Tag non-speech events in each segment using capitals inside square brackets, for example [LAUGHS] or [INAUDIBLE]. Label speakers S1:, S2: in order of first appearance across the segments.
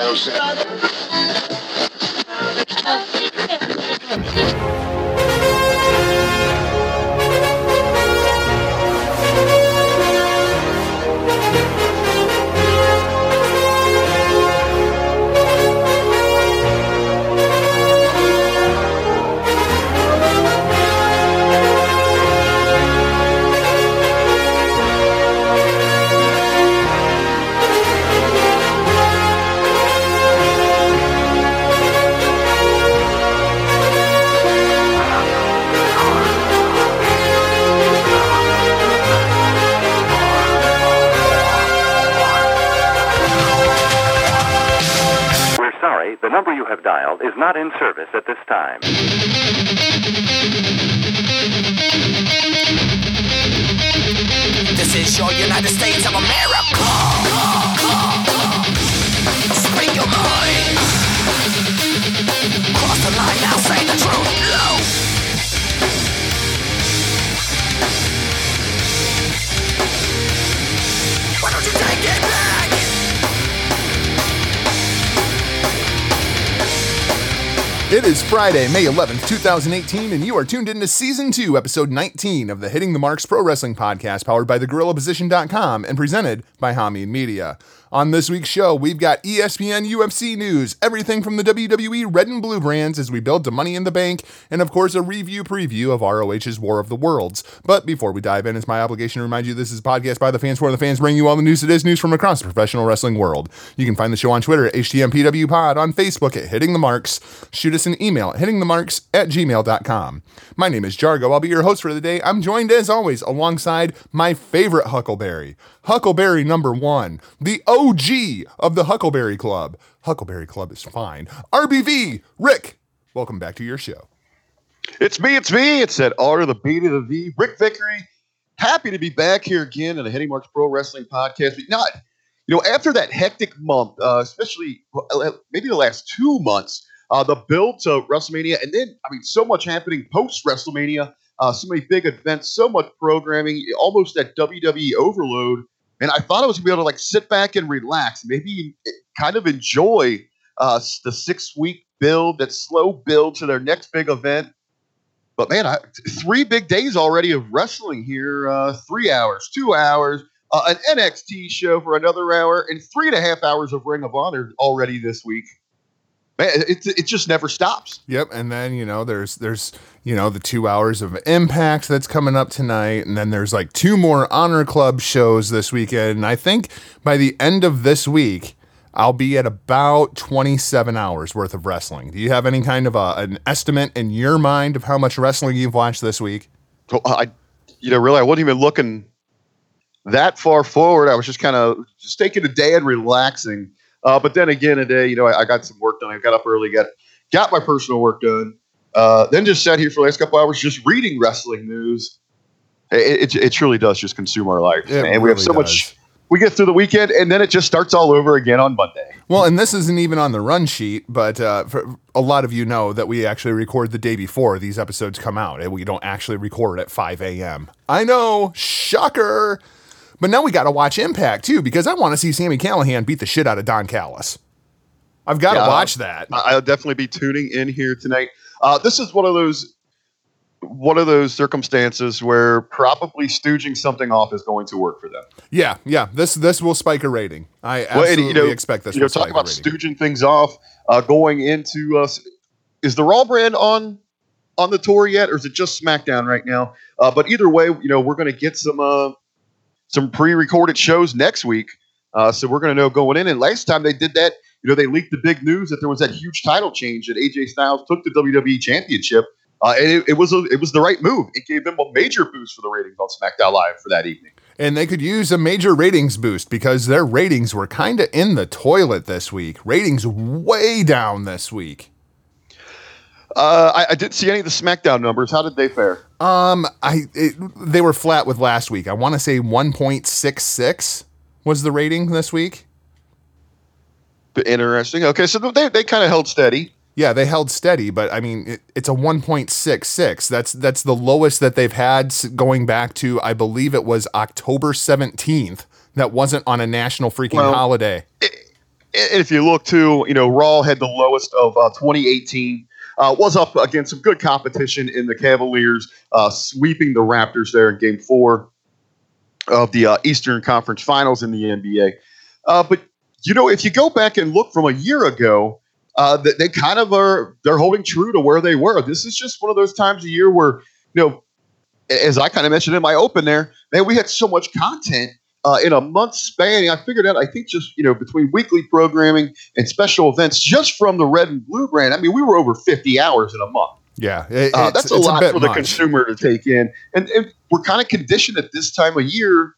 S1: We're is not in service at this time.
S2: This is your United States of America. It
S3: is Friday, May 11th, 2018, and you are tuned into Season 2, Episode 19 of the Hitting the Marks Pro Wrestling Podcast, powered by TheGorillaPosition.com and presented by Hami Media. On this week's show, we've got ESPN UFC news, everything from the WWE Red and Blue brands as we build to Money in the Bank, and of course, a review preview of ROH's War of the Worlds. But before we dive in, it's my obligation to remind you this is a podcast by the fans for the fans, bringing you all the news that is news from across the professional wrestling world. You can find the show on Twitter at HTMPWPod, on Facebook at Hitting the Marks. Shoot us an email at hittingthemarks at gmail.com. My name is Jargo. I'll be your host for the day. I'm joined, as always, alongside my favorite Huckleberry, Huckleberry number one, the OG of the Huckleberry Club. Huckleberry Club is fine. RBV, Rick, welcome back to your show.
S4: It's me, it's me. It's that R to the B to the V. Rick Vickery. Happy to be back here again in the Heading Marks Pro Wrestling Podcast. But not, you know, after that hectic month, uh, especially uh, maybe the last two months, uh, the build to WrestleMania, and then, I mean, so much happening post WrestleMania, uh, so many big events, so much programming, almost that WWE overload. And I thought I was to be able to like sit back and relax, maybe kind of enjoy uh, the six week build, that slow build to their next big event. But man, I, three big days already of wrestling here. Uh, three hours, two hours, uh, an NXT show for another hour, and three and a half hours of Ring of Honor already this week. Man, it, it just never stops.
S3: Yep, and then you know there's there's you know the two hours of Impact that's coming up tonight, and then there's like two more Honor Club shows this weekend. And I think by the end of this week, I'll be at about 27 hours worth of wrestling. Do you have any kind of a, an estimate in your mind of how much wrestling you've watched this week?
S4: So uh, I, you know, really, I wasn't even looking that far forward. I was just kind of just taking a day and relaxing. Uh, but then again, a day, you know, I, I got some work done. I got up early, got got my personal work done. Uh, then just sat here for the last couple hours, just reading wrestling news. It, it, it truly does just consume our life,
S3: It
S4: and we have so
S3: does.
S4: much. We get through the weekend, and then it just starts all over again on Monday.
S3: Well, and this isn't even on the run sheet, but uh, for, a lot of you know that we actually record the day before these episodes come out, and we don't actually record at 5 a.m. I know, shocker. But now we got to watch Impact too, because I want to see Sami Callihan beat the shit out of Don Callis. I've got to
S4: Yeah.
S3: watch that.
S4: I'll definitely be tuning in here tonight. Uh, this is one of those one of those circumstances where probably stooging something off is going to work for them.
S3: Yeah, yeah. This this will spike a rating. I
S4: Well,
S3: absolutely
S4: and, you know,
S3: expect this
S4: you know, talk about stooging things off, uh, going into us. Is the Raw brand on on the tour yet, or is it just SmackDown right now? Uh, but either way, you know, we're going to get some uh, some pre-recorded shows next week, uh, so we're going to know going in. And last time they did that, you know, they leaked the big news that there was that huge title change that AJ Styles took the WWE Championship. Uh, and it, it was a, it was the right move. It gave them a major boost for the ratings on SmackDown Live for that evening.
S3: And they could use a major ratings boost because their ratings were kind of in the toilet this week. Ratings way down this week.
S4: Uh, I, I didn't see any of the SmackDown numbers. How did they fare?
S3: Um, I it, they were flat with last week. I want to say 1.66 was the rating this week.
S4: Interesting. Okay, so they they kind of held steady.
S3: Yeah, they held steady, but I mean, it, it's a 1.66. That's that's the lowest that they've had going back to I believe it was October 17th. That wasn't on a national freaking
S4: Well,
S3: holiday.
S4: And if you look to, you know, Raw had the lowest of uh, 2018. Uh, was up against some good competition in the Cavaliers, uh, sweeping the Raptors there in Game Four of the uh, Eastern Conference Finals in the NBA. Uh, but you know, if you go back and look from a year ago, uh, they, they kind of are they're holding true to where they were. This is just one of those times a year where you know, as I kind of mentioned in my open there, man, we had so much content uh, in a month span. I figured out, I think, just you know, between weekly programming and special events, just from the red and blue brand. I mean, we were over 50 hours in a month.
S3: Yeah, it-
S4: Uh, that's a lot
S3: bit
S4: for the
S3: much.
S4: consumer to take in, and, and we're kind of conditioned at this time of year.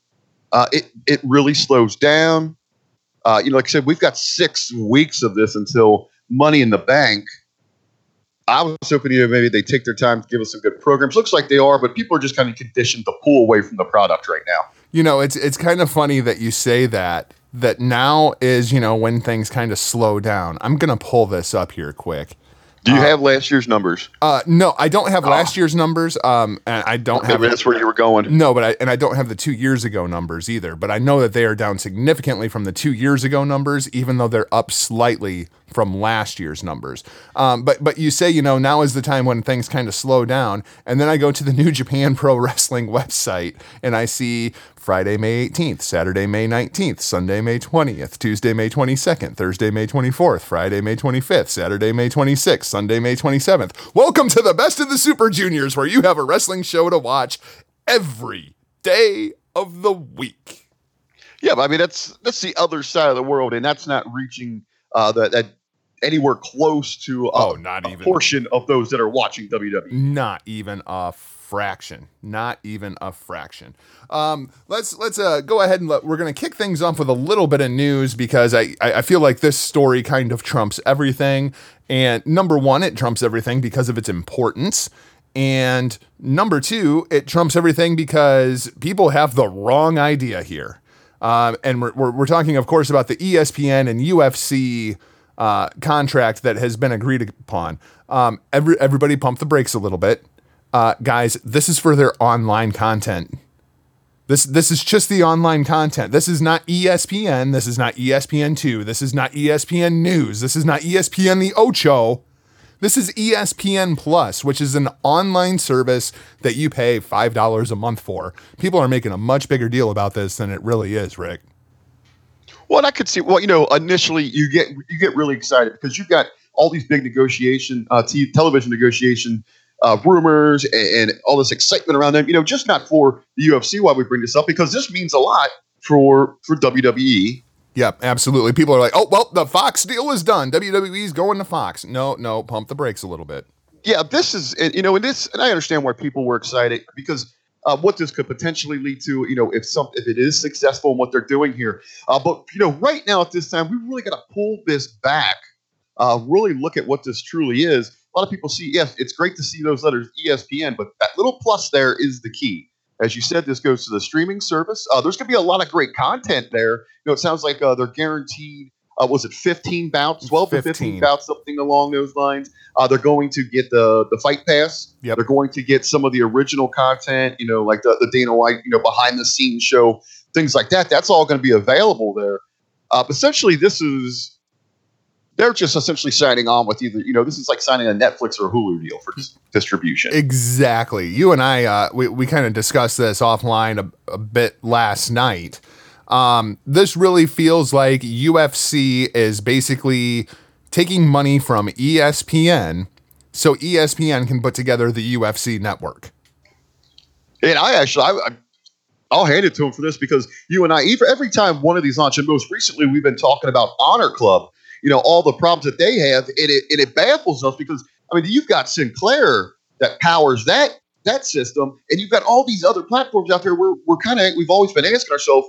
S4: Uh, it it really slows down. Uh, you know, like I said, we've got six weeks of this until Money in the Bank. I was hoping you know maybe they take their time to give us some good programs. Looks like they are, but people are just kind of conditioned to pull away from the product right now.
S3: You know, it's it's kind of funny that you say that. That now is you know when things kind of slow down. I'm gonna pull this up here quick.
S4: Do you have last year's numbers?
S3: Uh, no, I don't have last year's numbers. Um, and I don't have
S4: that's where you were going.
S3: No, but I and I don't have the two years ago numbers either. But I know that they are down significantly from the two years ago numbers, even though they're up slightly from last year's numbers. Um, but but you say you know now is the time when things kind of slow down, and then I go to the [LAUGHS] New Japan Pro Wrestling website and I see Friday, May 18th, Saturday, May 19th, Sunday, May 20th, Tuesday, May 22nd, Thursday, May 24th, Friday, May 25th, Saturday, May 26th, Sunday, May 27th. Welcome to the best of the Super Juniors, where you have a wrestling show to watch every day of the week.
S4: Yeah, but I mean that's that's the other side of the world, and that's not reaching uh, that that anywhere close to uh,
S3: Oh, not
S4: a
S3: even.
S4: portion of those that are watching. WWE.
S3: Not even a fraction. Not even a fraction. Um, let's let's uh, go ahead and let, we're gonna kick things off with a little bit of news because I, I feel like this story kind of trumps everything. And number one, it trumps everything because of its importance. And number two, it trumps everything because people have the wrong idea here. Um, and we're, we're, we're talking, of course, about the ESPN and UFC uh, contract that has been agreed upon. Um, every, everybody pump the brakes a little bit. Uh, guys, this is for their online content. This this is just the online content. This is not ESPN. This is not E ESPN2. This is not ESPN News. This is not ESPN the Ocho. This is ESPN Plus, which is an online service that you pay $5 a month for. People are making a much bigger deal about this than it really is, Rick.
S4: Well, and I could see. Well, you know, initially you get you get really excited because you've got all these big negotiation, uh, t- television negotiation uh, rumors and, and all this excitement around them. You know, just not for the UFC. Why we bring this up because this means a lot for for WWE.
S3: Yep, absolutely. People are like, oh, well, the Fox deal is done. WWE's going to Fox. No, no, pump the brakes a little bit.
S4: yeah, this is and, you know, and this, and I understand why people were excited because uh, what this could potentially lead to, you know, if some if it is successful in what they're doing here. Uh, but you know, right now at this time, we really got to pull this back, uh, really look at what this truly is. A lot of people see, yes, it's great to see those letters ESPN, but that little plus there is the key. As you said, this goes to the streaming service. Uh, there's going to be a lot of great content there. You know, it sounds like uh, they're guaranteed. Uh, was it 15 bouts, 12 to 15
S3: 15.
S4: bouts, something along those lines? Uh, they're going to get the the fight pass.
S3: Yep.
S4: They're going to get some of the original content. You know, like the, the Dana White, you know, behind the scenes show, things like that. That's all going to be available there. Uh, essentially, this is they're just essentially signing on with either. You know, this is like signing a Netflix or a Hulu deal for dis- distribution.
S3: Exactly. You and I, uh, we, we kind of discussed this offline a, a bit last night. Um, this really feels like UFC is basically taking money from ESPN so ESPN can put together the UFC network.
S4: And I actually, I, I'll hand it to him for this because you and I, every, every time one of these launch, and most recently we've been talking about Honor Club, you know, all the problems that they have, and it, and it baffles us because, I mean, you've got Sinclair that powers that that system, and you've got all these other platforms out there where we're kind of, we've always been asking ourselves,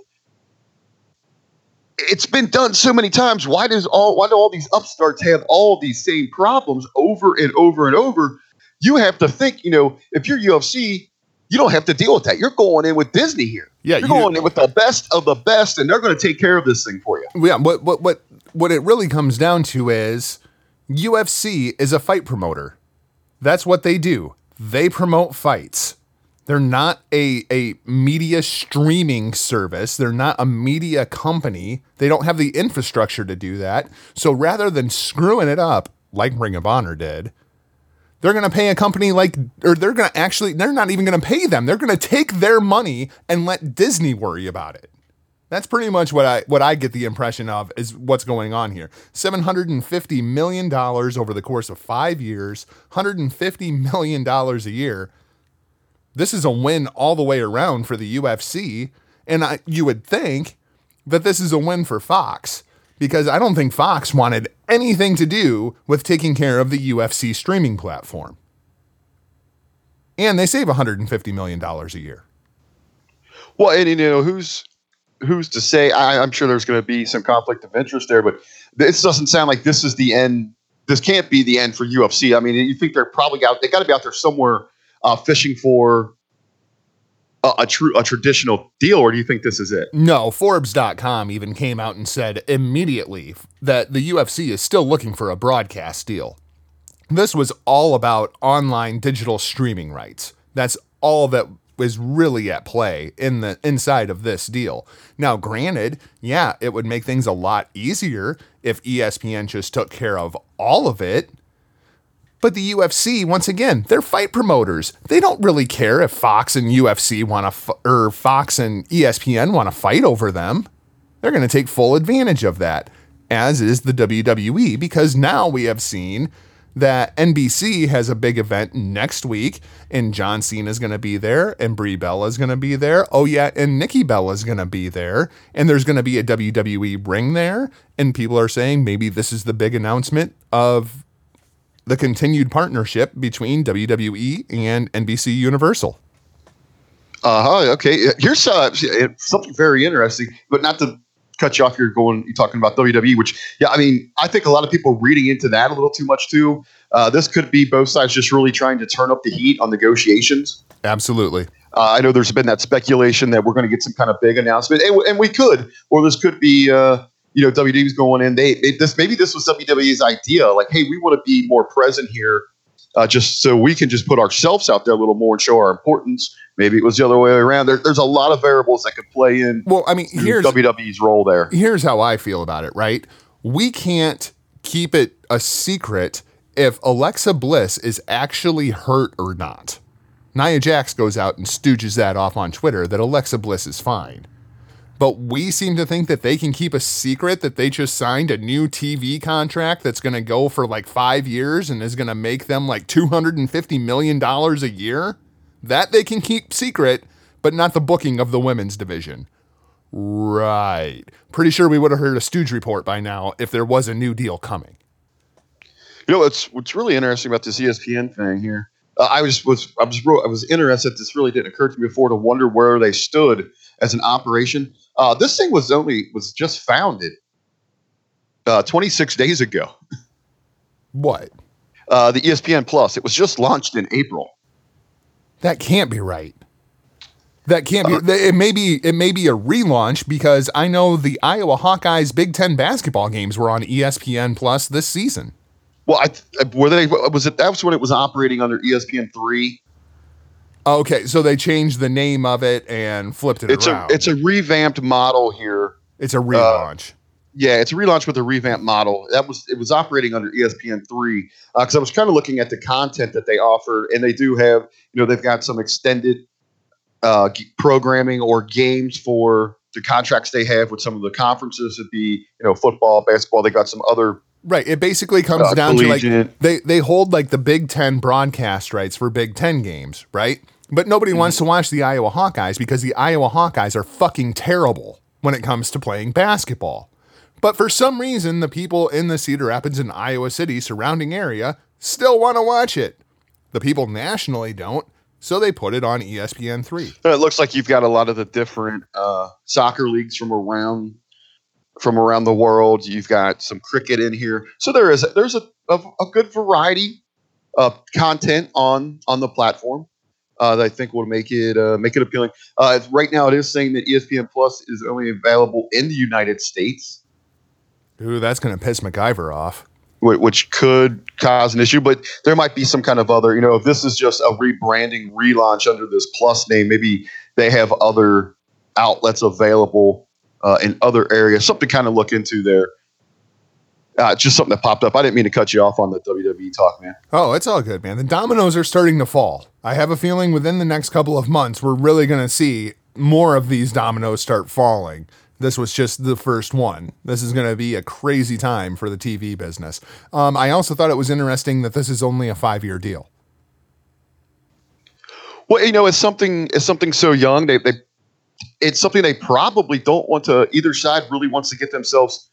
S4: it's been done so many times. Why does all why do all these upstarts have all these same problems over and over and over? You have to think, you know, if you're UFC, you don't have to deal with that. You're going in with Disney here.
S3: Yeah,
S4: you're
S3: you-
S4: going in with the best of the best, and they're going to take care of this thing for you.
S3: Yeah, what what what what it really comes down to is UFC is a fight promoter. That's what they do. They promote fights. They're not a, a media streaming service. They're not a media company. They don't have the infrastructure to do that. So rather than screwing it up like Ring of Honor did, they're going to pay a company like, or they're going to actually, they're not even going to pay them. They're going to take their money and let Disney worry about it. That's pretty much what I what I get the impression of is what's going on here. Seven hundred and fifty million dollars over the course of five years, hundred and fifty million dollars a year. This is a win all the way around for the UFC, and I, you would think that this is a win for Fox because I don't think Fox wanted anything to do with taking care of the UFC streaming platform. And they save $150 million a year.
S4: Well, and you know who's who's to say? I, I'm sure there's going to be some conflict of interest there, but this doesn't sound like this is the end. This can't be the end for UFC. I mean, you think they're probably out? They got to be out there somewhere uh, fishing for a, a true a traditional deal, or do you think this is it?
S3: No, Forbes.com even came out and said immediately that the UFC is still looking for a broadcast deal. This was all about online digital streaming rights. That's all that was really at play in the inside of this deal. Now, granted, yeah, it would make things a lot easier if ESPN just took care of all of it. But the UFC, once again, they're fight promoters. They don't really care if Fox and UFC want to, f- or er, Fox and ESPN want to fight over them. They're going to take full advantage of that, as is the WWE, because now we have seen that NBC has a big event next week, and John Cena is going to be there, and Brie Bella is going to be there. Oh yeah, and Nikki Bella is going to be there, and there's going to be a WWE ring there, and people are saying maybe this is the big announcement of the continued partnership between WWE and NBC Universal.
S4: Uh huh. Okay. Here's uh, something very interesting, but not to cut you off. You're going. You're talking about WWE, which yeah, I mean, I think a lot of people reading into that a little too much too. Uh, this could be both sides just really trying to turn up the heat on negotiations.
S3: Absolutely.
S4: Uh, I know there's been that speculation that we're going to get some kind of big announcement, and, and we could, or this could be, uh, you know, WWE's going in. They, they this maybe this was WWE's idea, like, hey, we want to be more present here, uh, just so we can just put ourselves out there a little more and show our importance. Maybe it was the other way around. There, there's a lot of variables that could play in.
S3: Well, I mean, here's
S4: WWE's role there.
S3: here's how I feel about it, right? We can't keep it a secret if Alexa Bliss is actually hurt or not. Nia Jax goes out and stooges that off on Twitter that Alexa Bliss is fine. But we seem to think that they can keep a secret that they just signed a new TV contract that's going to go for like five years and is going to make them like $250 million a year. That they can keep secret, but not the booking of the women's division. Right. Pretty sure we would have heard a Stooge report by now if there was a new deal coming.
S4: You know what's what's really interesting about this ESPN thing here. Uh, I was was I was I was interested. This really didn't occur to me before to wonder where they stood as an operation. Uh, this thing was only was just founded uh, 26 days ago.
S3: What?
S4: Uh, the ESPN Plus. It was just launched in April.
S3: That can't be right. That can't be. It may be. It may be a relaunch because I know the Iowa Hawkeyes Big Ten basketball games were on ESPN Plus this season.
S4: Well, I were they was it that was when it was operating under ESPN three.
S3: Okay, so they changed the name of it and flipped it
S4: It's
S3: around.
S4: a it's a revamped model here.
S3: it's a relaunch.
S4: Yeah, it's a relaunch with a revamped model. That was it was operating under ESPN three because I was kind of looking at the content that they offer, and they do have you know they've got some extended uh, g- programming or games for the contracts they have with some of the conferences. It'd be you know football, basketball. They got some other
S3: Right. It basically comes
S4: Uh,
S3: down to like they they hold like the Big Ten broadcast rights for Big Ten games, right? But nobody
S4: Mm-hmm.
S3: wants to watch the Iowa Hawkeyes because the Iowa Hawkeyes are fucking terrible when it comes to playing basketball. But for some reason, the people in the Cedar Rapids and Iowa City surrounding area still want to watch it. The people nationally don't, so they put it on E ESPN three.
S4: It looks like you've got a lot of the different uh, soccer leagues from around from around the world. You've got some cricket in here, so there is there's a, a, a good variety of content on on the platform uh, that I think will make it uh, make it appealing. Uh, right now, it is saying that ESPN Plus is only available in the United States.
S3: Ooh, that's gonna piss MacGyver off.
S4: which could cause an issue. But there might be some kind of other, you know, if this is just a rebranding relaunch under this Plus name, maybe they have other outlets available uh, in other areas. Something to kind of look into there. Uh, just something that popped up. I didn't mean to cut you off on the WWE talk, man.
S3: Oh, it's all good, man. The dominoes are starting to fall. I have a feeling within the next couple of months, we're really going to see more of these dominoes start falling. This was just the first one. This is going to be a crazy time for the TV business. Um, I also thought it was interesting that this is only a five year deal.
S4: Well, you know, it's something. It's something so young. They, they, it's something they probably don't want to. Either side really wants to get themselves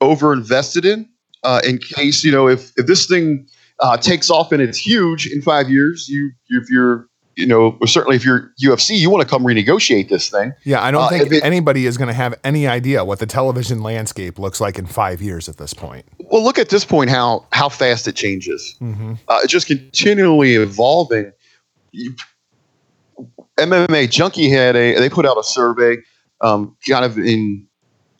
S4: over invested in, uh, in case you know if if this thing uh, takes off and it's huge in five years. You, if you're, you know, certainly if you're UFC, you want to come renegotiate this thing.
S3: Yeah, I don't
S4: Uh,
S3: think
S4: it-
S3: anybody is going to have any idea what the television landscape looks like in five years at this point.
S4: Well, look at this point how how fast it changes.
S3: Mm-hmm.
S4: Uh, it's just continually evolving. You, MMA Junkie had a they put out a survey, um, kind of in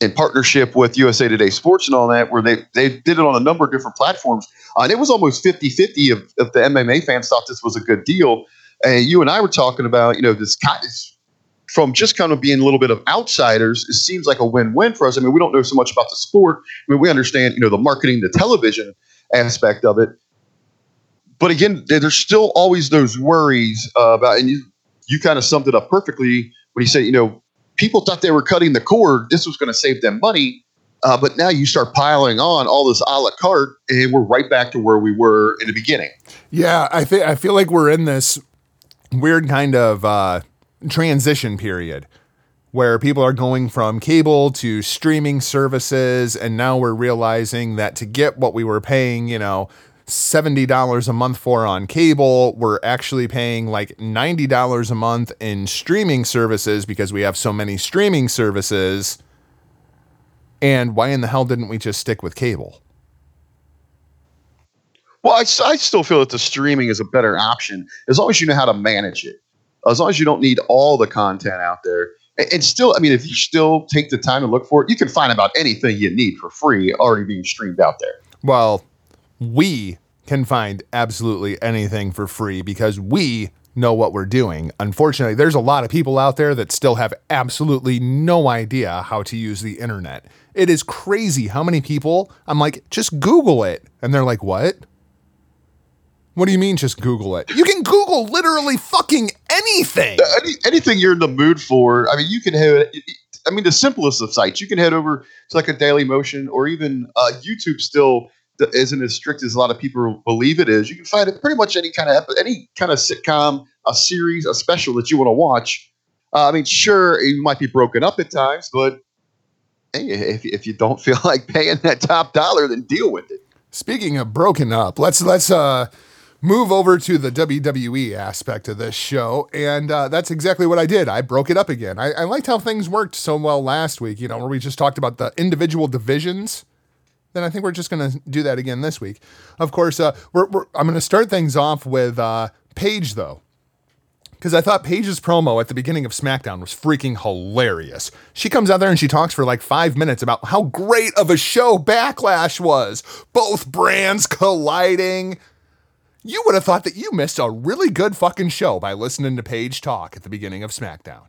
S4: in partnership with USA Today Sports and all that, where they they did it on a number of different platforms, uh, and it was almost 50-50 of, of the MMA fans thought this was a good deal. And you and I were talking about, you know, this from just kind of being a little bit of outsiders, it seems like a win-win for us. I mean, we don't know so much about the sport. I mean, we understand, you know, the marketing, the television aspect of it. But again, there's still always those worries uh, about, and you, you kind of summed it up perfectly when you said, you know, people thought they were cutting the cord. This was going to save them money. Uh, but now you start piling on all this a la carte, and we're right back to where we were in the beginning.
S3: Yeah, I think I feel like we're in this weird kind of uh, transition period where people are going from cable to streaming services, and now we're realizing that to get what we were paying, you know, seventy dollars a month for on cable, we're actually paying like ninety dollars a month in streaming services because we have so many streaming services. And why in the hell didn't we just stick with cable?
S4: Well, I still feel that the streaming is a better option as long as you know how to manage it. As long as you don't need all the content out there. And, and still, I mean, if you still take the time to look for it, you can find about anything you need for free already being streamed out there.
S3: Well, we can find absolutely anything for free because we know what we're doing. Unfortunately, there's a lot of people out there that still have absolutely no idea how to use the internet. It is crazy how many people I'm like, just Google it. And they're like, what? What do you mean just Google it? You can Google literally fucking anything.
S4: Any, anything you're in the mood for, I mean, you can head. I mean, the simplest of sites. You can head over to like a Daily Motion or even uh, YouTube. Still isn't as strict as a lot of people believe it is. You can find it pretty much any kind of any kind of sitcom, a series, a special that you want to watch. Uh, I mean, sure, it might be broken up at times, but hey, if if you don't [LAUGHS] feel like paying that top dollar, then deal with it.
S3: Speaking of broken up, let's let's uh move over to the WWE aspect of this show, and uh, that's exactly what I did. I broke it up again. I, I liked how things worked so well last week. You know, where we just talked about the individual divisions. Then I think we're just going to do that again this week. Of course, uh, we're, we're I'm going to start things off with uh, Paige though because I thought Paige's promo at the beginning of SmackDown was freaking hilarious. She comes out there and she talks for like five minutes about how great of a show Backlash was, both brands colliding. You would have thought that you missed a really good fucking show by listening to Paige talk at the beginning of SmackDown.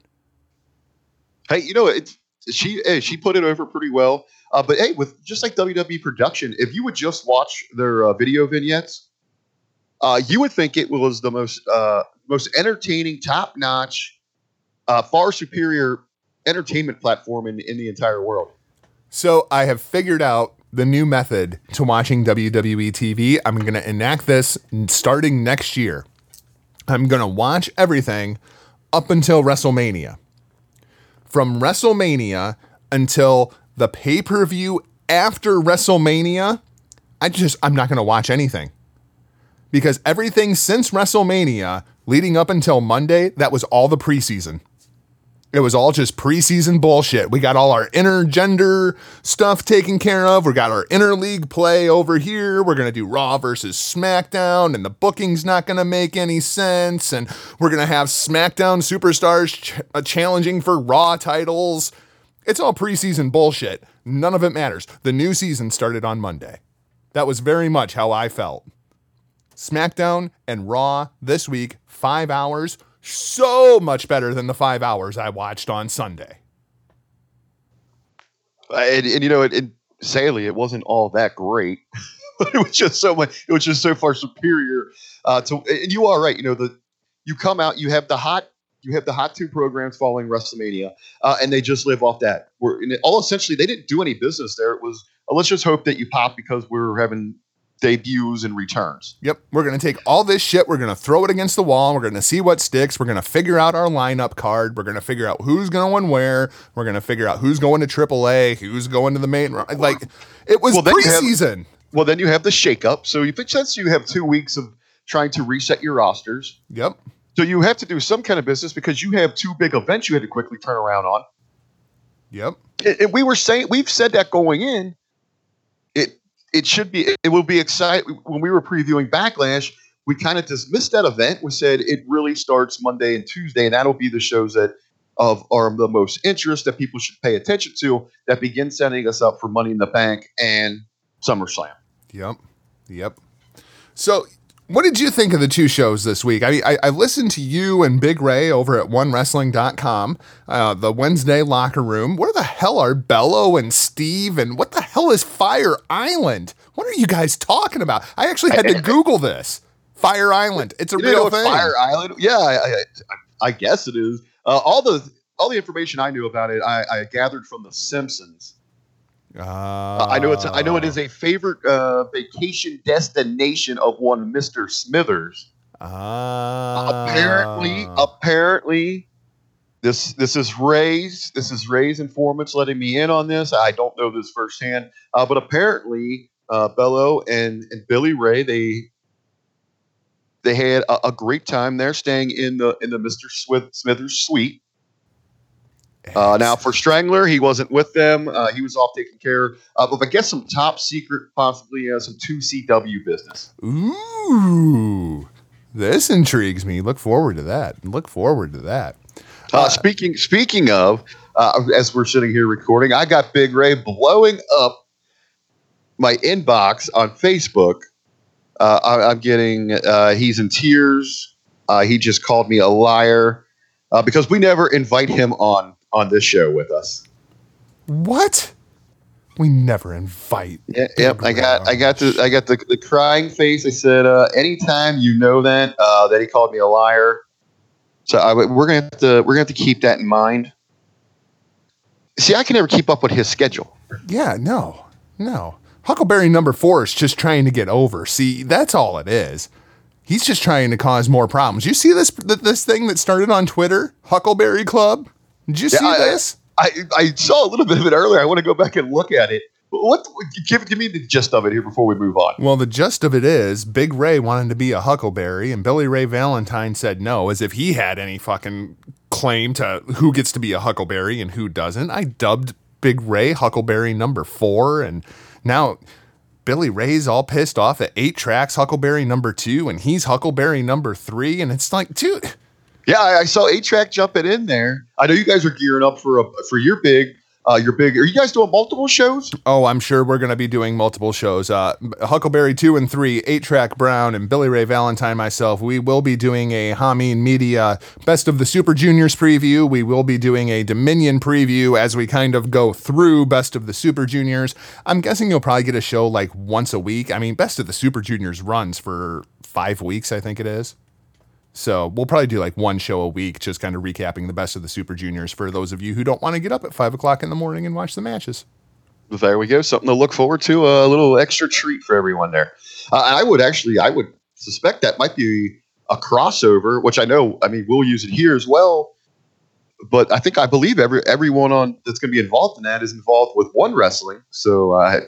S4: Hey, you know, it's she she put it over pretty well. Uh, but hey, with just like WWE production, if you would just watch their uh, video vignettes, uh, you would think it was the most uh, most entertaining, top notch, uh, far superior entertainment platform in in the entire world.
S3: So I have figured out the new method to watching WWE TV. I'm going to enact this starting next year. I'm going to watch everything up until WrestleMania. From WrestleMania until the pay per view after WrestleMania, I just, I'm not going to watch anything. Because everything since WrestleMania leading up until Monday, that was all the preseason. It was all just preseason bullshit. We got all our intergender stuff taken care of. We got our interleague play over here. We're going to do Raw versus SmackDown, and the booking's not going to make any sense. And we're going to have SmackDown superstars ch- uh, challenging for Raw titles. It's all preseason bullshit. None of it matters. The new season started on Monday. That was very much how I felt. SmackDown and Raw this week, five hours, so much better than the five hours I watched on Sunday.
S4: Uh, and, and you know, it, it, sadly, it wasn't all that great. [LAUGHS] it was just so much. It was just so far superior uh, to. And you are right. You know, the you come out, you have the hot, you have the hot two programs following WrestleMania, uh, and they just live off that. We're all essentially they didn't do any business there. It was uh, let's just hope that you pop because we're having debuts and returns.
S3: Yep. We're going to take all this shit. We're going to throw it against the wall. We're going to see what sticks. We're going to figure out our lineup card. We're going to figure out who's going where. We're going to figure out who's going to AAA, who's going to the main. Like, it was
S4: Well, you have-
S3: preseason.
S4: Well, then you have the shakeup. So you since you have two weeks of trying to reset your rosters,
S3: Yep.
S4: So you have to do some kind of business because you have two big events you had to quickly turn around on.
S3: Yep.
S4: And- we were saying we've said that going in. It it should be it will be exciting when we were previewing Backlash. We kind of dismissed that event. We said it really starts Monday and Tuesday, and that'll be the shows that of are the most interest that people should pay attention to. That begin setting us up for Money in the Bank and SummerSlam.
S3: Yep. Yep. So, what did you think of the two shows this week? I mean, I, I listened to you and Big Ray over at OneWrestling.com, uh, the Wednesday locker room. Where the hell are Bello and Steve? And what the hell is Fire Island? What are you guys talking about? I actually had to [LAUGHS] Google this. Fire Island. It's a
S4: You
S3: real thing.
S4: Fire Island. Yeah, I, I, I guess it is. Uh, all the all the information I knew about it, I, I gathered from The Simpsons.
S3: Uh,
S4: I know it's I know it is a favorite uh, vacation destination of one Mister Smithers.
S3: Uh,
S4: apparently, apparently, this this is Ray's this is Ray's informants letting me in on this. I don't know this firsthand, uh, but apparently, uh, Bello and and Billy Ray they they had a, a great time there, staying in the in the Mister Smithers suite. Uh, now for Strangler, he wasn't with them. Uh, he was off taking care of, I guess, some top secret, possibly uh, some two CW business.
S3: Ooh, this intrigues me. Look forward to that. Look forward to that.
S4: Uh, speaking speaking of, uh, as we're sitting here recording, I got Big Ray blowing up my inbox on Facebook. Uh, I, I'm getting uh, he's in tears. Uh, he just called me a liar uh, because we never invite him on on this show with us.
S3: What? We never invite.
S4: Yeah, yep. I got I got the I got the, the crying face. I said, uh, anytime you know that uh, that he called me a liar. So I, we're gonna have to we're gonna have to keep that in mind. See, I can never keep up with his schedule.
S3: Yeah, no, no. Huckleberry number four is just trying to get over. See, that's all it is. He's just trying to cause more problems. You see this this thing that started on Twitter, Huckleberry Club? Did you see
S4: I-
S3: this?
S4: I, I saw a little bit of it earlier. I want to go back and look at it. What? Give give me the gist of it here before we move on.
S3: Well, the gist of it is Big Ray wanted to be a Huckleberry, and Billy Ray Valentine said no, as if he had any fucking claim to who gets to be a Huckleberry and who doesn't. I dubbed Big Ray Huckleberry number four, and now Billy Ray's all pissed off at eight tracks Huckleberry number two, and he's Huckleberry number three, and it's like, dude,
S4: Yeah, I, I saw 8 Track jumping in there. I know you guys are gearing up for a for your big uh, your big. Are you guys doing multiple shows?
S3: Oh, I'm sure we're going to be doing multiple shows. Uh, Huckleberry 2 and 3, 8 Track Brown, and Billy Ray Valentine, myself. We will be doing a Hameen Media Best of the Super Juniors preview. We will be doing a Dominion preview as we kind of go through Best of the Super Juniors. I'm guessing you'll probably get a show like once a week. I mean, Best of the Super Juniors runs for five weeks, I think it is. So we'll probably do like one show a week, just kind of recapping the best of the Super Juniors for those of you who don't want to get up at five o'clock in the morning and watch the matches.
S4: There we go. Something to look forward to. A little extra treat for everyone there. Uh, I would actually, I would suspect that might be a crossover, which I know. I mean, we'll use it here as well. But I think I believe every everyone on that's going to be involved in that is involved with one wrestling. So uh,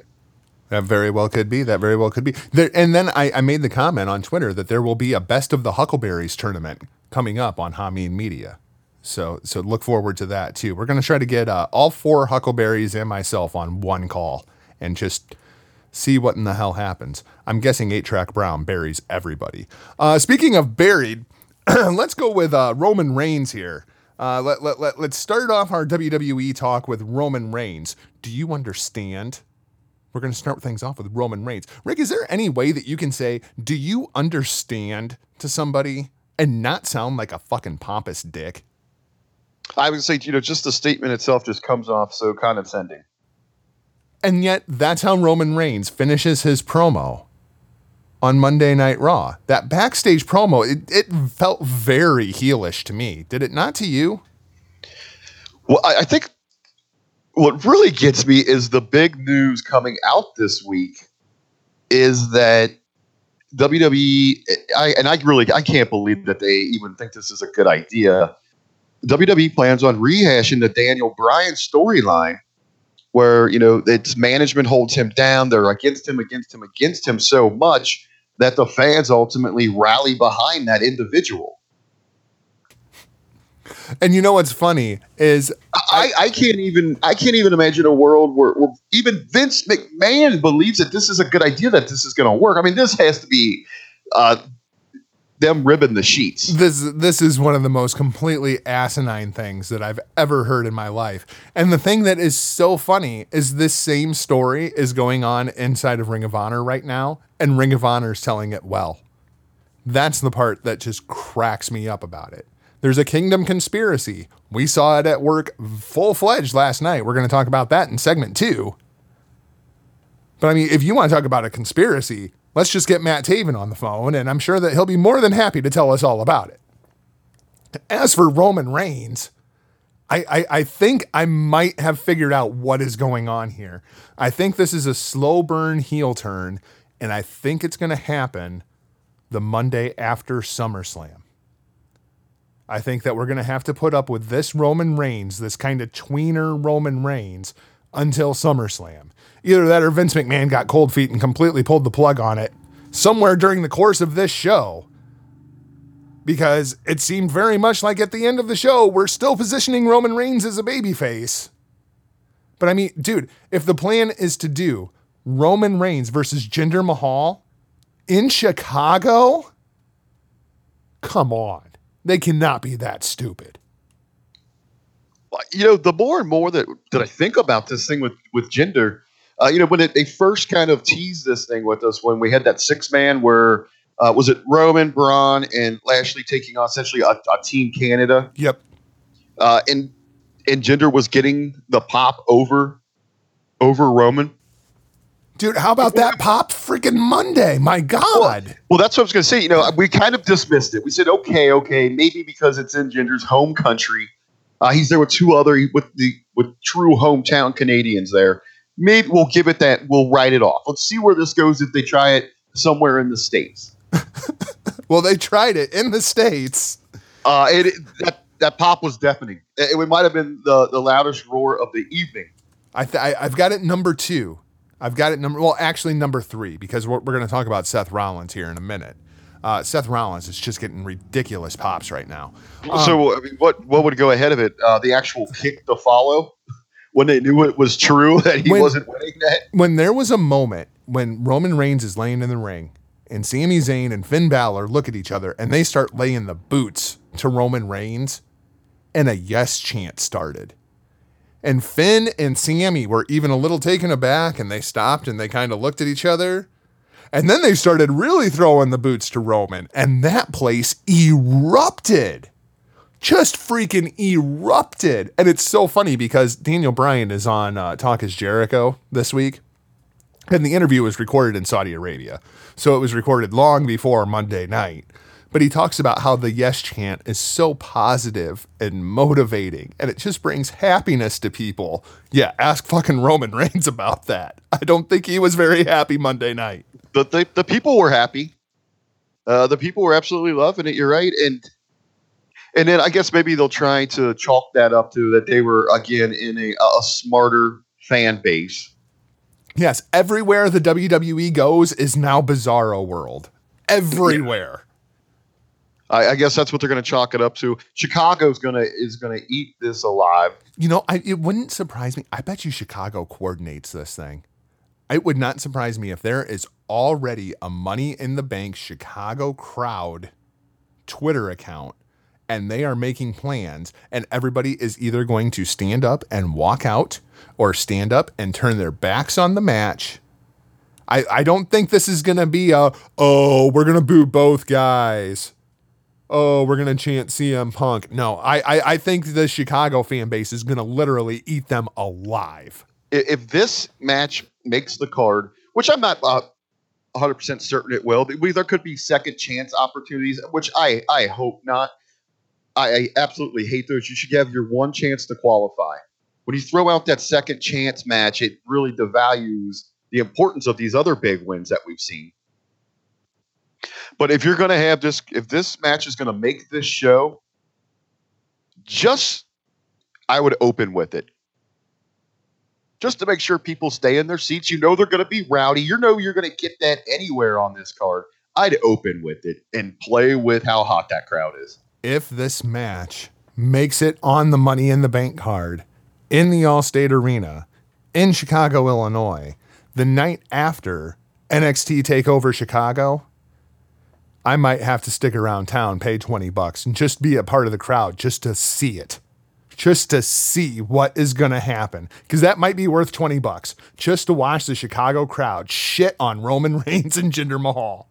S3: That very well could be. That very well could be. There, and then I, I made the comment on Twitter that there will be a best of the Huckleberries tournament coming up on Hameen Media. So so look forward to that too. We're gonna try to get uh, all four Huckleberries and myself on one call and just see what in the hell happens. I'm guessing eight track Brown buries everybody. Uh, speaking of buried, [CLEARS THROAT] let's go with uh, Roman Reigns here. Uh, let, let, let, let's start off our WWE talk with Roman Reigns. Do you understand We're going to start things off with Roman Reigns. Rick, is there any way that you can say, do you understand to somebody and not sound like a fucking pompous dick?
S4: I would say, you know, just the statement itself just comes off so condescending.
S3: And yet, that's how Roman Reigns finishes his promo on Monday Night Raw. That backstage promo, it, it felt very heelish to me. Did it not to you?
S4: Well, I, I think what really gets me is the big news coming out this week is that WWE, I, and I really I can't believe that they even think this is a good idea. WWE plans on rehashing the Daniel Bryan storyline, where you know its management holds him down. They're against him, against him, against him so much that the fans ultimately rally behind that individual.
S3: And you know what's funny is
S4: I, I can't even I can't even imagine a world where, where even Vince McMahon believes that this is a good idea that this is going to work. I mean, this has to be uh, them ribbing the sheets.
S3: this this is one of the most completely asinine things that I've ever heard in my life. And the thing that is so funny is this same story is going on inside of Ring of Honor right now, and Ring of Honor is telling it well. That's the part that just cracks me up about it. There's a kingdom conspiracy. We saw it at work full fledged last night. We're going to talk about that in segment two. But I mean, if you want to talk about a conspiracy, let's just get Matt Taven on the phone, and I'm sure that he'll be more than happy to tell us all about it. As for Roman Reigns, I, I, I think I might have figured out what is going on here. I think this is a slow burn heel turn, and I think it's going to happen the Monday after SummerSlam. I think that we're going to have to put up with this Roman Reigns, this kind of tweener Roman Reigns, until SummerSlam. Either that or Vince McMahon got cold feet and completely pulled the plug on it somewhere during the course of this show. Because it seemed very much like at the end of the show, we're still positioning Roman Reigns as a babyface. But I mean, dude, if the plan is to do Roman Reigns versus Jinder Mahal in Chicago, come on. They cannot be that stupid.
S4: you know, the more and more that that I think about this thing with with Jinder, uh, you know, when it, they first kind of teased this thing with us, when we had that six man where uh, was it Roman, Braun, and Lashley taking on essentially a, a Team Canada,
S3: Yep.
S4: uh, and and Jinder was getting the pop over over Roman.
S3: Dude, how about that pop freaking Monday? My God.
S4: Well, that's what I was going to say. You know, we kind of dismissed it. We said, okay, okay, maybe because it's in Jinder's home country. Uh, he's there with two other with the with true hometown Canadians there. Maybe we'll give it that. We'll write it off. Let's see where this goes if they try it somewhere in the states. [LAUGHS]
S3: Well, they tried it in the States.
S4: Uh, it, it- that that pop was deafening. It, it might have been the the loudest roar of the evening.
S3: I th- I, I've got it number two. I've got it number, well, actually number three, because we're, we're going to talk about Seth Rollins here in a minute. Uh, Seth Rollins is just getting ridiculous pops right now.
S4: so, I mean, what what would go ahead of it? Uh, the actual kick to follow when they knew it was true that he
S3: When-
S4: wasn't winning that.
S3: when there was a moment when Roman Reigns is laying in the ring and Sami Zayn and Finn Balor look at each other and they start laying the boots to Roman Reigns, and a yes chant started. And Finn and Sami were even a little taken aback and they stopped and they kind of looked at each other. And then they started really throwing the boots to Roman, and that place erupted. Just freaking erupted. And it's so funny because Daniel Bryan is on uh, Talk is Jericho this week. And the interview was recorded in Saudi Arabia. So it was recorded long before Monday night. But he talks about how the yes chant is so positive and motivating and it just brings happiness to people. Yeah, ask fucking Roman Reigns about that. I don't think he was very happy Monday night.
S4: the, the, the people were happy. Uh, the people were absolutely loving it. You're right, and and then I guess maybe they'll try to chalk that up to that they were again in a, a smarter fan base.
S3: Yes, everywhere the WWE goes is now Bizarro World. Everywhere.
S4: I, I guess that's what they're going to chalk it up to. Chicago's gonna is gonna eat this alive.
S3: You know, I, it wouldn't surprise me. I bet you Chicago coordinates this thing. It would not surprise me if there is already a Money in the Bank Chicago crowd Twitter account and they are making plans, and everybody is either going to stand up and walk out or stand up and turn their backs on the match I, I don't think this is gonna be a oh we're gonna boo both guys. Oh, we're gonna chant CM Punk. No, I I, I think the Chicago fan base is gonna literally eat them alive.
S4: If this match makes the card, which I'm not uh, 100% certain it will, there could be second chance opportunities, which I, I hope not. I, I absolutely hate those. You should have your one chance to qualify. When you throw out that second chance match, it really devalues the importance of these other big wins that we've seen. But if you're going to have this, if this match is going to make this show, just I would open with it. Just to make sure people stay in their seats. You know they're going to be rowdy. You know you're going to get that anywhere on this card. I'd open with it and play with how hot that crowd is.
S3: If this match makes it on the Money in the Bank card in the Allstate Arena in Chicago, Illinois, the night after NXT Takeover Chicago, I might have to stick around town, pay 20 bucks, and just be a part of the crowd just to see it. Just to see what is going to happen. Because that might be worth 20 bucks just to watch the Chicago crowd shit on Roman [LAUGHS] Reigns and Jinder Mahal.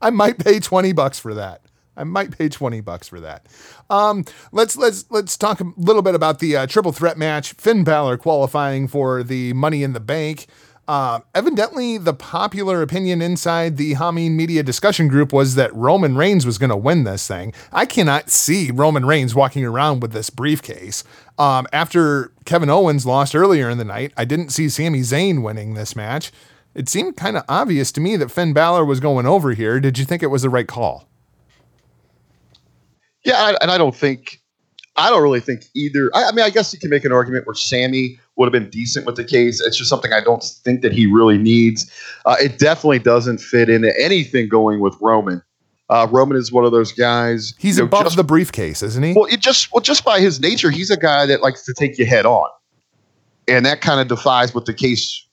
S3: I might pay 20 bucks for that. I might pay 20 bucks for that. Um, let's let's let's talk a little bit about the uh, triple threat match. Finn Balor qualifying for the Money in the Bank. Uh, evidently, the popular opinion inside the Hameen Media discussion group was that Roman Reigns was going to win this thing. I cannot see Roman Reigns walking around with this briefcase. Um, after Kevin Owens lost earlier in the night, I didn't see Sami Zayn winning this match. It seemed kind of obvious to me that Finn Balor was going over here. Did you think it was the right call?
S4: Yeah, and I don't think, I don't really think either. I, I mean, I guess you can make an argument where Sami would have been decent with the case. It's just something I don't think that he really needs. Uh, it definitely doesn't fit into anything going with Roman. Uh, Roman is one of those guys.
S3: He's
S4: you know,
S3: above
S4: just-
S3: the briefcase, isn't he?
S4: Well, it just well, just by his nature, he's a guy that likes to take you head on, and that kind of defies what the case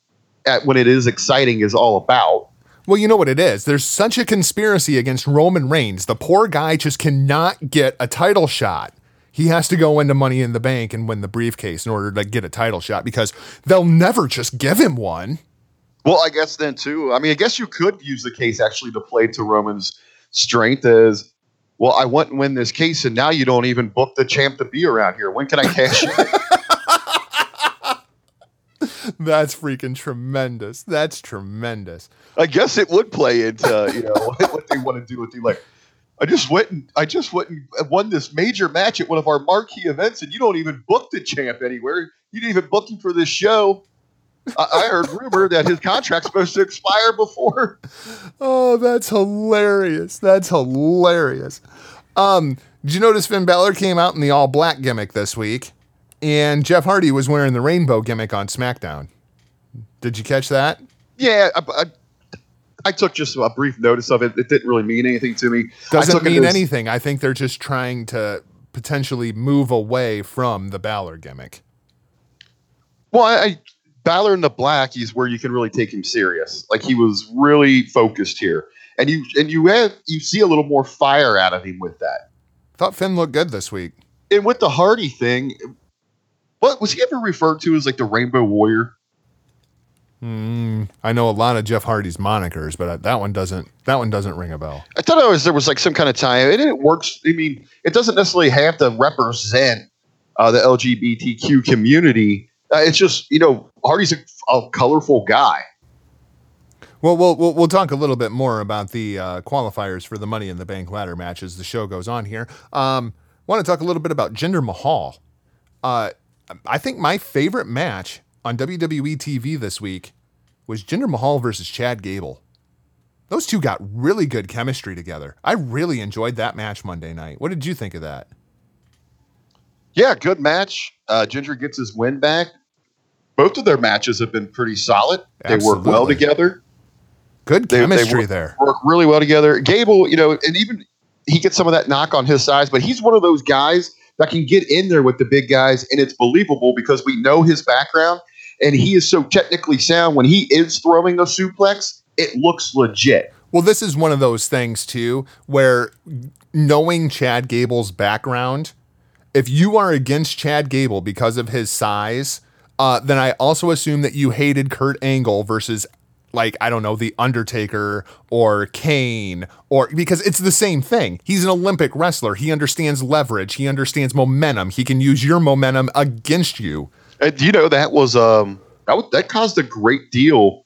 S4: at when it is exciting is all about.
S3: Well, you know what it is. There's such a conspiracy against Roman Reigns. The poor guy just cannot get a title shot. He has to go into Money in the Bank and win the briefcase in order to get a title shot because they'll never just give him one.
S4: Well, I guess then too. I mean, I guess you could use the case actually to play to Roman's strength as well. I went and win this case, and now you don't even book the champ to be around here. When can I cash in? [LAUGHS]
S3: That's freaking tremendous. That's tremendous.
S4: I guess it would play into you know what, [LAUGHS] what they want to do with you. Like, I just went and I just went and won this major match at one of our marquee events, and you don't even book the champ anywhere. You didn't even book him for this show. I, I heard rumor that his contract's supposed to expire before.
S3: Oh, that's hilarious. That's hilarious. Um, did you notice Finn Balor came out in the all black gimmick this week? And Jeff Hardy was wearing the rainbow gimmick on SmackDown. Did you catch that?
S4: Yeah, I, I, I took just a brief notice of it. It didn't really mean anything to me. I
S3: Doesn't mean
S4: as-
S3: anything. I think they're just trying to potentially move away from the Balor gimmick.
S4: Well, I, I Balor in the black is where you can really take him serious. Like he was really focused here, and you and you have you see a little more fire out of him with that.
S3: Thought Finn looked good this week.
S4: And with the Hardy thing, what was he ever referred to as like the Rainbow Warrior?
S3: Mm, I know a lot of Jeff Hardy's monikers, but uh, that one doesn't. That one doesn't ring a bell.
S4: I thought it was there was like some kind of tie, and it works. I mean, it doesn't necessarily have to represent uh, the LGBTQ community. Uh, it's just you know Hardy's a, a colorful guy.
S3: Well, we'll we'll we'll talk a little bit more about the uh, qualifiers for the Money in the Bank ladder match as the show goes on here. Um, want to talk a little bit about Jinder Mahal. Uh, I think my favorite match on WWE TV this week was Jinder Mahal versus Chad Gable. Those two got really good chemistry together. I really enjoyed that match Monday night. What did you think of that?
S4: Yeah, good match. Uh, Jinder gets his win back. Both of their matches have been pretty solid. They work well together.
S3: Good
S4: They- they
S3: chemistry
S4: work-
S3: there.
S4: Work really well together. Gable, you know, and even he gets some of that knock on his size, but he's one of those guys that can get in there with the big guys, and it's believable because we know his background, and he is so technically sound. When he is throwing a suplex, it looks legit.
S3: Well, this is one of those things too, where knowing Chad Gable's background, if you are against Chad Gable because of his size, uh, then I also assume that you hated Kurt Angle versus like I don't know, the Undertaker or Kane or because it's the same thing. He's an Olympic wrestler. He understands leverage. He understands momentum. He can use your momentum against you.
S4: And you know that was um that was, that caused a great deal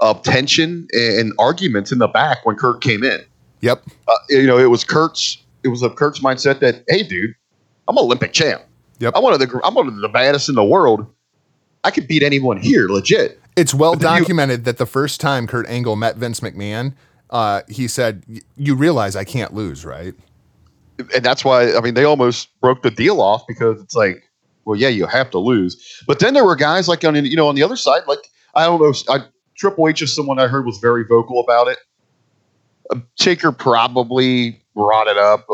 S4: of tension and arguments in the back when Kurt came in.
S3: Yep.
S4: Uh, you know, it was Kurt's it was a Kurt's mindset that hey, dude, I'm Olympic champ.
S3: Yep.
S4: I'm one of the I'm one of the baddest in the world. I could beat anyone here, legit.
S3: It's well
S4: then you-
S3: documented that the first time Kurt Angle met Vince McMahon, uh, he said, "You realize I can't lose, right?"
S4: and that's why I mean they almost broke the deal off because it's like, well, yeah, you have to lose. But then there were guys like on you know on the other side, like I don't know, I, Triple H is someone I heard was very vocal about it. Uh, Taker probably brought it up,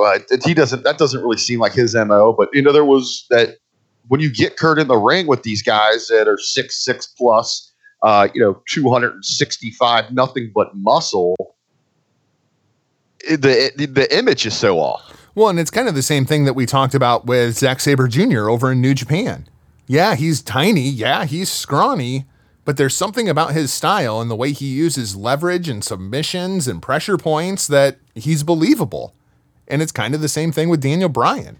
S4: he doesn't. That doesn't really seem like his mo. But you know, there was that when you get Kurt in the ring with these guys that are six six plus, uh, you know, two hundred and sixty five, nothing but muscle. the, the the image is so off.
S3: Well, and it's kind of the same thing that we talked about with Zack Sabre Jr. over in New Japan. Yeah, he's tiny. Yeah, he's scrawny. But there's something about his style and the way he uses leverage and submissions and pressure points that he's believable. And it's kind of the same thing with Daniel Bryan.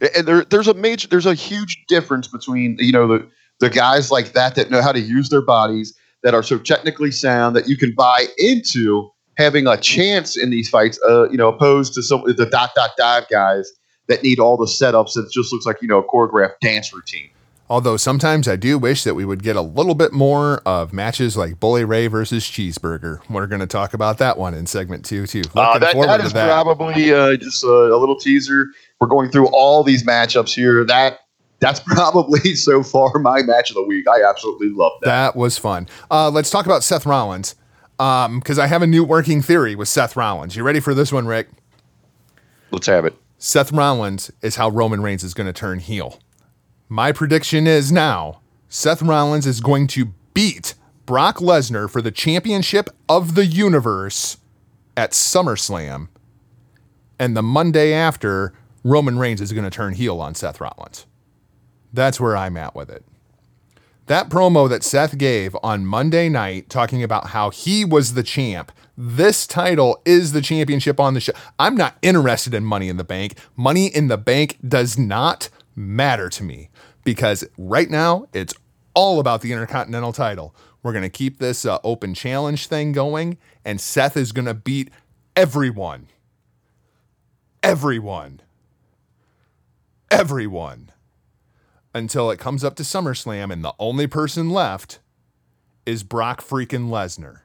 S4: and there, there's a major there's a huge difference between you know the the guys like that that know how to use their bodies that are so technically sound that you can buy into having a chance in these fights uh, you know opposed to some the dot dot dive guys that need all the setups that just looks like you know a choreographed dance routine.
S3: Although sometimes I do wish that we would get a little bit more of matches like Bully Ray versus Cheeseburger. We're going to talk about that one in segment two, too.
S4: uh, that,
S3: forward
S4: that. probably uh, just a, a little teaser. We're going through all these matchups here. That that's [LAUGHS] probably so far my match of the week. I absolutely love that.
S3: That was fun. Uh, let's talk about Seth Rollins Um, because I have a new working theory with Seth Rollins. You ready for this one, Rick?
S4: let's have it
S3: Seth Rollins is how Roman Reigns is going to turn heel. My prediction is now Seth Rollins is going to beat Brock Lesnar for the championship of the universe at SummerSlam. And the Monday after, Roman Reigns is going to turn heel on Seth Rollins. That's where I'm at with it. That promo that Seth gave on Monday night talking about how he was the champ. This title is the championship on the show. I'm not interested in Money in the Bank. Money in the Bank does not matter to me because right now it's all about the Intercontinental title. We're going to keep this uh, open challenge thing going, and Seth is going to beat everyone. Everyone. Everyone until it comes up to SummerSlam, and the only person left is Brock freaking Lesnar.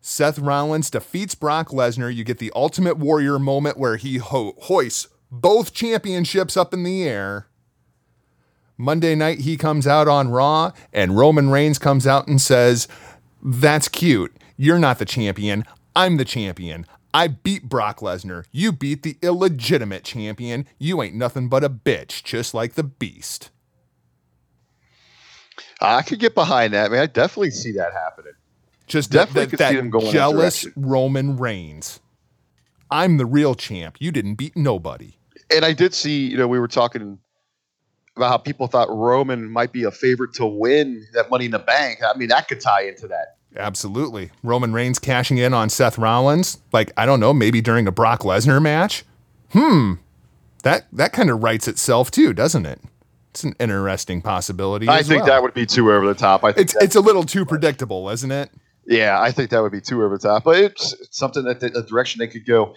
S3: Seth Rollins defeats Brock Lesnar. You get the Ultimate Warrior moment where he ho- hoists both championships up in the air. Monday night, he comes out on Raw, and Roman Reigns comes out and says, That's cute. You're not the champion. I'm the champion. I beat Brock Lesnar. You beat the illegitimate champion. You ain't nothing but a bitch, just like the beast.
S4: I could get behind that, man. I definitely see that happening.
S3: Just
S4: Definitely
S3: that, that,
S4: see them going
S3: jealous. Roman Reigns. I'm the real champ. You didn't beat nobody.
S4: And I did see, you know, we were talking about how people thought Roman might be a favorite to win that Money in the Bank. I mean, that could tie into that.
S3: Absolutely. Roman Reigns cashing in on Seth Rollins, like I don't know, maybe during a Brock Lesnar match. Hmm. That that kind of writes itself too, doesn't it? It's an interesting possibility.
S4: I think
S3: well.
S4: that would be too over the top. I think
S3: it's it's a little too predictable, isn't it?
S4: yeah, I think that would be too over the top. But it's, it's something that the, direction they could go.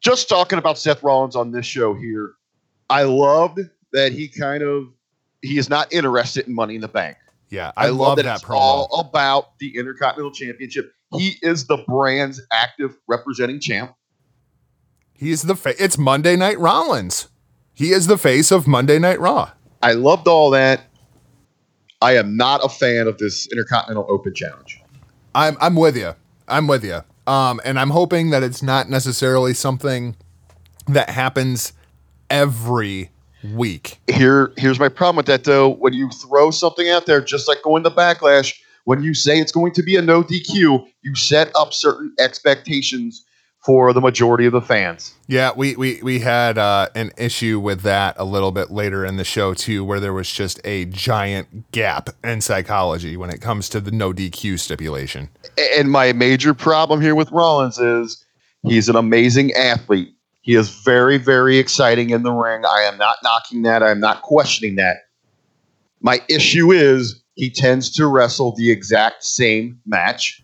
S4: Just talking about Seth Rollins on this show here, I loved that he kind of he is not interested in Money in the Bank.
S3: Yeah, I, love,
S4: love
S3: that,
S4: it's
S3: promo.
S4: all about the Intercontinental Championship. He is the brand's active representing champ.
S3: He's the fa- it's Monday Night Rollins. He is the face of Monday Night Raw.
S4: I loved all that. I am not a fan of this Intercontinental Open Challenge.
S3: I'm I'm with you. I'm with you. Um, and I'm hoping that it's not necessarily something that happens every week.
S4: Here, here's my problem with that though. When you throw something out there, just like going to backlash, when you say it's going to be a no DQ, you set up certain expectations for the majority of the fans.
S3: Yeah, we we we had uh, an issue with that a little bit later in the show too, where there was just a giant gap in psychology when it comes to the no DQ stipulation.
S4: And my major problem here with Rollins is he's an amazing athlete. He is very, very exciting in the ring. I am not knocking that. I am not questioning that. My issue is he tends to wrestle the exact same match.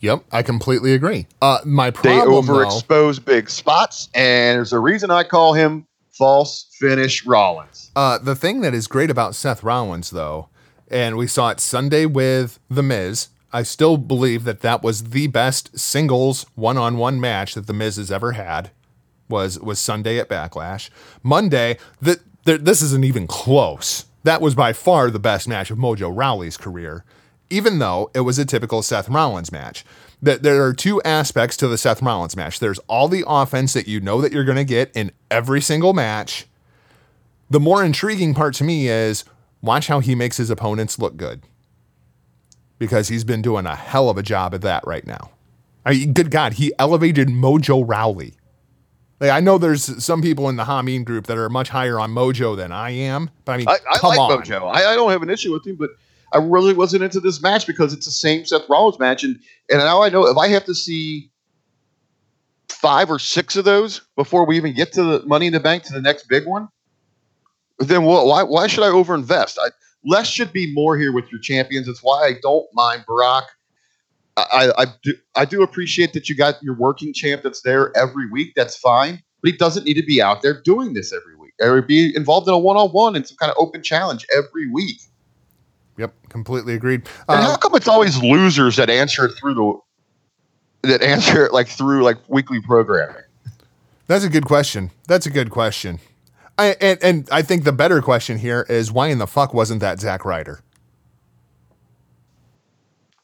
S3: Yep, I completely agree. Uh, my
S4: They
S3: problem though,
S4: overexpose big spots, and there's a reason I call him false finish Rollins.
S3: Uh, the thing that is great about Seth Rollins, though, and we saw it Sunday with The Miz. I still believe that that was the best singles one-on-one match that The Miz has ever had. Was was Sunday at Backlash. Monday, that th- this isn't even close. That was by far the best match of Mojo Rawley's career, even though it was a typical Seth Rollins match. That there are two aspects to the Seth Rollins match. There's all the offense that you know that you're going to get in every single match, the more intriguing part to me is watch how he makes his opponents look good. Because he's been doing a hell of a job at that right now. I mean, good God, he elevated Mojo Rawley. Like, I know there's some people in the Hameen group that are much higher on Mojo than I am, but I mean,
S4: I, I like
S3: on.
S4: Mojo. I, I don't have an issue with him, but I really wasn't into this match because it's the same Seth Rollins match, and and now I know if I have to see five or six of those before we even get to the Money in the Bank to the next big one, then? Why why should I overinvest? I, less should be more here with your champions. That's why I don't mind Brock. I, I, I do I do appreciate that you got your working champ that's there every week. That's fine, but he doesn't need to be out there doing this every week or be involved in a one on one and some kind of open challenge every week.
S3: Yep, completely agreed.
S4: And
S3: Uh,
S4: how come it's always losers that answer it through the that answer it like through like weekly programming?
S3: That's a good question. That's a good question. I, and, and I think the better question here is why in the fuck wasn't that Zack Ryder?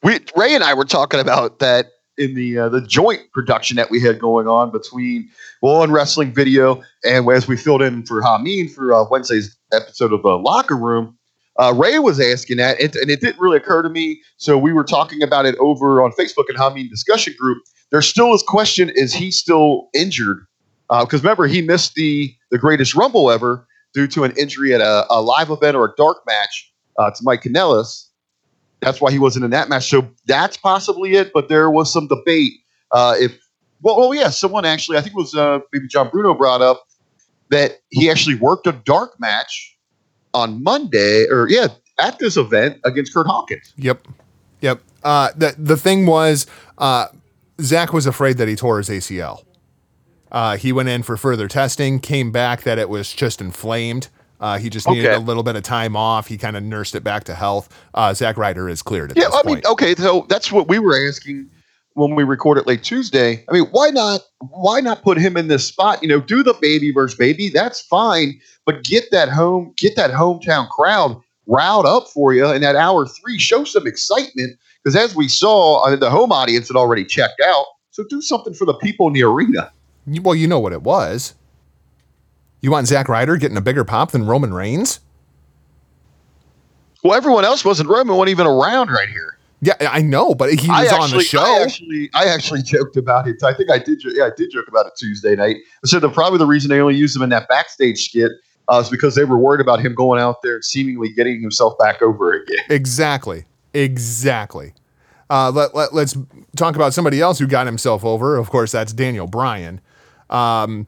S4: We Ray and I were talking about that in the uh, the joint production that we had going on between well on wrestling video and as we filled in for Hameen for uh, Wednesday's episode of the Locker Room. Uh, Ray was asking that, and, and it didn't really occur to me. So we were talking about it over on Facebook and Hameen discussion group. There still is question: Is he still injured? Because remember, he missed the the greatest Rumble ever due to an injury at a, a live event or a dark match uh, to Mike Kanellis. That's why he wasn't in that match. So that's possibly it. But there was some debate uh, if well, oh yeah, someone actually I think it was uh, maybe John Bruno brought up that he actually worked a dark match on Monday or yeah at this event against Kurt Hawkins.
S3: Yep. Yep. Uh, the, the thing was, uh, Zack was afraid that he tore his ACL. Uh, he went in for further testing, came back that it was just inflamed. Uh, he just needed
S4: Okay.
S3: a little bit of time off. He kind of nursed it back to health. Uh, Zack Ryder is cleared at
S4: Yeah,
S3: this
S4: I
S3: point.
S4: mean, okay, so that's what we were asking when we record it late Tuesday. I mean, why not? Why not put him in this spot? You know, do the baby versus baby. That's fine, but get that home, get that hometown crowd riled up for you in that hour three. Show some excitement because as we saw, I mean, the home audience had already checked out. So do something for the people in the arena.
S3: Well, you know what it was. You want Zack Ryder getting a bigger pop than Roman Reigns?
S4: Well, everyone else wasn't Roman, wasn't even around right here.
S3: Yeah, I know, but he was
S4: I
S3: on
S4: actually,
S3: the show.
S4: I actually, I actually joked about it. I think I did. Yeah, I did joke about it Tuesday night. I said that probably the reason they only used him in that backstage skit uh, is because they were worried about him going out there and seemingly getting himself back over again.
S3: Exactly. Exactly. Uh, let, let, let's talk about somebody else who got himself over. Of course, that's Daniel Bryan. Um,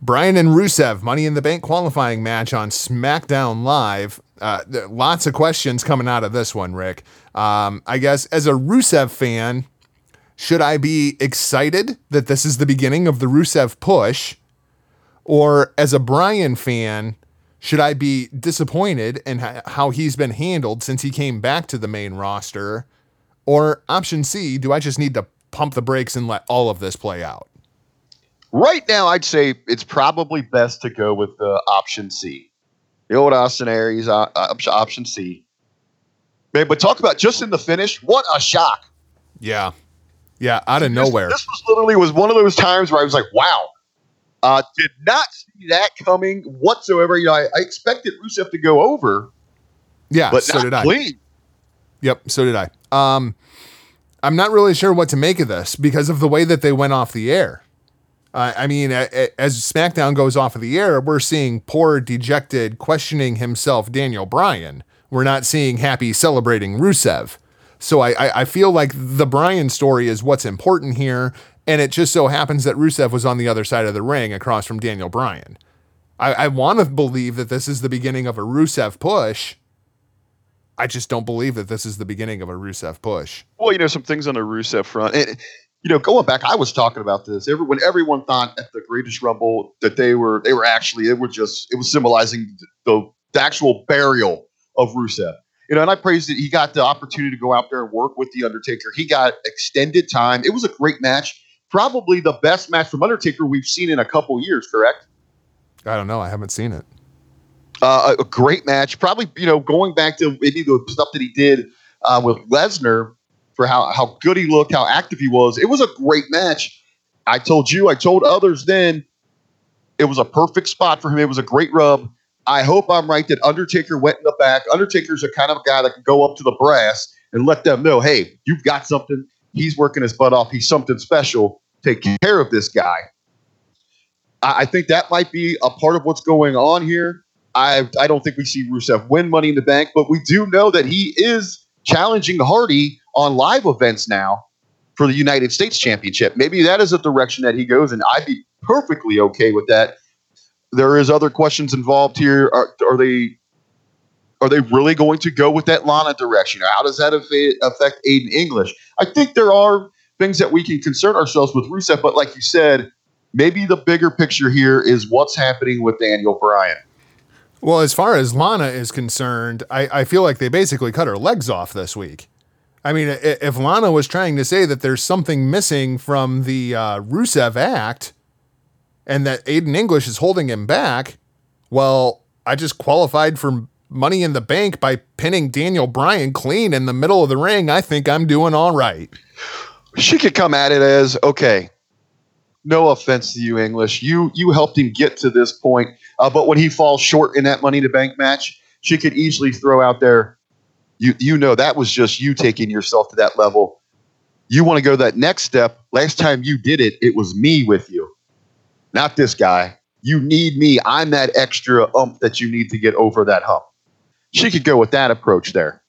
S3: Bryan and Rusev, Money in the Bank qualifying match on SmackDown Live. Uh, lots of questions coming out of this one, Rick. Um, I guess as a Rusev fan, should I be excited that this is the beginning of the Rusev push? Or as a Bryan fan, should I be disappointed in how he's been handled since he came back to the main roster? Or option C, do I just need to pump the brakes and let all of this play out?
S4: Right now, I'd say it's probably best to go with uh, option C, the old Austin Aries uh, option C. But talk about just in the finish, what a shock!
S3: Yeah. Yeah, out of
S4: This-
S3: nowhere.
S4: This, was literally was one of those times where I was like, "Wow, uh, did not see that coming whatsoever." You know, I, I expected Rusev to go over,
S3: Yeah,
S4: but
S3: so did I.
S4: clean.
S3: Yep, so did I. Um, I, I'm not really sure what to make of this because of the way that they went off the air. Uh, I mean, a, a, as SmackDown goes off of the air, we're seeing poor, dejected, questioning himself Daniel Bryan. We're not seeing happy, celebrating Rusev. So I, I, I feel like the Bryan story is what's important here, and it just so happens that Rusev was on the other side of the ring across from Daniel Bryan. I, I want to believe that this is the beginning of a Rusev push. I just don't believe that this is the beginning of a Rusev push.
S4: Well, you know, some things on the Rusev front. And, you know, going back, I was talking about this. Every, when everyone thought at the Greatest Rumble that they were they were actually it was just it was symbolizing the, the actual burial of Rusev. You know, and I praised that he got the opportunity to go out there and work with the Undertaker. He got extended time. It was a great match. Probably the best match from Undertaker we've seen in a couple years. Correct?
S3: I don't know. I haven't seen it.
S4: Uh, a, a great match. Probably, you know, going back to maybe the stuff that he did uh, with Lesnar for how, how good he looked, how active he was. It was a great match. I told you, I told others then, it was a perfect spot for him. It was a great rub. I hope I'm right that Undertaker went in the back. Undertaker's a kind of guy that can go up to the brass and let them know, hey, you've got something. He's working his butt off. He's something special. Take care of this guy. I, I think that might be a part of what's going on here. I I don't think we see Rusev win Money in the Bank, but we do know that he is challenging Hardy on live events now for the United States Championship. Maybe that is a direction that he goes, and I'd be perfectly okay with that. There is other questions involved here. Are, are they are they really going to go with that Lana direction? How does that affect, Aiden English? I think there are things that we can concern ourselves with Rusev, but like you said, maybe the bigger picture here is what's happening with Daniel Bryan.
S3: Well, as far as Lana is concerned, I, I feel like they basically cut her legs off this week. I mean, if Lana was trying to say that there's something missing from the uh, Rusev act and that Aiden English is holding him back, well, I just qualified for money in the bank by pinning Daniel Bryan clean in the middle of the ring. I think I'm doing all right.
S4: she could come at it as okay no offense to you english you you helped him get to this point uh, but when he falls short in that money to bank match she could easily throw out there you you know that was just you taking yourself to that level you want to go that next step last time you did it it was me with you not this guy you need me i'm that extra ump that you need to get over that hump she could go with that approach there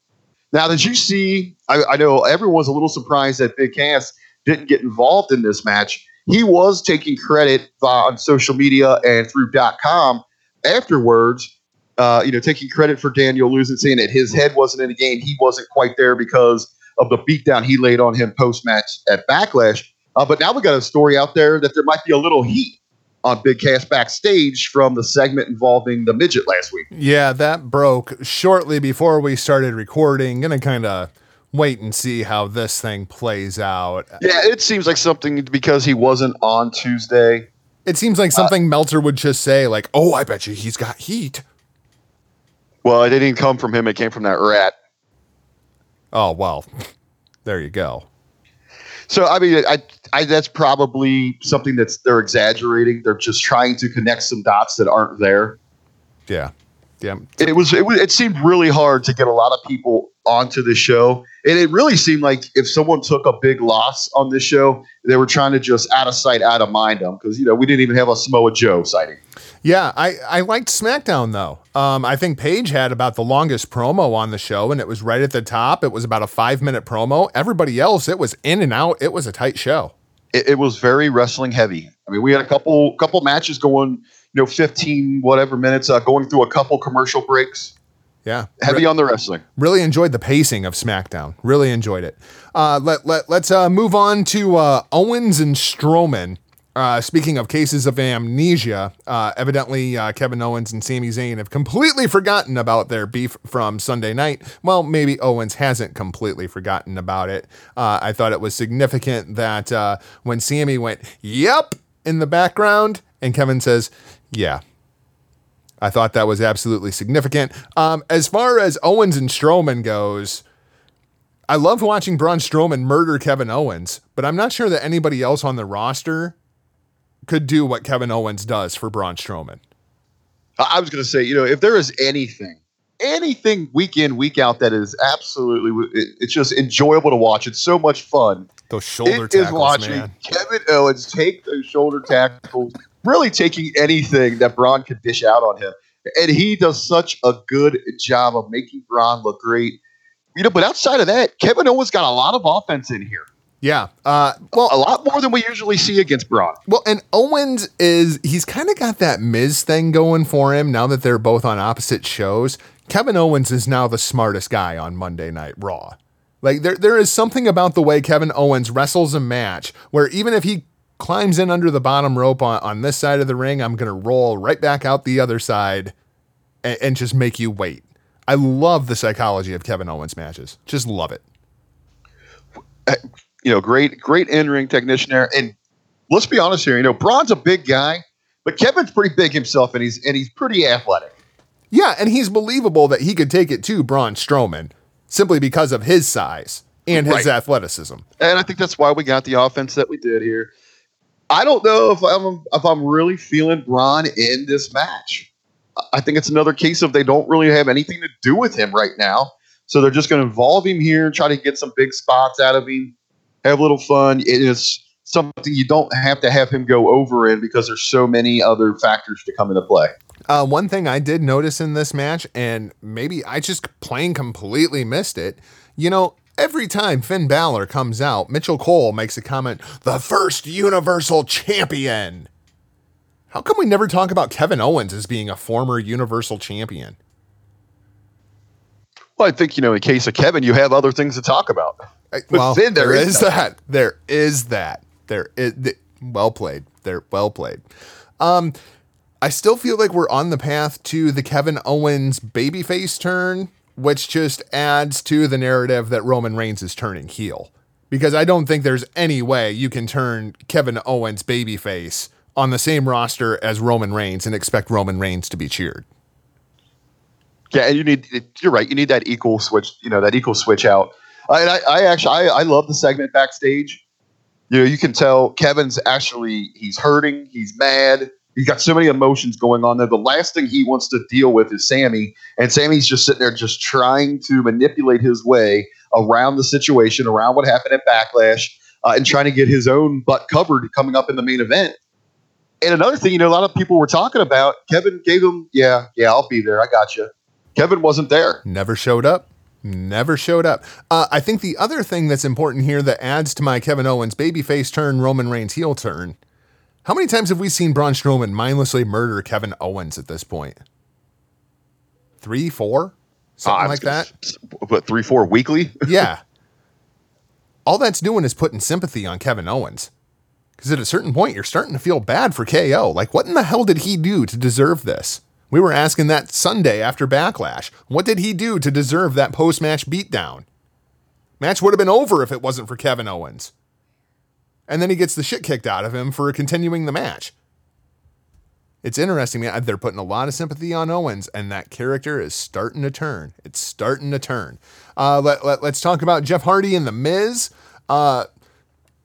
S4: now, did you see? I, I know everyone's a little surprised that Big Cass didn't get involved in this match. He was taking credit on social media and through .com afterwards. Uh, you know, taking credit for Daniel losing, saying that his head wasn't in the game. He wasn't quite there because of the beatdown he laid on him post match at Backlash. Uh, but now we got a story out there that there might be a little heat on Big Cass backstage from the segment involving the midget last week.
S3: Yeah, that broke shortly before we started recording. Gonna kind of wait and see how this thing plays out.
S4: Yeah, it seems like something because he wasn't on Tuesday.
S3: It seems like something Meltzer would just say, like, "Oh, I bet you he's got heat."
S4: Well, it didn't come from him. It came from that rat.
S3: Oh well, [LAUGHS] there you go.
S4: So I mean, I, I that's probably something that's they're exaggerating. They're just trying to connect some dots that aren't there.
S3: Yeah, yeah.
S4: It was it, was, it seemed really hard to get a lot of people onto the show, and it really seemed like if someone took a big loss on this show, they were trying to just out of sight, out of mind them because you know we didn't even have a Samoa Joe sighting.
S3: Yeah, I, I liked SmackDown though. Um, I think Paige had about the longest promo on the show, and it was right at the top. It was about a five minute promo. Everybody else, it was in and out. It was a tight show.
S4: It, it was very wrestling heavy. I mean, we had a couple couple matches going, you know, fifteen whatever minutes, uh, going through a couple commercial breaks.
S3: Yeah,
S4: Heavy on the wrestling.
S3: really enjoyed the pacing of SmackDown. Really enjoyed it. Uh, let let let's uh, move on to uh, Owens and Strowman. Uh, speaking of cases of amnesia, uh, evidently uh, Kevin Owens and Sami Zayn have completely forgotten about their beef from Sunday night. Well, maybe Owens hasn't completely forgotten about it. Uh, I thought it was significant that uh, when Sami went, "Yep," in the background, and Kevin says, "Yeah." I thought that was absolutely significant. Um, as far as Owens and Strowman goes, I love watching Braun Strowman murder Kevin Owens, but I'm not sure that anybody else on the roster could do what Kevin Owens does for Braun Strowman.
S4: I was going to say, you know, if there is anything anything week in week out that is absolutely it, it's just enjoyable to watch. It's so much fun.
S3: Those shoulder
S4: It is
S3: tackles,
S4: watching
S3: man.
S4: Kevin Owens take those shoulder tackles, really taking anything that Braun could dish out on him, and he does such a good job of making Braun look great. You know, but outside of that, Kevin Owens got a lot of offense in here.
S3: Yeah. Uh, well,
S4: A lot more than we usually see against Braun.
S3: Well, and Owens is he's kind of got that Miz thing going for him now that they're both on opposite shows. Kevin Owens is now the smartest guy on Monday Night Raw. Like there there is something about the way Kevin Owens wrestles a match where even if he climbs in under the bottom rope on, on this side of the ring, I'm gonna roll right back out the other side and, and just make you wait. I love the psychology of Kevin Owens matches. Just love it.
S4: Uh, you know, great, great in ring technician there. And let's be honest here. You know, Braun's a big guy, but Kevin's pretty big himself, and he's and he's pretty athletic.
S3: Yeah, and he's believable that he could take it to Braun Strowman simply because of his size and his
S4: Right.
S3: athleticism.
S4: and I think that's why we got the offense that we did here. I don't know if I'm if I'm really feeling Braun in this match. I think it's another case of they don't really have anything to do with him right now, so they're just going to involve him here, and try to get some big spots out of him, have a little fun. It is something you don't have to have him go over in because there's so many other factors to come into play.
S3: Uh, one thing I did notice in this match, and maybe I just plain completely missed it, you know, every time Finn Balor comes out, Michael Cole makes a comment, the first Universal Champion. How come we never talk about Kevin Owens as being a former Universal Champion?
S4: Well, I think you know, in case of Kevin, you have other things to talk about. But
S3: Well,
S4: Finn, there
S3: there
S4: is
S3: is that. There is that. There is th- well played. There well played. Um, I still feel like we're on the path to the Kevin Owens babyface turn, which just adds to the narrative that Roman Reigns is turning heel. Because I don't think there's any way you can turn Kevin Owens babyface on the same roster as Roman Reigns and expect Roman Reigns to be cheered.
S4: Yeah, and you need you're right. You need that equal switch, you know, that equal switch out. I, I, I actually I, I love the segment backstage. You know, you can tell Kevin's actually he's hurting, he's mad, he's got so many emotions going on there. The last thing he wants to deal with is Sami, and Sami's just sitting there just trying to manipulate his way around the situation, around what happened at Backlash, uh, and trying to get his own butt covered coming up in the main event. And another thing, you know, a lot of people were talking about Kevin gave him, yeah, yeah, I'll be there, I got you. Kevin wasn't there.
S3: Never showed up. Never showed up. Uh, I think the other thing that's important here that adds to my Kevin Owens babyface turn, Roman Reigns heel turn. How many times have we seen Braun Strowman mindlessly murder Kevin Owens at this point? Three, four, something
S4: Uh,
S3: like that.
S4: What three, four weekly? [LAUGHS]
S3: Yeah. All that's doing is putting sympathy on Kevin Owens. Because at a certain point, you're starting to feel bad for KO. Like, what in the hell did he do to deserve this? We were asking that Sunday after Backlash. What did he do to deserve that post match beatdown? Match would have been over if it wasn't for Kevin Owens. And then he gets the shit kicked out of him for continuing the match. It's interesting, man. They're putting a lot of sympathy on Owens, and that character is starting to turn. It's starting to turn. Uh, let, let, us talk about Jeff Hardy and The Miz. Uh,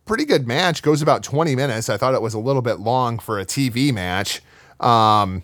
S3: pretty good match. Goes about 20 minutes. I thought it was a little bit long for a TV match. Um,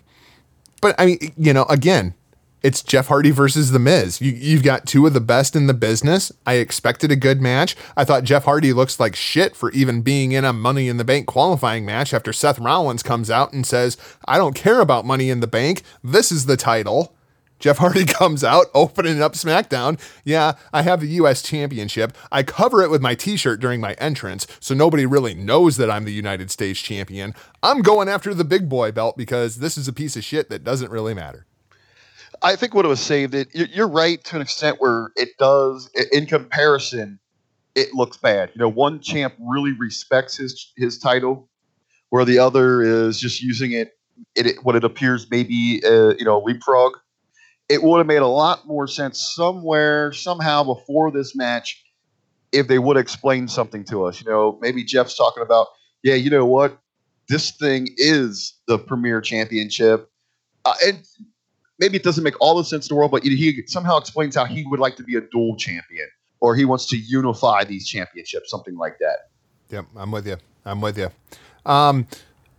S3: but I mean, you know, again, it's Jeff Hardy versus The Miz. You, you've got two of the best in the business. I expected a good match. I thought Jeff Hardy looks like shit for even being in a Money in the Bank qualifying match after Seth Rollins comes out and says, I don't care about Money in the Bank. This is the title. Jeff Hardy [LAUGHS] comes out opening up SmackDown. Yeah, I have the US Championship. I cover it with my t shirt during my entrance, so nobody really knows that I'm the United States Champion. I'm going after the big boy belt because this is a piece of shit that doesn't really matter.
S4: I think what it was saved. It you're, right to an extent where it does. In comparison, it looks bad. You know, one champ really respects his his title, where the other is just using it. It, it what it appears maybe uh, you know leapfrog. It would have made a lot more sense somewhere somehow before this match if they would explain something to us. You know, maybe Jeff's talking about, yeah, you know what, this thing is the premier championship, uh, and maybe it doesn't make all the sense in the world, but he somehow explains how he would like to be a dual champion or he wants to unify these championships, something like that.
S3: Yep, I'm with you. I'm with you. Um,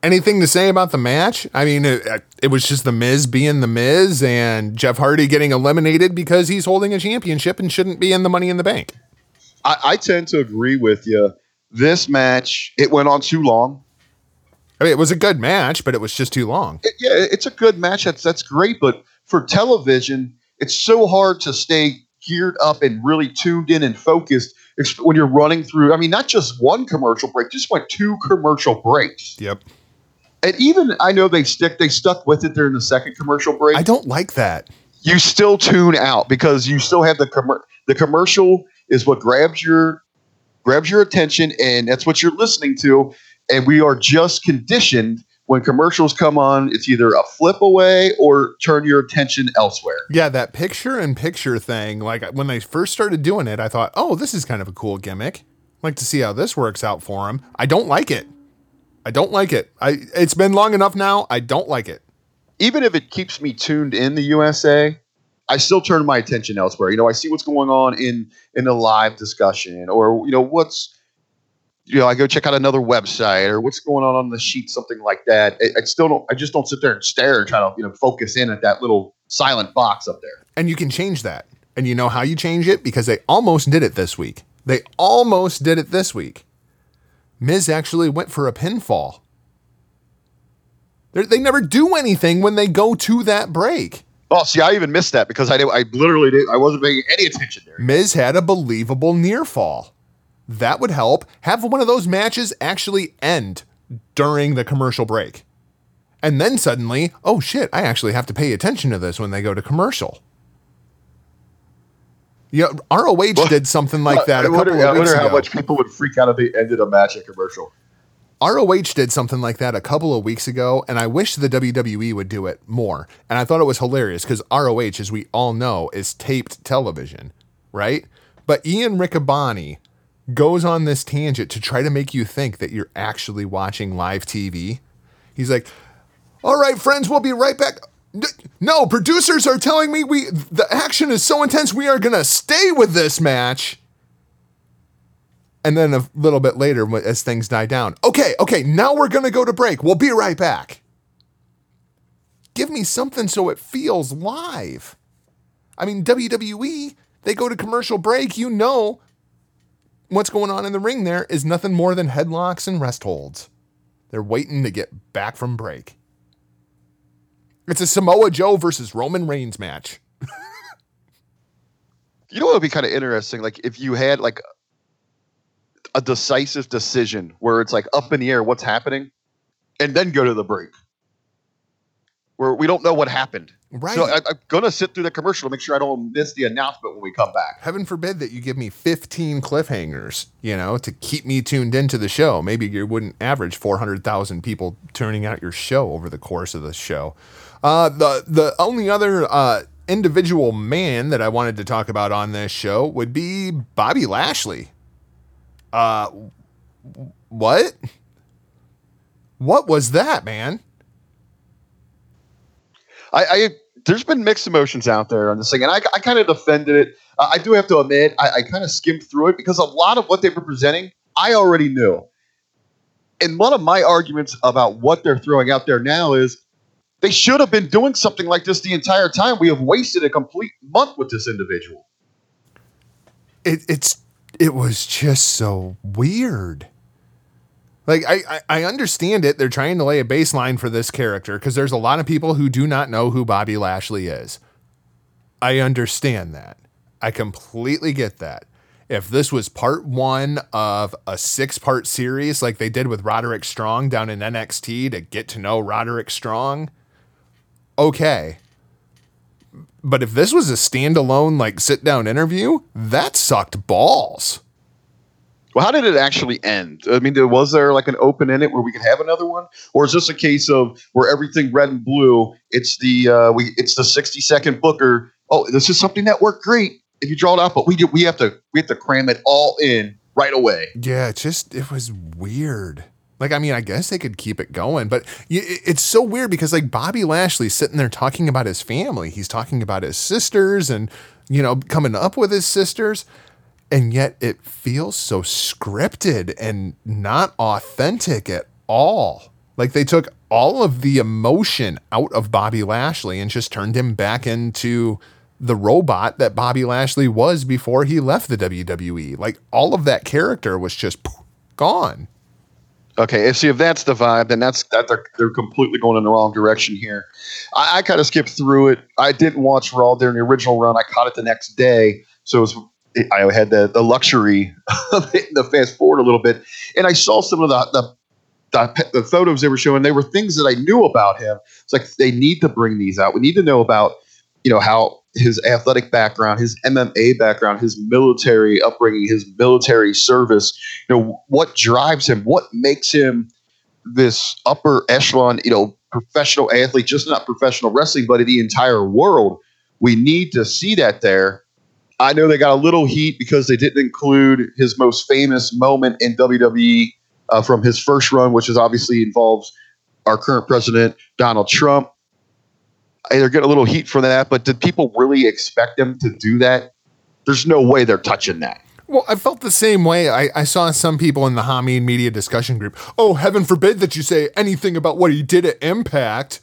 S3: Anything to say about the match? I mean, it, it was just the Miz being the Miz and Jeff Hardy getting eliminated because he's holding a championship and shouldn't be in the Money in the Bank.
S4: I, I tend to agree with you. This match, it went on too long.
S3: I mean, it was a good match, but it was just too long.
S4: It- yeah, it's a good match. That's that's great. But for television, it's so hard to stay geared up and really tuned in and focused when you're running through. I mean, not just one commercial break, just went two commercial breaks.
S3: Yep.
S4: And even I know they stick they stuck with it during the second commercial break.
S3: I don't like that.
S4: you still tune out because you still have the commer- the commercial is what grabs your grabs your attention and that's what you're listening to and we are just conditioned when commercials come on it's either a flip away or turn your attention elsewhere
S3: Yeah, that picture in picture thing, like when they first started doing it, I thought, oh, this is kind of a cool gimmick. I'd like to see how this works out for him. I don't like it. I don't like it. I it's been long enough now. I don't like it.
S4: even if it keeps me tuned in the USA I still turn my attention elsewhere you know I see what's going on in in a live discussion or you know what's you know, I go check out another website or what's going on on the sheet, something like that. I, I still don't. I just don't sit there and stare and try to you know focus in at that little silent box up there.
S3: And you can change that. And you know how you change it? Because they almost did it this week. They almost did it this week. Miz actually went for a pinfall. They're, they never do anything when they go to that break.
S4: Oh, see, I even missed that because I did, I literally did. I wasn't paying any attention there.
S3: Miz had a believable near fall. That would help. Have one of those matches actually end during the commercial break. And then suddenly, oh shit, I actually have to pay attention to this when they go to commercial. Yeah, ROH did something like that
S4: I
S3: a
S4: wonder,
S3: couple
S4: I
S3: of weeks
S4: wonder how much people would freak out if they ended a match at commercial.
S3: ROH did something like that a couple of weeks ago, and I wish the WWE would do it more. And I thought it was hilarious because ROH, as we all know, is taped television, right? But Ian Riccaboni goes on this tangent to try to make you think that you're actually watching live TV. He's like, "All right, friends, we'll be right back." No, producers are telling me we the action is so intense we are gonna stay with this match. And then a little bit later, as things die down, okay, okay, now we're gonna go to break. We'll be right back. Give me something so it feels live. I mean, WWE, they go to commercial break. You know what's going on in the ring there is nothing more than headlocks and rest holds. They're waiting to get back from break. It's a Samoa Joe versus Roman Reigns match. [LAUGHS]
S4: You know what would be kind of interesting? Like if you had like a decisive decision where it's like up in the air, what's happening, and then go to the break, where we don't know what happened.
S3: Right.
S4: So I, I'm gonna sit through the commercial to make sure I don't miss the announcement when we come back.
S3: Heaven forbid that you give me 15 cliffhangers, you know, to keep me tuned into the show. Maybe you wouldn't average 400,000 people turning out your show over the course of the show. Uh, the the only other uh, individual man that I wanted to talk about on this show would be Bobby Lashley. Uh, what? What was that, man?
S4: I, I there's been mixed emotions out there on this thing, and I, I kind of defended it. Uh, I do have to admit, I, I kind of skimmed through it because a lot of what they were presenting, I already knew. And one of my arguments about what they're throwing out there now is they should have been doing something like this the entire time. We have wasted a complete month with this individual.
S3: it, it's it was just so weird. Like I, I understand it. They're trying to lay a baseline for this character because there's a lot of people who do not know who Bobby Lashley is. I understand that. I completely get that. If this was part one of a six part series like they did with Roderick Strong down in NXT to get to know Roderick Strong, okay. But if this was a standalone, like sit down interview, that sucked balls.
S4: Well, how did it actually end? I mean, was there like an open in it where we could have another one, or is this a case of where everything red and blue? It's the uh, we it's the sixty second booker. Oh, this is something that worked great if you draw it out, but we do, we have to we have to cram it all in right away.
S3: Yeah, it just it was weird. Like, I mean, I guess they could keep it going, but it's so weird because like Bobby Lashley's sitting there talking about his family. He's talking about his sisters and you know coming up with his sisters, and yet it feels so scripted and not authentic at all. Like they took all of the emotion out of Bobby Lashley and just turned him back into the robot that Bobby Lashley was before he left the WWE. Like all of that character was just gone.
S4: Okay, see if that's the vibe, then that's that they're they're completely going in the wrong direction here. I, I kind of skipped through it. I didn't watch Raw during the original run. I caught it the next day, so it was I had the the luxury of [LAUGHS] hitting the fast forward a little bit, and I saw some of the the the, the photos they were showing. They were things that I knew about him. It's like they need to bring these out. We need to know about you know how his athletic background, his MMA background, his military upbringing, his military service, you know, what drives him, what makes him this upper echelon, you know, professional athlete, just not professional wrestling, but in the entire world. We need to see that there. I know they got a little heat because they didn't include his most famous moment in WWE uh, from his first run, which is obviously involves our current president, Donald Trump they're getting a little heat for that, but did people really expect them to do that? There's no way they're touching that.
S3: Well, I felt the same way. I, I saw some people in the Hameen Media discussion group. Oh, heaven forbid that you say anything about what he did at Impact.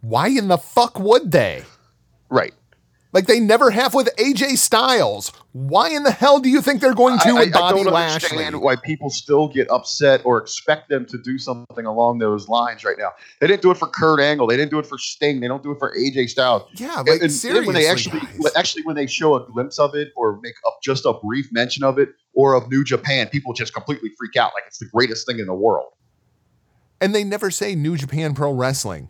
S3: Why in the fuck would they?
S4: Right.
S3: Like they never have with AJ Styles. Why in the hell do you think they're going to
S4: I,
S3: with
S4: I
S3: Bobby
S4: don't
S3: Lashley?
S4: understand why people still get upset or expect them to do something along those lines right now. They didn't do it for Kurt Angle. They didn't do it for Sting. They don't do it for AJ Styles.
S3: Yeah,
S4: And- and
S3: seriously,
S4: when they actually,
S3: guys.
S4: actually when they show a glimpse of it or make up just a brief mention of it or of New Japan, people just completely freak out like it's the greatest thing in the world.
S3: and they never say New Japan Pro Wrestling.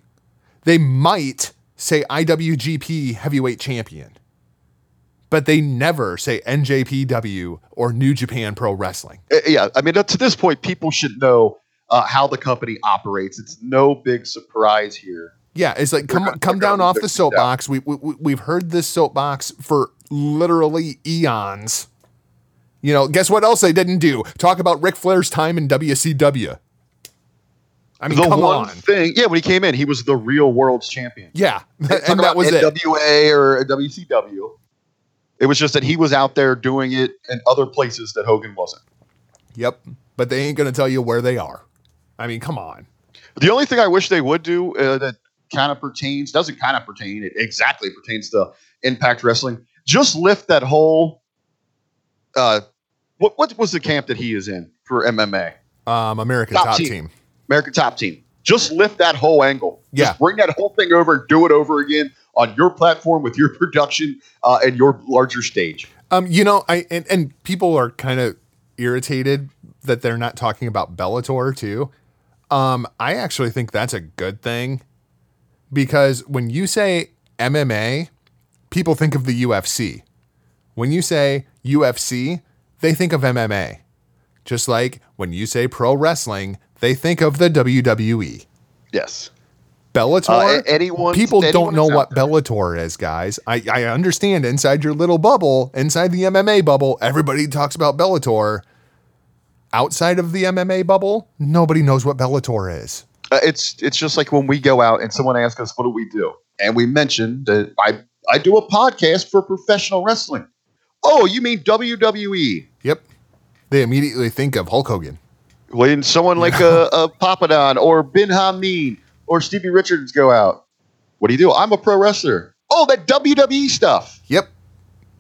S3: They might say IWGP Heavyweight Champion, but they never say NJPW or New Japan Pro Wrestling.
S4: Uh, yeah, I mean, to this point, people should know uh, how the company operates. It's no big surprise here.
S3: Yeah, it's like come
S4: gonna-
S3: come down off the soapbox. We, we we- we've heard this soapbox for literally eons. You know, guess what else they didn't do? Talk about Ric Flair's time in WCW. I mean,
S4: the
S3: come
S4: one
S3: on.
S4: thing, yeah, when he came in, he was the real world's champion.
S3: Yeah, [LAUGHS] and that was it.
S4: NWA or WCW. It was just that he was out there doing it in other places that Hogan wasn't.
S3: Yep, but they ain't gonna tell you where they are. I mean, come on.
S4: The only thing I wish they would do uh, that kind of pertains doesn't kind of pertain. It exactly pertains to Impact Wrestling. Just lift that whole. Uh, what what was the camp that he is in for MMA?
S3: Um, American
S4: Top
S3: top,
S4: team.
S3: team.
S4: American Top Team. Just lift that whole angle.
S3: Yeah.
S4: Just bring that whole thing over. Do it over again on your platform with your [LAUGHS] production uh, and your larger stage.
S3: Um, you know, I and, and people are kind of irritated that they're not talking about Bellator too. Um, I actually think that's a good thing because when you say MMA, people think of the UFC. When you say UFC, they think of MMA. Just like when you say pro wrestling, they think of the WWE.
S4: Yes.
S3: Bellator.
S4: Uh, anyone-
S3: people don't know what
S4: there.
S3: Bellator is, guys. I, I understand inside your little bubble, inside the MMA bubble, everybody talks about Bellator. Outside of the MMA bubble, nobody knows what Bellator is.
S4: Uh, it's it's just like when we go out and someone asks us, "What do we do?" and we mention that I I do a podcast for professional wrestling. Oh, you mean WWE?
S3: Yep. They immediately think of Hulk Hogan.
S4: When someone like a, a Papadon or Ben Hameen or Stevie Richards go out, what do you do? I'm a pro wrestler. Oh, that WWE stuff.
S3: Yep.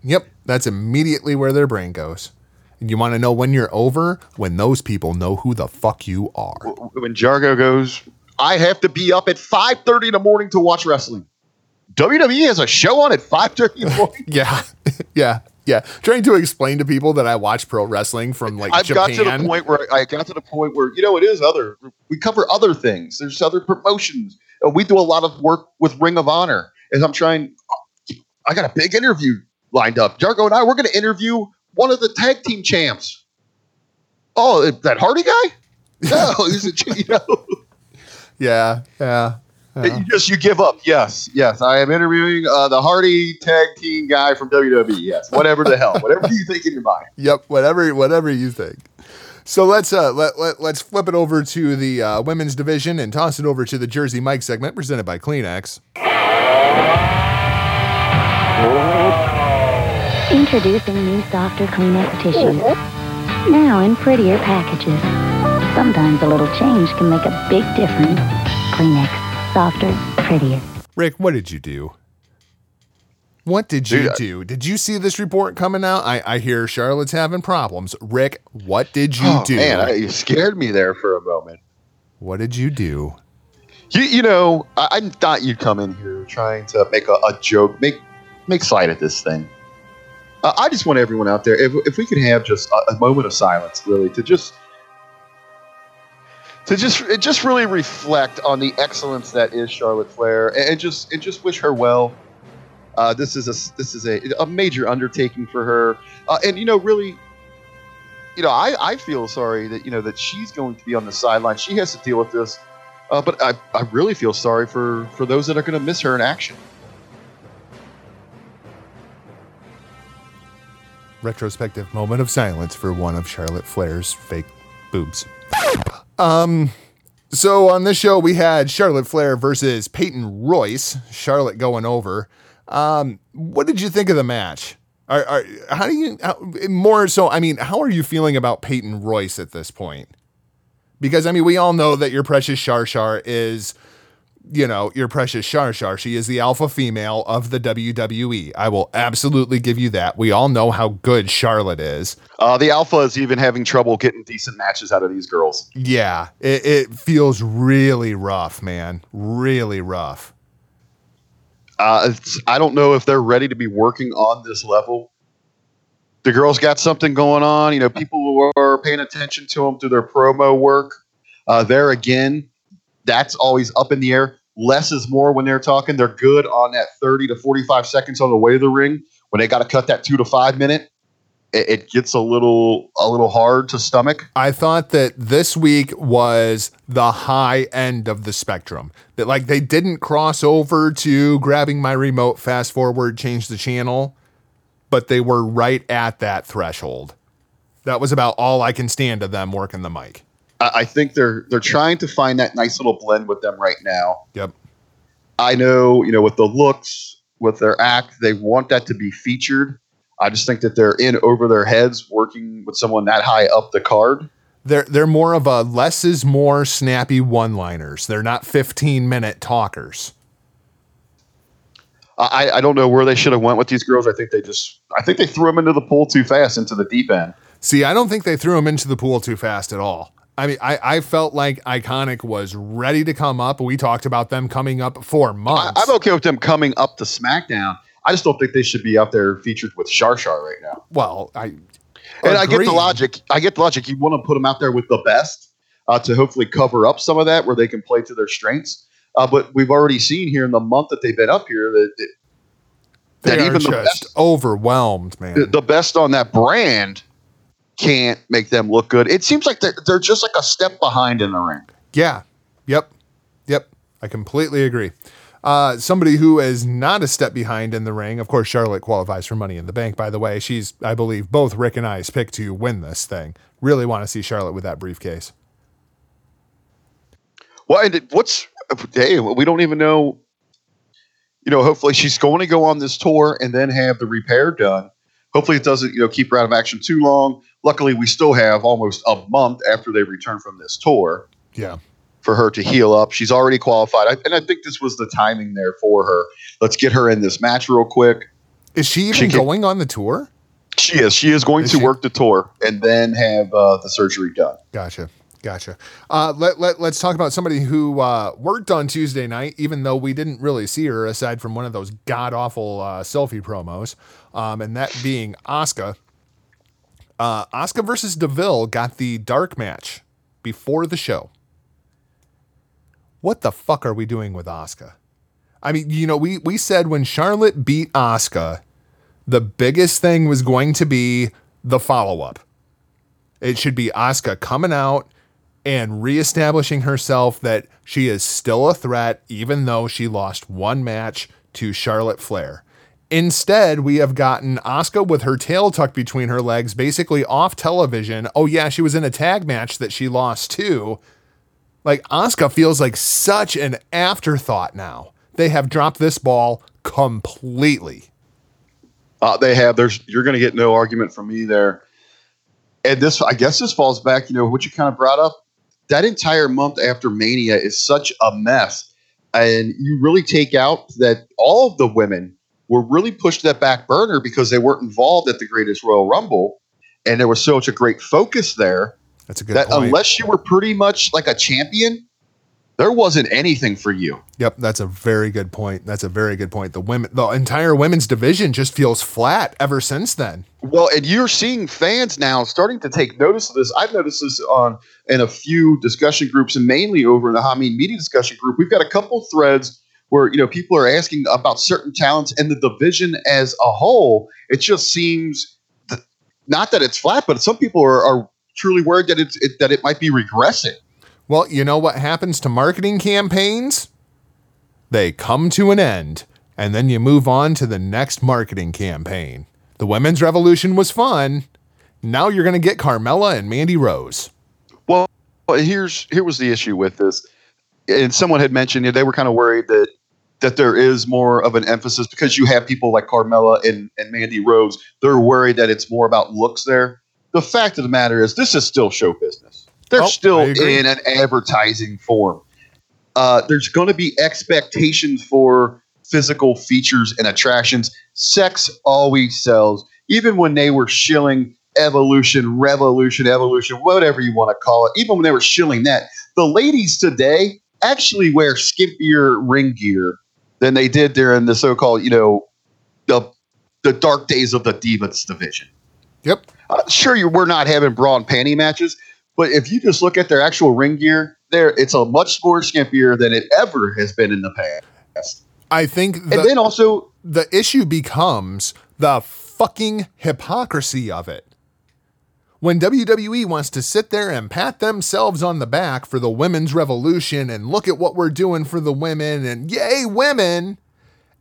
S3: Yep. That's immediately where their brain goes. And you want to know when you're over? When those people know who the fuck you are.
S4: When Jargo goes, I have to be up at 5:30 in the morning to watch wrestling. WWE has a show on at 5:30 in the morning. [LAUGHS]
S3: Yeah. [LAUGHS] yeah. Yeah. Trying to explain to people that I watch pro wrestling from like
S4: I've
S3: Japan.
S4: got to the point where I got to the point where you know it is other. We cover other things. There's other promotions. We do a lot of work with Ring of Honor. As I'm trying, I got a big interview lined up. Jargo and I we're going to interview one of the tag team champs. Oh, that Hardy guy? [LAUGHS] No, he's a you know.
S3: Yeah. Yeah.
S4: You just you give up. Yes, yes. I am interviewing uh, the Hardy tag team guy from WWE. Yes, whatever the hell, whatever you think in your mind. [LAUGHS]
S3: Yep, whatever whatever you think. So let's uh let, let let's flip it over to the uh, women's division and toss it over to the Jersey Mike segment presented by Kleenex.
S5: Introducing new softer Kleenex tissues. Now in prettier packages. Sometimes a little change can make a big difference. Kleenex, softer, prettier.
S3: Rick, what did you do? What did you
S4: Dude, I-
S3: do? Did you see this report coming out? I, I hear Charlotte's having problems. Rick, what did you
S4: Oh,
S3: do?
S4: man, I, you scared me there for a moment.
S3: what did you do?
S4: You, you know, I, I thought you'd come in here trying to make a, a joke, make make light of this thing. Uh, I just want everyone out there, if, if we could have just a, a moment of silence, really, to just to just it just really reflect on the excellence that is Charlotte Flair, and, just and just wish her well. Uh, this is a this is a, a major undertaking for her, uh, and you know, really, you know, I, I feel sorry that you know that she's going to be on the sideline. She has to deal with this. Uh, but I, I really feel sorry for, for those that are going to miss her in action.
S3: Retrospective moment of silence for one of Charlotte Flair's fake boobs. Um, so on this show we had Charlotte Flair versus Peyton Royce. Charlotte going over. Um, what did you think of the match? Are, are how do you how, more so? I mean, how are you feeling about Peyton Royce at this point? Because I mean, we all know that your precious Shar Shar is, you know, your precious Shar Shar. She is the alpha female of the WWE. I will absolutely give you that. We all know how good Charlotte is.
S4: Uh, the Alpha is even having trouble getting decent matches out of these girls.
S3: Yeah, it, it feels really rough, man. Really rough.
S4: Uh, it's, I don't know if they're ready to be working on this level. The girls got something going on. You know, people who are paying attention to them through their promo work. Uh, there again, that's always up in the air. Less is more when they're talking. They're good on that 30 to 45 seconds on the way to the ring. When they got to cut that two to five minute, it, it gets a little a little hard to stomach.
S3: I thought that this week was the high end of the spectrum. That like they didn't cross over to grabbing my remote, fast forward, change the channel, but they were right at that threshold. That was about all I can stand of them working the mic.
S4: I, I think they're they're trying to find that nice little blend with them right now.
S3: Yep.
S4: I know, you know, with the looks, with their act, they want that to be featured. I just think that they're in over their heads working with someone that high up the card.
S3: They're they're more of a less is more snappy one-liners. They're not 15-minute talkers.
S4: I, I don't know where they should have went with these girls. I think they just I think they threw them into the pool too fast into the deep end.
S3: See, I don't think they threw them into the pool too fast at all. I mean, I, I felt like Iconic was ready to come up. We talked about them coming up for months.
S4: I'm okay with them coming up to SmackDown. I just don't think they should be out there featured with Shar Shar right now.
S3: well, I
S4: And I get the logic. I get the logic. You want to put them out there with the best uh, to hopefully cover up some of that where they can play to their strengths. Uh, but we've already seen here in the month that they've been up here that, that,
S3: They
S4: that
S3: are
S4: even the
S3: just
S4: best,
S3: overwhelmed, man.
S4: the best on that brand can't make them look good. It seems like they're, they're just like a step behind in the ring.
S3: yeah. Yep. Yep. I completely agree. Uh, somebody who is not a step behind in the ring. Of course, Charlotte qualifies for Money in the Bank. By the way, she's, I believe, both Rick and I's pick to win this thing. Really want to see Charlotte with that briefcase.
S4: Well, and what's hey, we don't even know. You know, hopefully she's going to go on this tour and then have the repair done. Hopefully, it doesn't you know keep her out of action too long. Luckily, we still have almost a month after they return from this tour
S3: Yeah.
S4: for her to heal up. She's already qualified, I, and I think this was the timing there for her. Let's get her in this match real quick.
S3: Is she even
S4: She can-
S3: going on the tour?
S4: She is. She is going
S3: Is
S4: to
S3: she?
S4: work the tour and then have uh, the surgery done.
S3: Gotcha. Gotcha. Uh, let, let, let's talk about somebody who uh, worked on Tuesday night, even though we didn't really see her aside from one of those god awful uh, selfie promos, um, and that being Asuka. Uh, Asuka versus DeVille got the dark match before the show. What the fuck are we doing with Asuka? I mean, you know, we, we said when Charlotte beat Asuka, the biggest thing was going to be the follow up. It should be Asuka coming out and reestablishing herself that she is still a threat, even though she lost one match to Charlotte Flair. Instead, we have gotten Asuka with her tail tucked between her legs, basically off television. Oh, yeah, she was in a tag match that she lost too. Like, Asuka feels like such an afterthought now. They have dropped this ball completely.
S4: Uh, they have. There's. You're going to get no argument from me there. And this, I guess, this falls back. You know what you kind of brought up. that entire month after Mania is such a mess. And you really take out that all of the women were really pushed to that back burner because they weren't involved at the greatest Royal Rumble. And there was such a great focus there
S3: That's a good
S4: that
S3: point.
S4: unless you were pretty much like a champion, there wasn't anything for you.
S3: Yep, that's a very good point. That's a very good point. The women, the entire women's division just feels flat ever since then.
S4: Well, and you're seeing fans now starting to take notice of this. I've noticed this on in a few discussion groups, and mainly over in the Hameen Media discussion group. We've got a couple threads where you know people are asking about certain talents and the division as a whole. It just seems th- not that it's flat, but some people are, are truly worried that it's it, that it might be regressing.
S3: Well, you know what happens to marketing campaigns? They come to an end, and then you move on to the next marketing campaign. The women's revolution was fun. Now you're going to get Carmella and Mandy Rose.
S4: Well, well, here's here was the issue with this, and someone had mentioned you know, they were kind of worried that that there is more of an emphasis because you have people like Carmella and, and Mandy Rose. They're worried that it's more about looks there. The fact of the matter is, this is still show business. They're
S3: Oh,
S4: still in an advertising form. Uh, there's going to be expectations for physical features and attractions. Sex always sells. Even when they were shilling evolution, revolution, evolution, whatever you want to call it, even when they were shilling that, the ladies today actually wear skimpier ring gear than they did during the so-called, you know, the the dark days of the Divas division.
S3: Yep.
S4: Uh, sure, you we're not having bra and panty matches, but if you just look at their actual ring gear, there it's a much more skimpier than it ever has been in the past.
S3: I think
S4: And then also,
S3: the issue becomes the fucking hypocrisy of it. When WWE wants to sit there and pat themselves on the back for the women's revolution and look at what we're doing for the women and yay, women.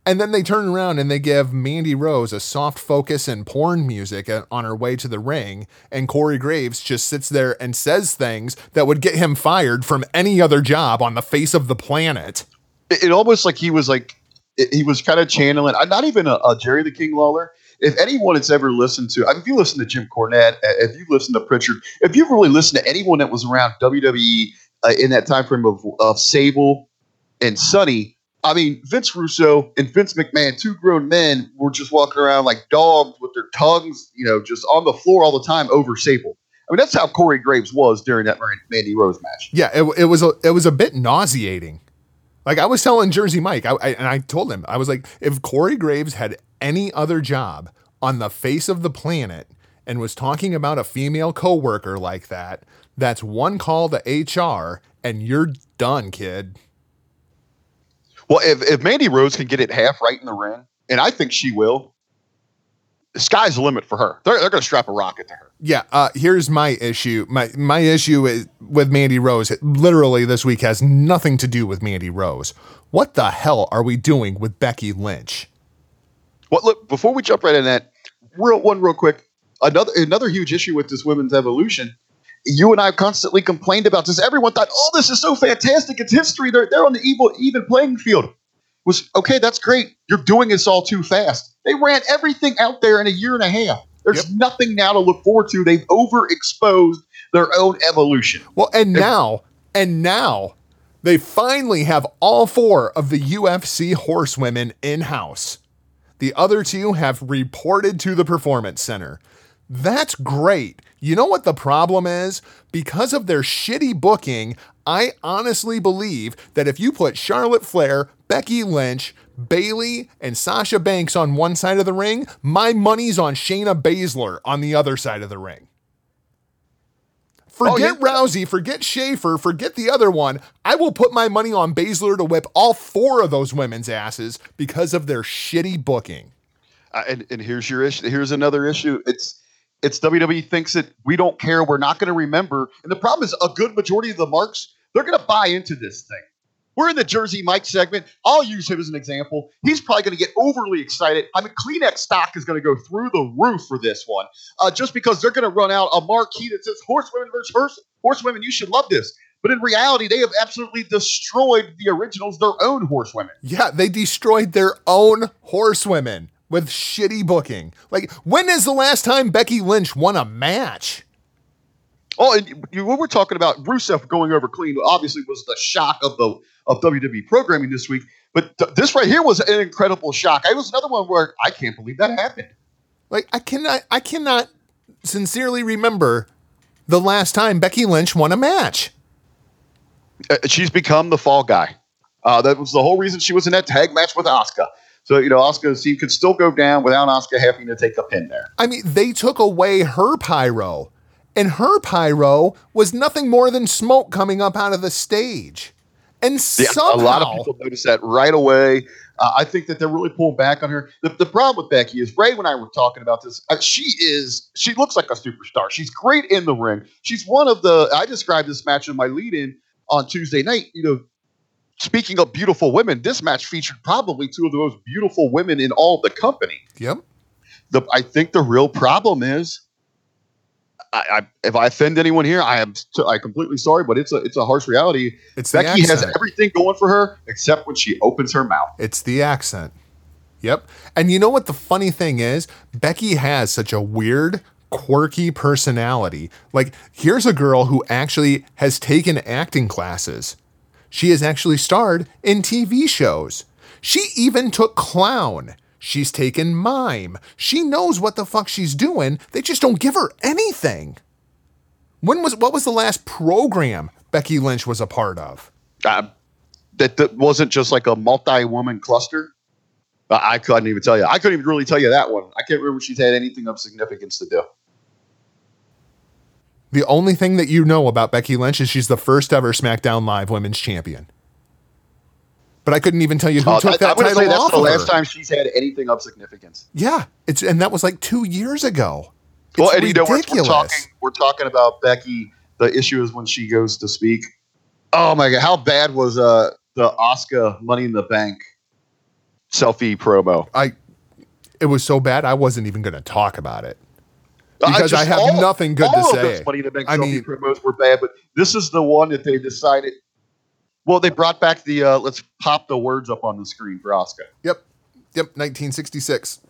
S3: And then they turn around and they give Mandy Rose a soft focus and porn music on her way to the ring. And Corey Graves just sits there and says things that would get him fired from any other job on the face of the planet.
S4: it, it almost like he was like he was kind of channeling. uh, Not even a, a Jerry the King Lawler. If anyone has ever listened to, I mean, if you listen to Jim Cornette, if you listen to Pritchard, if you've really listened to anyone that was around WWE uh, in that time frame of, of Sable and Sunny, I mean, Vince Russo and Vince McMahon, two grown men, were just walking around like dogs with their tongues, you know, just on the floor all the time over Sable. I mean, that's how Corey Graves was during that Mandy Rose match.
S3: Yeah, it, it was a it was a bit nauseating. Like I was telling Jersey Mike, I, I, and I told him I was like, if Corey Graves had any other job on the face of the planet and was talking about a female coworker like that, that's one call to HR and you're done, kid.
S4: Well, if, if Mandy Rose can get it half right in the ring, and I think she will, the sky's the limit for her. They're, they're going to strap a rocket to her.
S3: Yeah, uh, here's my issue. My my issue is with Mandy Rose. It literally this week has nothing to do with Mandy Rose. What the hell are we doing with Becky Lynch?
S4: Well, look, before we jump right in that, real one real quick. Another another huge issue with this women's evolution. You and I have constantly complained about this. Everyone thought, "Oh, this is so fantastic! It's history. They're they're on the evil even playing field." Was okay. That's great. You're doing this all too fast. They ran everything out there in a year and a half. There's nothing now to look forward to. They've overexposed their own evolution.
S3: Well, and now, and now, they finally have all four of the UFC horsewomen in house. The other two have reported to the Performance Center. That's great. You know what the problem is? Because of their shitty booking, I honestly believe that if you put Charlotte Flair, Becky Lynch, Bayley, and Sasha Banks on one side of the ring, my money's on Shayna Baszler on the other side of the ring. Forget
S4: Oh, yeah.
S3: Rousey, forget Shafir, forget the other one. I will put my money on Baszler to whip all four of those women's asses because of their shitty booking.
S4: Uh, and, and here's your issue. Here's another issue. It's it's WWE thinks that we don't care. We're not going to remember. And the problem is, a good majority of the marks they're going to buy into this thing. We're in the Jersey Mike segment. I'll use him as an example. He's probably going to get overly excited. I mean, Kleenex stock is going to go through the roof for this one, uh, just because they're going to run out a marquee that says "Horsewomen versus Horse- Horsewomen." You should love this. But in reality, they have absolutely destroyed the originals, their own horsewomen.
S3: Yeah, they destroyed their own horsewomen with shitty booking. Like, when is the last time Becky Lynch won a match?
S4: Oh, and you, what we're talking about, Rusev going over clean, obviously was the shock of the of WWE programming this week. But th- this right here was an incredible shock. It was another one where I can't believe that happened.
S3: Like I cannot I cannot sincerely remember the last time Becky Lynch won a match.
S4: Uh, she's become the fall guy. Uh, that was the whole reason she was in that tag match with Asuka. So you know, Asuka she could still go down without Asuka having to take a pin there.
S3: I mean, they took away her pyro, and her pyro was nothing more than smoke coming up out of the stage. And
S4: Yeah,
S3: somehow,
S4: a lot of people noticed that right away. Uh, I think that they're really pulling back on her. The, the problem with Becky is Ray and I were talking about this. Uh, she is she looks like a superstar. She's great in the ring. She's one of the. I described this match in my lead-in on Tuesday night. You know, speaking of beautiful women, this match featured probably two of the most beautiful women in all the company.
S3: Yep.
S4: The I think the real problem is. I, I, if I offend anyone here, I am t- I completely sorry, but it's a it's a harsh reality.
S3: It's
S4: Becky has everything going for her except when she opens her mouth.
S3: It's the accent. Yep. And you know what the funny thing is? Becky has such a weird, quirky personality. Like, here's a girl who actually has taken acting classes. She has actually starred in TV shows. She even took clown. She's taken mime. She knows what the fuck she's doing. They just don't give her anything. When was what was the last program Becky Lynch was a part of?
S4: uh, that, that wasn't just like a multi-woman cluster. Uh, I couldn't even tell you. I couldn't even really tell you that one. I can't remember if she's had anything of significance to do.
S3: The only thing that you know about Becky Lynch is she's the first ever SmackDown Live Women's Champion. But I couldn't even tell you who
S4: Uh,
S3: took
S4: I,
S3: that
S4: I'm gonna
S3: title
S4: say that's
S3: off
S4: the last
S3: her.
S4: time she's had anything of significance.
S3: Yeah, it's and that was like two years ago. It's
S4: well, and you know, we're, we're
S3: ridiculous.
S4: talking we're talking about Becky. The issue is when she goes to speak. Oh my god, how bad was uh the Asuka Money in the Bank selfie promo?
S3: I it was so bad I wasn't even going to talk about it. Because I
S4: just-
S3: have
S4: all-
S3: nothing good
S4: all
S3: to
S4: of
S3: say.
S4: those Money in the Bank
S3: I
S4: selfie
S3: mean-
S4: promos were bad, but this is the one that they decided. Well, they brought back the uh, let's pop the words up on the screen for Asuka.
S3: Yep. Yep, 1966.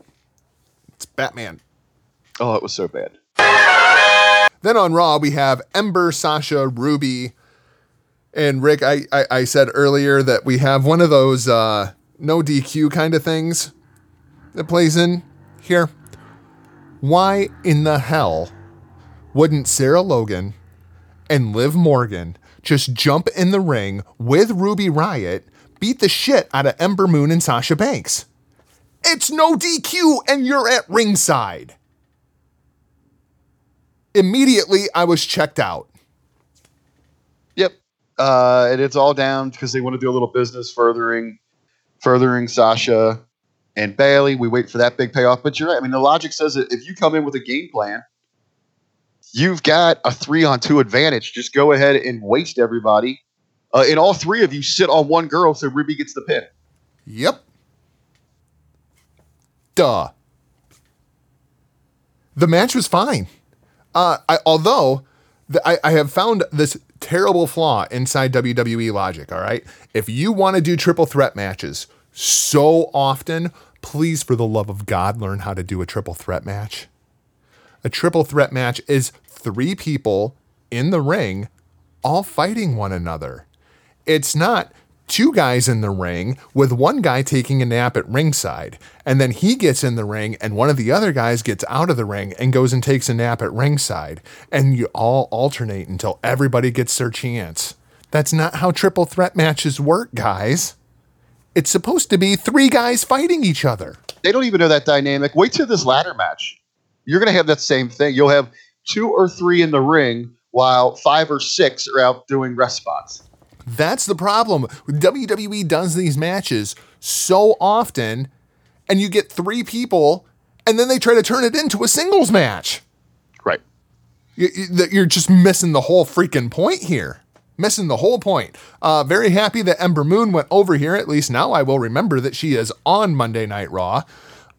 S3: It's Batman.
S4: Oh, it was so bad.
S3: Then on Raw, we have Ember, Sasha, Ruby, and Rick. I, I, I said earlier that we have one of those uh, no DQ kind of things that plays in here. Why in the hell wouldn't Sarah Logan and Liv Morgan just jump in the ring with Ruby Riott, beat the shit out of Ember Moon and Sasha Banks? It's no DQ and you're at ringside immediately I was checked out.
S4: Yep. Uh, and it's all down because they want to do a little business furthering, furthering Sasha and Bayley. We wait for that big payoff. But you're right. I mean, the logic says that if you come in with a game plan, you've got a three on two advantage. Just go ahead and waste everybody. Uh, and all three of you sit on one girl so Ruby gets the pin.
S3: Yep. Duh. The match was fine. Uh, I, although the, I, I have found this terrible flaw inside WWE logic. All right. If you want to do triple threat matches so often, please, for the love of God, learn how to do a triple threat match. A triple threat match is three people in the ring all fighting one another. It's not two guys in the ring with one guy taking a nap at ringside, and then he gets in the ring, and one of the other guys gets out of the ring and goes and takes a nap at ringside, and you all alternate until everybody gets their chance. That's not how triple threat matches work, guys. It's supposed to be three guys fighting each other.
S4: They don't even know that dynamic. Wait till this ladder match. You're going to have that same thing. You'll have two or three in the ring while five or six are out doing rest spots.
S3: That's the problem. WWE does these matches so often, and you get three people, and then they try to turn it into a singles match.
S4: Right.
S3: You- you- that You're just missing the whole freaking point here. Missing the whole point. Uh, very happy that Ember Moon went over here. At least now I will remember that she is on Monday Night Raw.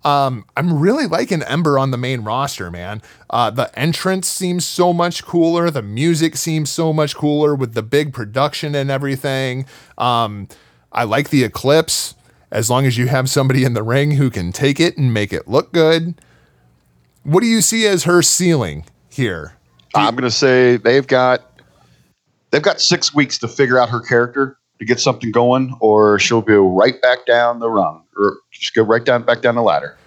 S3: Um, I'm really liking Ember on the main roster, man. Uh, the entrance seems so much cooler. The music seems so much cooler with the big production and everything. Um, I like the Eclipse as long as you have somebody in the ring who can take it and make it look good. What do you see as her ceiling here?
S4: I'm going to say they've got they've got six weeks to figure out her character to get something going, or she'll go right back down the rung, or just go right down back down the ladder.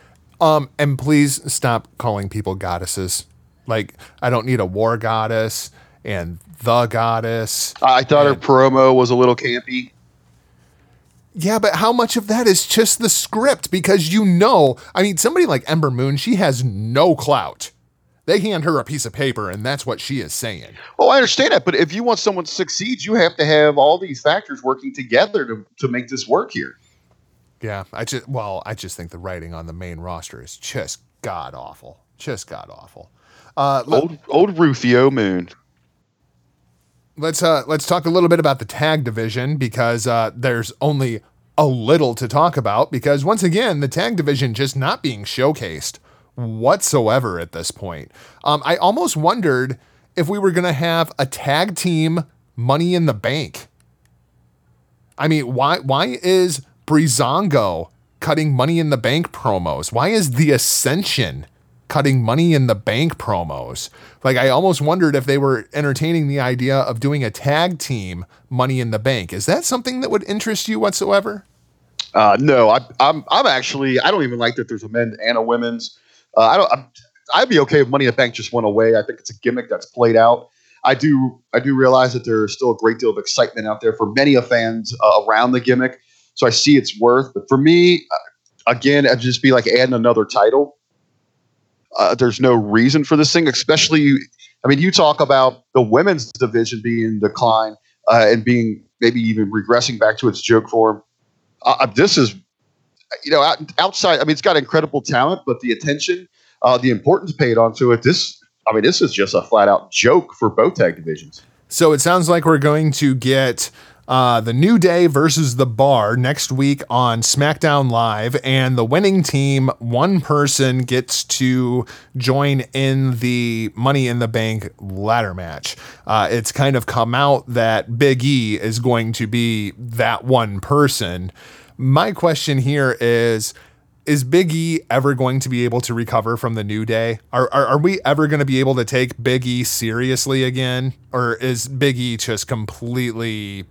S3: Um, and please stop calling people goddesses. Like, I don't need a war goddess and the goddess.
S4: I thought her promo was a little campy.
S3: Yeah, but how much of that is just the script? Because you know, I mean, somebody like Ember Moon, she has no clout. They hand her a piece of paper, and that's what she is saying.
S4: Well, I understand that, but if you want someone to succeed, you have to have all these factors working together to, to make this work here.
S3: Yeah, I just well, I just think the writing on the main roster is just god awful, just god awful. Uh,
S4: Old old Rufio Moon.
S3: let's uh, let's talk a little bit about the tag division because uh, there's only a little to talk about because once again the tag division just not being showcased whatsoever at this point. Um, I almost wondered if we were gonna have a tag team Money in the Bank. I mean, why why is Breezango cutting Money in the Bank promos? Why is the Ascension cutting Money in the Bank promos? Like, I almost wondered if they were entertaining the idea of doing a tag team Money in the Bank. Is that something that would interest you whatsoever?
S4: Uh, no, I, I'm I'm actually I don't even like that there's a men and a women's. Uh, I don't. I'm, I'd be okay if Money in the Bank just went away. I think it's a gimmick that's played out. I do I do realize that there's still a great deal of excitement out there for many of fans uh, around the gimmick. So I see its worth, but for me, uh, again, it'd just be like adding another title. Uh, there's no reason for this thing, especially. I mean, you talk about the women's division being in decline uh, and being maybe even regressing back to its joke form. Uh, this is, you know, outside. I mean, it's got incredible talent, but the attention, uh, the importance paid onto it. This, I mean, this is just a flat out joke for both tag divisions.
S3: So it sounds like we're going to get uh, the New Day versus the Bar next week on SmackDown Live, and the winning team, one person gets to join in the Money in the Bank ladder match. Uh, it's kind of come out that Big E is going to be that one person. My question here is is Big E ever going to be able to recover from the New Day? Are, are, are we ever going to be able to take Big E seriously again? Or is Big E just completely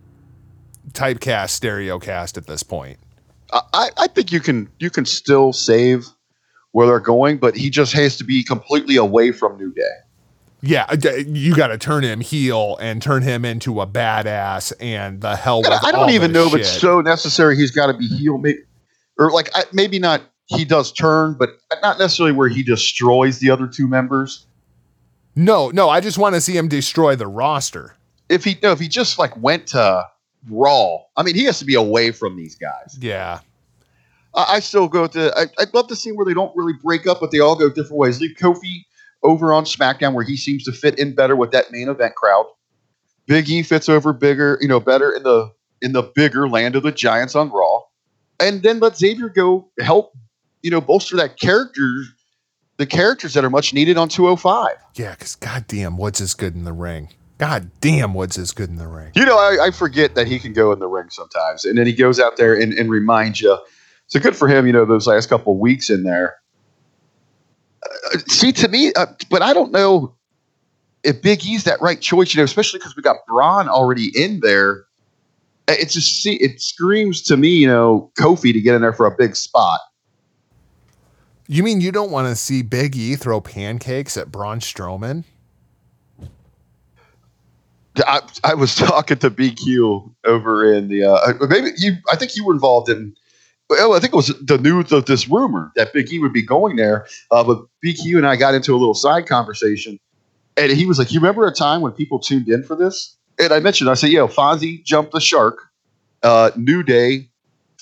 S3: typecast, stereocast at this point?
S4: I, I think you can you can still save where they're going, but he just has to be completely away from New Day.
S3: Yeah, you got to turn him heel and turn him into a badass and the hell
S4: And I don't even know if it's so necessary. He's got to be heel, maybe, or like I, maybe not. He does turn, but not necessarily where he destroys the other two members.
S3: No, no, I just want to see him destroy the roster.
S4: If he no, if he just like went to Raw, I mean, he has to be away from these guys.
S3: Yeah.
S4: I, I still go to. I, I'd love to see where they don't really break up, but they all go different ways. Leave Kofi over on SmackDown, where he seems to fit in better with that main event crowd. Big E fits over bigger, you know, better in the in the bigger land of the Giants on Raw, and then let Xavier go help, you know, bolster that character, the characters that are much needed on 205.
S3: Yeah, because goddamn, what's as good in the ring. God damn, Woods is good in the ring.
S4: You know, I, I forget that he can go in the ring sometimes, and then he goes out there and, and reminds you. So good for him, you know, those last couple of weeks in there. Uh, see, to me, uh, but I don't know if Big E's that right choice, you know, especially because we got Braun already in there. Uh, It just see it screams to me, you know, Kofi to get in there for a big spot.
S3: You mean you don't want to see Big E throw pancakes at Braun Strowman?
S4: I, I was [LAUGHS] talking to BQ over in the uh, maybe you I think you were involved in well I think it was the news of this rumor that Big E would be going there uh, but BQ and I got into a little side conversation and he was like you remember a time when people tuned in for this and I mentioned I said yeah Fonzie jumped the shark uh, New Day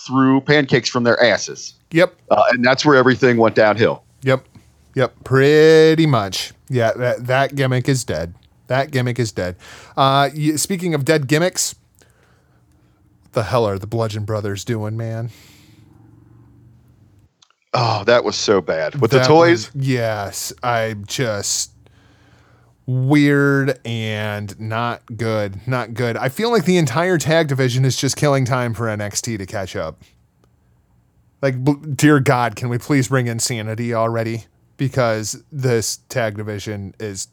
S4: threw pancakes from their asses
S3: Yep.
S4: uh, and that's where everything went downhill
S3: Yep. Yep. Pretty much. Yeah, that, that gimmick is dead. That gimmick is dead. Uh, speaking of dead gimmicks, what the hell are the Bludgeon Brothers doing, man?
S4: oh that was so bad with the toys
S3: was- yes, I'm just weird and not good. Not good. I feel like the entire tag division is just killing time for NXT to catch up. Like, b- dear God, can we please bring insanity already? Because this tag division is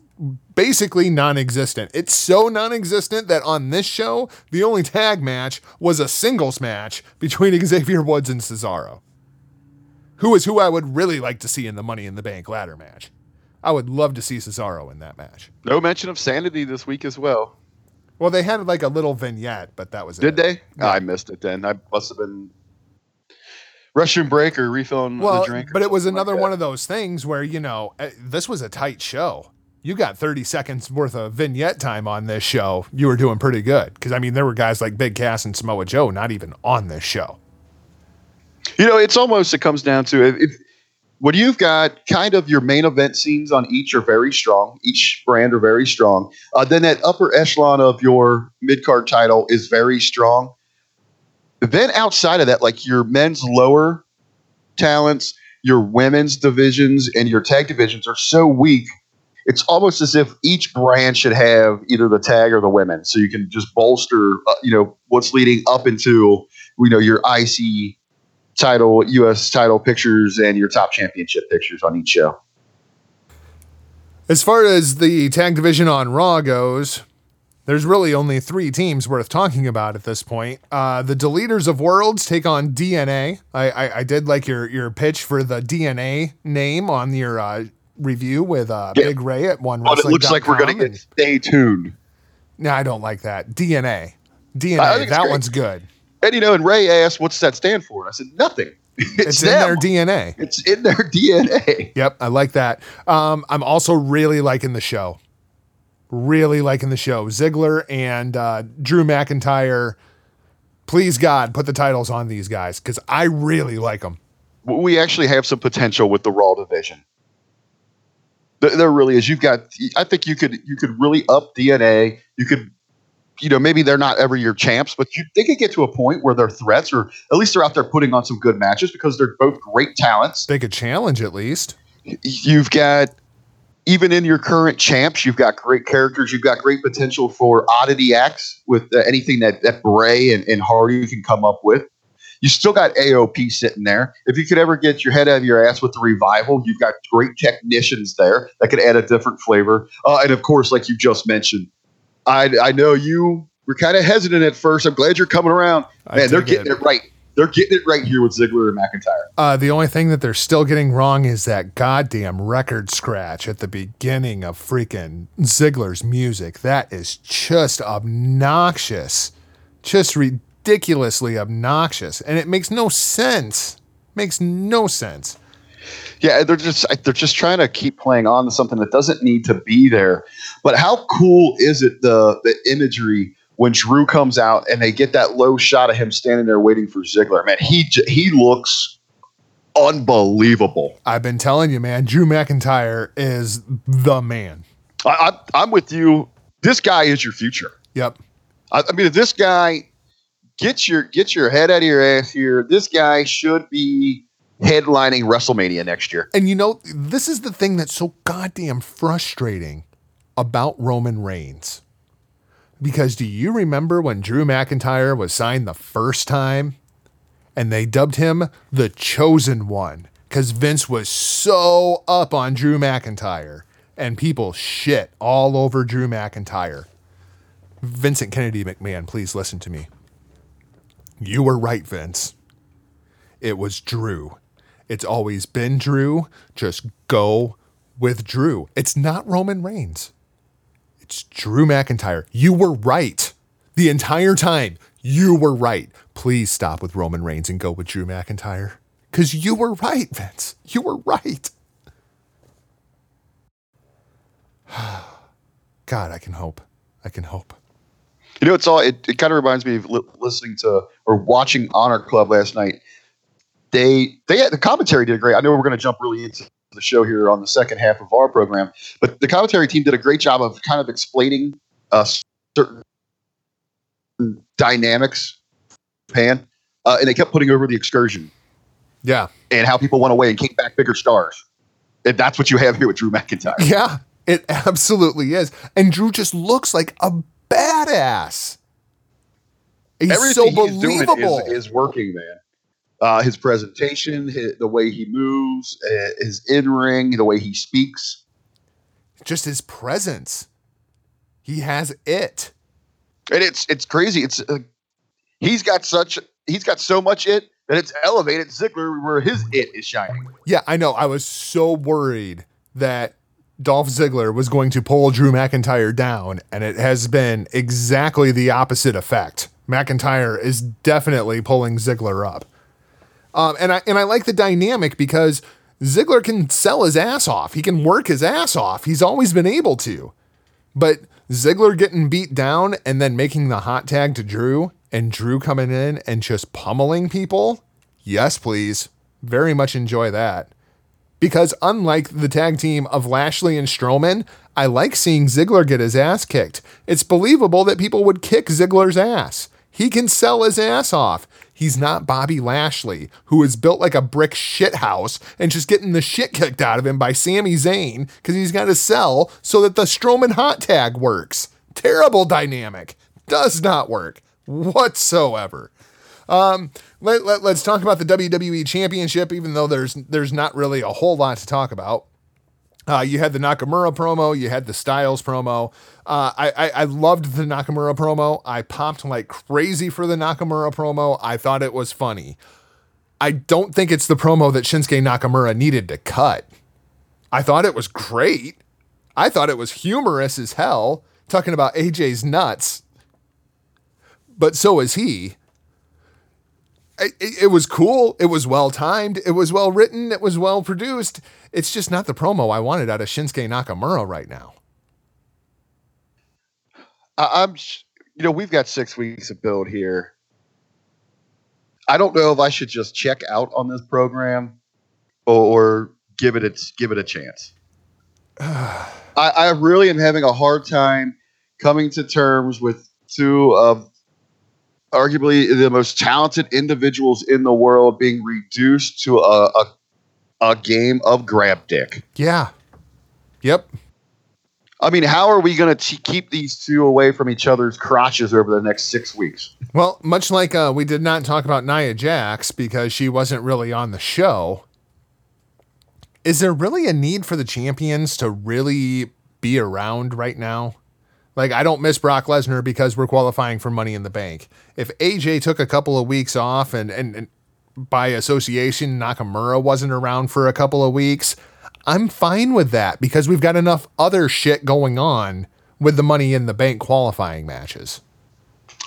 S3: basically non-existent. It's so non-existent that on this show, the only tag match was a singles match between [LAUGHS] Xavier Woods and Cesaro. Who is who I would really like to see in the Money in the Bank ladder match. I would love to see Cesaro in that match.
S4: No mention of sanity this week as well.
S3: Well, they had like a little vignette, but that was
S4: Did
S3: it.
S4: they? Oh, I missed it then. I must have been restroom break or refilling
S3: Well,
S4: the drink.
S3: but it was
S4: something like
S3: another one of those things where you know eh, this was a tight show. You got 30 seconds worth of vignette time on this show. You were doing pretty good because I mean there were guys like Big Cass and Samoa Joe not even on this show.
S4: You know, it's almost it comes down to if, if when you've got kind of your main event scenes on each are very strong, each brand are very strong. Uh, then that upper echelon of your mid card title is very strong. Then outside of that, like your men's lower talents, your women's divisions, and your tag divisions are so weak. It's almost as if each brand should have either the tag or the women, so you can just bolster, uh, you know, what's leading up into, you know, your IC title, U.S. title pictures, and your top championship pictures on each show.
S3: As far as the tag division on Raw goes, there's really only three teams worth talking about at this point. Uh, the Deleters of Worlds take on DNA. I, I, I did like your your pitch for the DNA name on your uh, review with uh,
S4: Yeah.
S3: Big Ray at one.
S4: But it looks like we're going to get stay tuned.
S3: No, I don't like that. DNA. DNA.
S4: I think it's
S3: that one's good.
S4: And you know, and Ray asked, "What's that stand for?" I said, "Nothing. [LAUGHS] It's,
S3: It's in their DNA.
S4: It's in their [LAUGHS] DNA."
S3: Yep, I like that. Um, I'm also really liking the show. Really liking the show. Ziggler and uh, Drew McIntyre. Please God, put the titles on these guys because I really like them.
S4: we actually have some potential with the Raw division. There, there really is. You've got. I think you could you could really up DNA. You could, you know, maybe they're not ever your champs, but you, they could get to a point where they're threats, or at least they're out there putting on some good matches because they're both great talents.
S3: They could challenge at least.
S4: You've got. Even in your current champs, you've got great characters. You've got great potential for oddity acts with uh, anything that, that Bray and, and Hardy can come up with. You still got AOP sitting there. If you could ever get your head out of your ass with the revival, you've got great technicians there that could add a different flavor. Uh, and of course, like you just mentioned, I, I know you were kind of hesitant at first. I'm glad you're coming around. Man, they're getting
S3: it.
S4: it right. They're getting it right here with Ziggler and McIntyre.
S3: Uh, the only thing that they're still getting wrong is that goddamn record scratch at the beginning of freaking Ziggler's music. That is just obnoxious. Just ridiculously obnoxious. And it makes no sense. Makes no sense.
S4: Yeah, they're just they're just trying to keep playing on to something that doesn't need to be there. But how cool is it the the imagery when Drew comes out and they get that low shot of him standing there waiting for Ziggler? Man, he he looks unbelievable.
S3: I've been telling you, man, Drew McIntyre is the man.
S4: I, I, I'm with you. This guy is your future.
S3: Yep.
S4: I, I mean, if this guy get your get your head out of your ass here, this guy should be headlining WrestleMania next year.
S3: And you know, this is the thing that's so goddamn frustrating about Roman Reigns. Because do you remember when Drew McIntyre was signed the first time and they dubbed him the chosen one? Because Vince was so up on Drew McIntyre and people shit all over Drew McIntyre. Vincent Kennedy McMahon, please listen to me. You were right, Vince. It was Drew. It's always been Drew. Just go with Drew. It's not Roman Reigns. It's Drew McIntyre. You were right. The entire time, you were right. Please stop with Roman Reigns and go with Drew McIntyre. Because you were right, Vince. You were right. [SIGHS] God, I can hope. I can hope.
S4: You know, it's all. It, it kind of reminds me of li- listening to or watching Honor Club last night. They they had, the commentary did great. I know we're going to jump really into the show here on the second half of our program, but the commentary team did a great job of kind of explaining uh, certain dynamics. Japan, uh, and they kept putting over the excursion
S3: Yeah.
S4: and how people went away and came back bigger stars. And that's what you have here with Drew McIntyre.
S3: Yeah, it absolutely is. And Drew just looks like a badass. He's so
S4: Everything he's doing
S3: believable.
S4: is, is working, man. Uh, his presentation, his, the way he moves, uh, his in ring, the way he speaks.
S3: just his presence. He has it.
S4: and it's it's crazy. It's uh, he's got such he's got so much it that it's elevated Ziggler where his it is shining.
S3: Yeah, I know. I was so worried that Dolph Ziggler was going to pull Drew McIntyre down, and it has been exactly the opposite effect. McIntyre is definitely pulling Ziggler up. Um, and I and I like the dynamic because Ziggler can sell his ass off. He can work his ass off. He's always been able to. But Ziggler getting beat down and then making the hot tag to Drew and Drew coming in and just pummeling people. Yes, please. Very much enjoy that. Because unlike the tag team of Lashley and Strowman, I like seeing Ziggler get his ass kicked. It's believable that people would kick Ziggler's ass. He can sell his ass off. He's not Bobby Lashley, who is built like a brick shithouse and just getting the shit kicked out of him by Sami Zayn because he's got to sell so that the Strowman hot tag works. Terrible dynamic. Does not work whatsoever. Um, let, let, us talk about the WWE Championship, even though there's there's not really a whole lot to talk about. Uh, you had the Nakamura promo, you had the Styles promo. Uh, I, I, I loved the Nakamura promo. I popped like crazy for the Nakamura promo. I thought it was funny. I don't think it's the promo that Shinsuke Nakamura needed to cut. I thought it was great. I thought it was humorous as hell, talking about AJ's nuts. But so is he. It, it, was cool. It was well timed. It was well written. It was well produced. It's just not the promo I wanted out of Shinsuke Nakamura right now.
S4: I'm, you know, we've got six weeks of build here. I don't know if I should just check out on this program or, give it its give it a chance. [SIGHS] I, I really am having a hard time coming to terms with two of arguably the most talented individuals in the world being reduced to a, a, a game of grab dick.
S3: Yeah. Yep.
S4: I mean, how are we going to keep these two away from each other's crotches over the next six weeks?
S3: Well, much like uh, we did not talk about Nia Jax because she wasn't really on the show, is there really a need for the champions to really be around right now? Like, I don't miss Brock Lesnar because we're qualifying for Money in the Bank. If AJ took a couple of weeks off and, and, and by association, Nakamura wasn't around for a couple of weeks, I'm fine with that because we've got enough other shit going on with the Money in the Bank qualifying matches.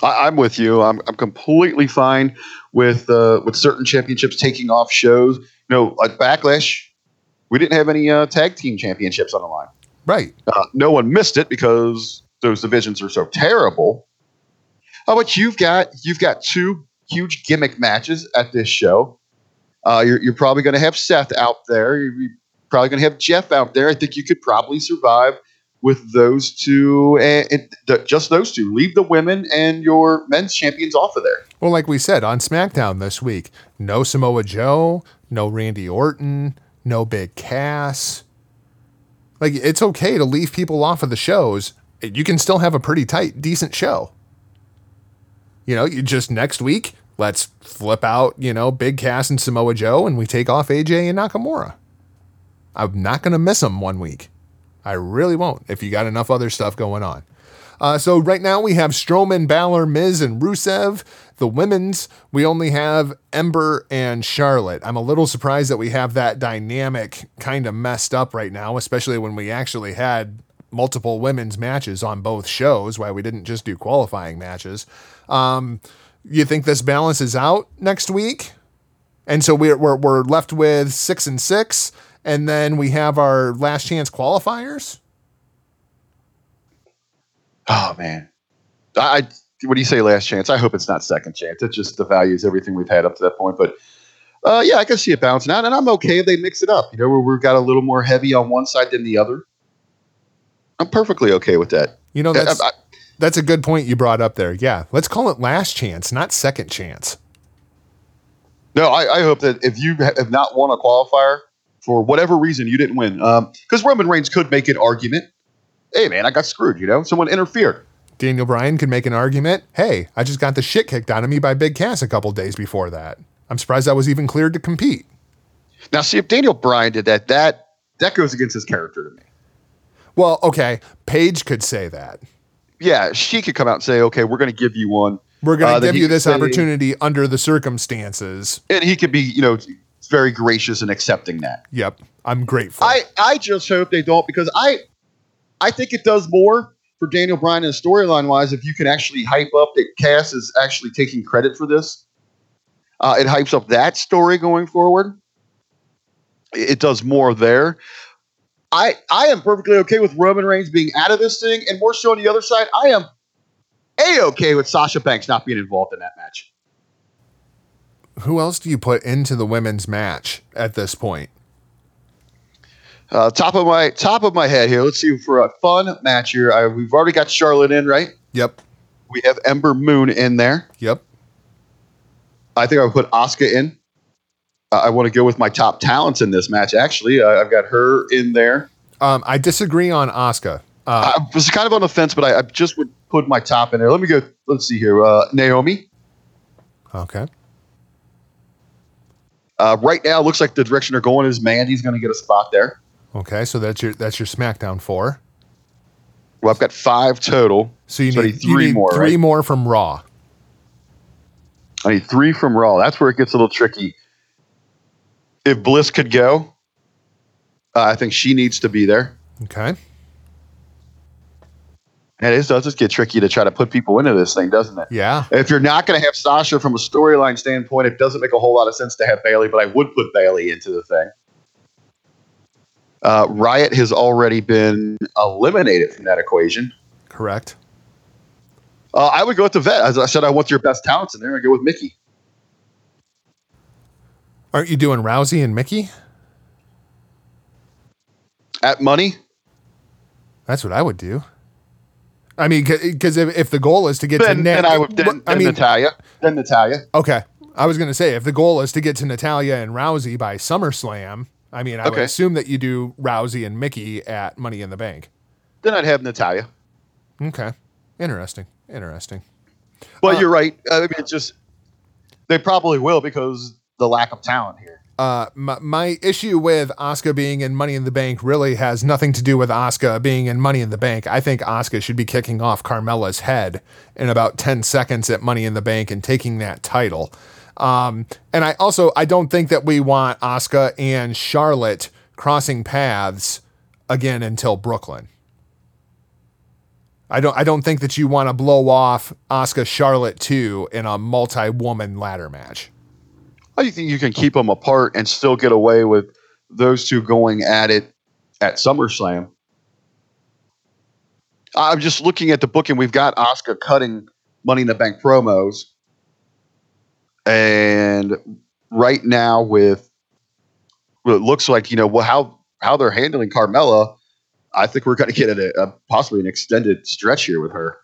S4: I, I'm with you. I'm, I'm completely fine with uh, with certain championships taking off shows. You know, like Backlash, we didn't have any uh, tag team championships on the line.
S3: Right.
S4: Uh, no one missed it because those divisions are so terrible. Oh, but you've got you've got two huge gimmick matches at this show. Uh, you're, you're probably going to have Seth out there. You're, probably going to have Jeff out there. I think you could probably survive with those two and, and th- just those two. Leave the women and your men's champions off of there.
S3: Well, like we said on SmackDown this week, no Samoa Joe, no Randy Orton, no Big Cass. Like it's okay to leave people off of the shows. You can still have a pretty tight, decent show. You know, you just next week, let's flip out, you know, Big Cass and Samoa Joe and we take off AJ and Nakamura. I'm not going to miss them one week. I really won't if you got enough other stuff going on. Uh, so right now we have Strowman, Balor, Miz, and Rusev. The women's, we only have Ember and Charlotte. I'm a little surprised that we have that dynamic kind of messed up right now, especially when we actually had multiple women's matches on both shows. Why we didn't just do qualifying matches. Um, you think this balances out next week? And so we're, we're, we're left with six and six, and then we have our last chance qualifiers.
S4: Oh man, I what do you say? Last chance. I hope it's not second chance. It just devalues everything we've had up to that point. But uh, yeah, I can see it bouncing out, and I'm okay if they mix it up. You know, we've got a little more heavy on one side than the other. I'm perfectly okay with that.
S3: You know, that's
S4: I- I-
S3: that's a good point you brought up there. Yeah, let's call it last chance, not second chance.
S4: No, I, I hope that if you have not won a qualifier for whatever reason you didn't win, um, because Roman Reigns could make an argument. Hey man, I got screwed. You know, someone interfered.
S3: Daniel Bryan could make an argument. Hey, I just got the shit kicked out of me by Big Cass a couple days before that. I'm surprised I was even cleared to compete.
S4: Now, see if Daniel Bryan did that, that that goes against his character to me.
S3: Well, okay, Paige could say that.
S4: Yeah, she could come out and say, "Okay, we're going to give you one,"
S3: We're going
S4: Uh,
S3: to
S4: then
S3: give you this
S4: say-
S3: opportunity under the circumstances.
S4: and he could be, you know, very gracious in accepting that.
S3: Yep, I'm grateful.
S4: I I just hope they don't because I I think it does more for Daniel Bryan and storyline wise if you can actually hype up that Cass is actually taking credit for this. Uh, it hypes up that story going forward. It does more there. I I am perfectly okay with Roman Reigns being out of this thing, and more so on the other side, I am a okay with Sasha Banks not being involved in that match.
S3: Who else do you put into the women's match at this point?
S4: Uh, top of my top of my head here. Let's see for a fun match here. I, we've already got Charlotte in, right?
S3: Yep,
S4: We have Ember Moon in there.
S3: yep.
S4: I think I would put Asuka in. I want to go with my top talents in this match. Actually, uh, I've got her in there.
S3: Um, I disagree on Asuka. Uh,
S4: I was kind of on the fence, but I, I just would put my top in there. Let me go. Let's see here. Uh, Naomi.
S3: okay.
S4: Uh, right now, it looks like the direction they're going is Mandy's going to get a spot there.
S3: Okay, so that's your that's your SmackDown four.
S4: Well, I've got five total.
S3: So you
S4: So
S3: need,
S4: need
S3: you
S4: three
S3: need
S4: more,
S3: three
S4: right?
S3: more from Raw.
S4: I need three from Raw. That's where it gets a little tricky. If Bliss could go, uh, I think she needs to be there.
S3: Okay.
S4: And it does just get tricky to try to put people into this thing, doesn't it?
S3: Yeah.
S4: If you're not going to have Sasha from a storyline standpoint, it doesn't make a whole lot of sense to have Bayley, but I would put Bayley into the thing. Uh, Riott has already been eliminated from that equation.
S3: Correct.
S4: Uh, I would go with the vet. As I said, I want your best talents in there. I go with Mickie.
S3: Aren't you doing Rousey and Mickie?
S4: At money,
S3: That's what I would do. I mean, because if, if the goal is to get
S4: then,
S3: to Nat-
S4: then I would. Then,
S3: I mean,
S4: Natalya. Then Natalya.
S3: okay. I was going to say if the goal is to get to Natalya and Rousey by SummerSlam, I mean, I would assume that you do Rousey and Mickie at Money in the Bank.
S4: Then I'd have Natalya.
S3: Okay. Interesting. Interesting.
S4: But
S3: Uh,
S4: you're right. I mean, it's just they probably will because the lack of talent here.
S3: Uh, my, my issue with Asuka being in Money in the Bank really has nothing to do with Asuka being in Money in the Bank. I think Asuka should be kicking off Carmella's head in about 10 seconds at Money in the Bank and taking that title. Um, and I also I don't think that we want Asuka and Charlotte crossing paths again until Brooklyn. I don't I don't think that you want to blow off Asuka Charlotte 2 in a multi-woman ladder match.
S4: You think you can keep them apart and still get away with those two going at it at SummerSlam? I'm just looking at the booking. We've got Asuka cutting Money in the Bank promos, and right now with what it looks like, you know, well, how how they're handling Carmella, I think we're going to get a, a possibly an extended stretch here with her.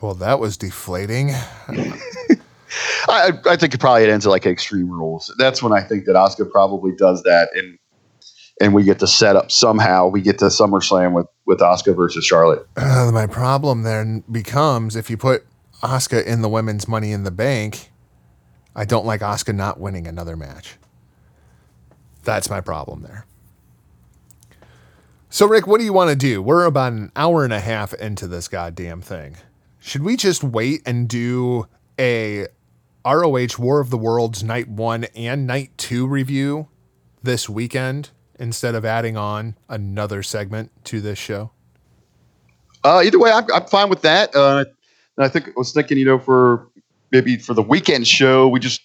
S3: Well, that was deflating. [LAUGHS]
S4: I, I think it probably ends at like Extreme Rules. That's when I think that Asuka probably does that, and and we get to set up somehow. We get to SummerSlam with with Asuka versus Charlotte.
S3: Uh, [CLEARS THROAT] my problem then becomes if you put Asuka in the women's Money in the Bank, I don't like Asuka not winning another match. That's my problem there. So, Rick, what do you want to do? We're about an hour and a half into this goddamn thing. Should we just wait and do a ROH War of the Worlds Night 1 and Night 2 review this weekend instead of adding on another segment to this show?
S4: Uh, either way, I'm, I'm fine with that. Uh, and I think I was thinking, you know, for maybe for the weekend show, we just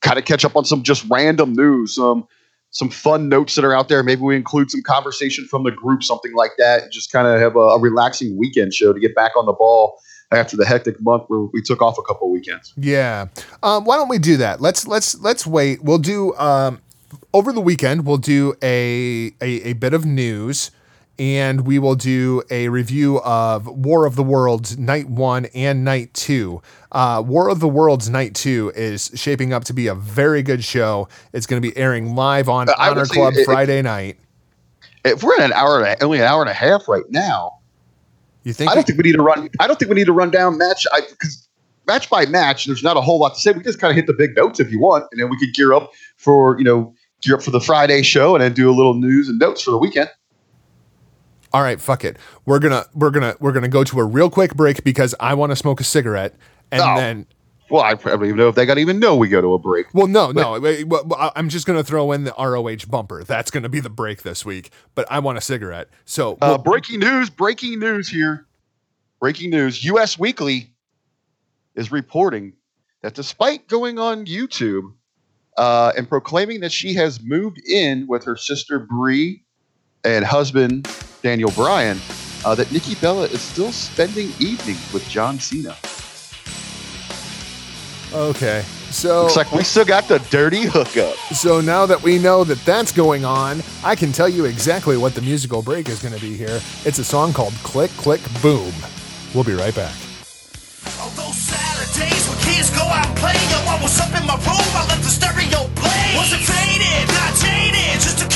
S4: kind of catch up on some just random news, some some fun notes that are out there. Maybe we include some conversation from the group, something like that. and Just kind of have a, a relaxing weekend show to get back on the ball after the hectic month where we took off a couple weekends.
S3: Yeah. Um, why don't we do that? Let's let's let's wait. We'll do um, over the weekend. We'll do a, a a bit of news, and we will do a review of War of the Worlds Night One and Night Two. Uh, War of the Worlds Night Two is shaping up to be a very good show. It's going to be airing live on
S4: would
S3: Honor Club
S4: it-
S3: Friday night.
S4: If we're at an hour only an hour and a half right now,
S3: You think?
S4: I don't think we need to run. I don't think we need to run down match because match by match, there's not a whole lot to say. We just kind of hit the big notes if you want, and then we could gear up for you know gear up for the Friday show and then do a little news and notes for the weekend.
S3: All right, fuck it. We're gonna we're gonna we're gonna go to a real quick break because I want to smoke a cigarette, and
S4: Oh.
S3: then
S4: Well, I don't even know if they got to even know we go to a break.
S3: well, no, no, well, well, I'm just gonna throw in the ROH bumper. That's gonna be the break this week. But I want a cigarette, so
S4: Uh, breaking news! Breaking news here. Breaking news! U.S. Weekly is reporting that despite going on YouTube uh, and proclaiming that she has moved in with her sister Brie and husband Daniel Bryan, uh, that Nikki Bella is still spending evenings with John Cena.
S3: Okay. So
S4: Looks like we still got the dirty hookup.
S3: So now that we know that that's going on, I can tell you exactly what the musical break is going to be here. It's a song called Click Click Boom. We'll be right back.
S2: On those Saturdays when kids go out playing, I was up in my room, I let the stereo play. Wasn't faded, not jaded, just a kid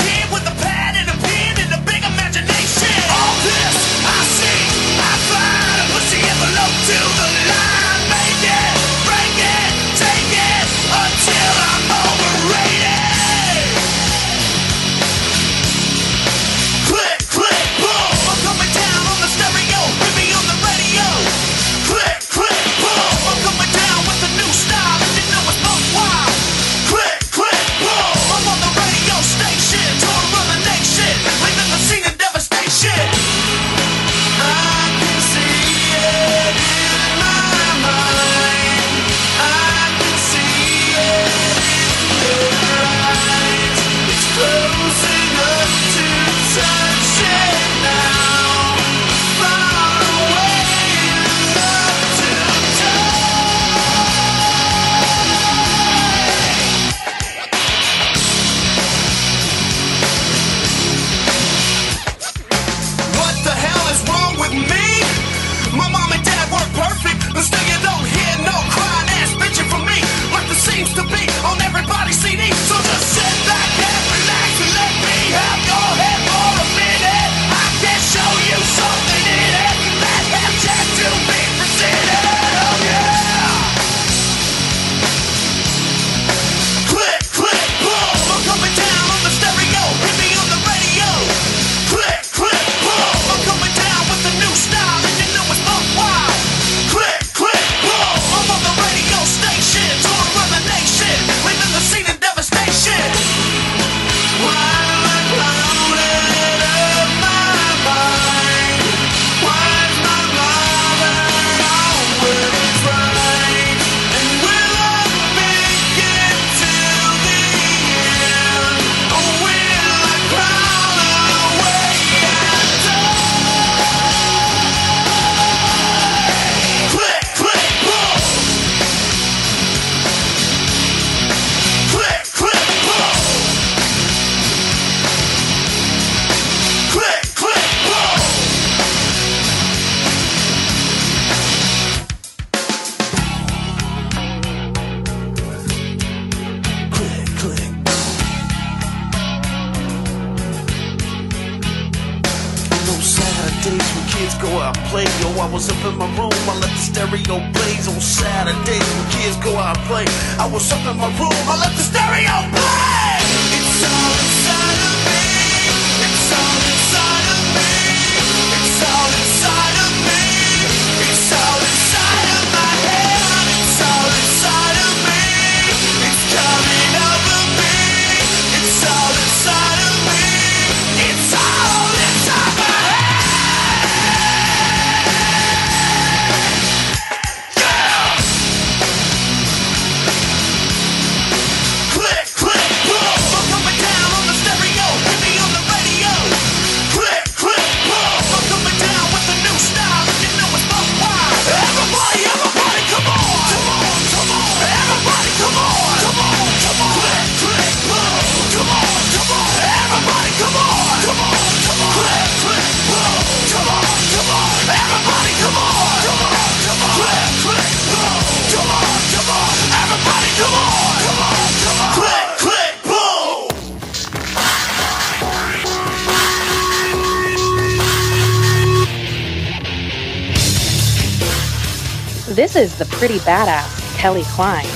S2: with a
S6: is the pretty badass Kelly Klein.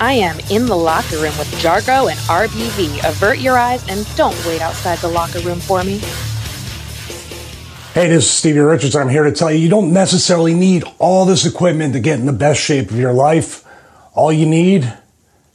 S6: I am in the locker room with Jargo and RBV. Avert your eyes and don't wait outside the locker room for me.
S7: Hey, this is Stevie Richards. I'm here to tell you you don't necessarily need all this equipment to get in the best shape of your life. All you need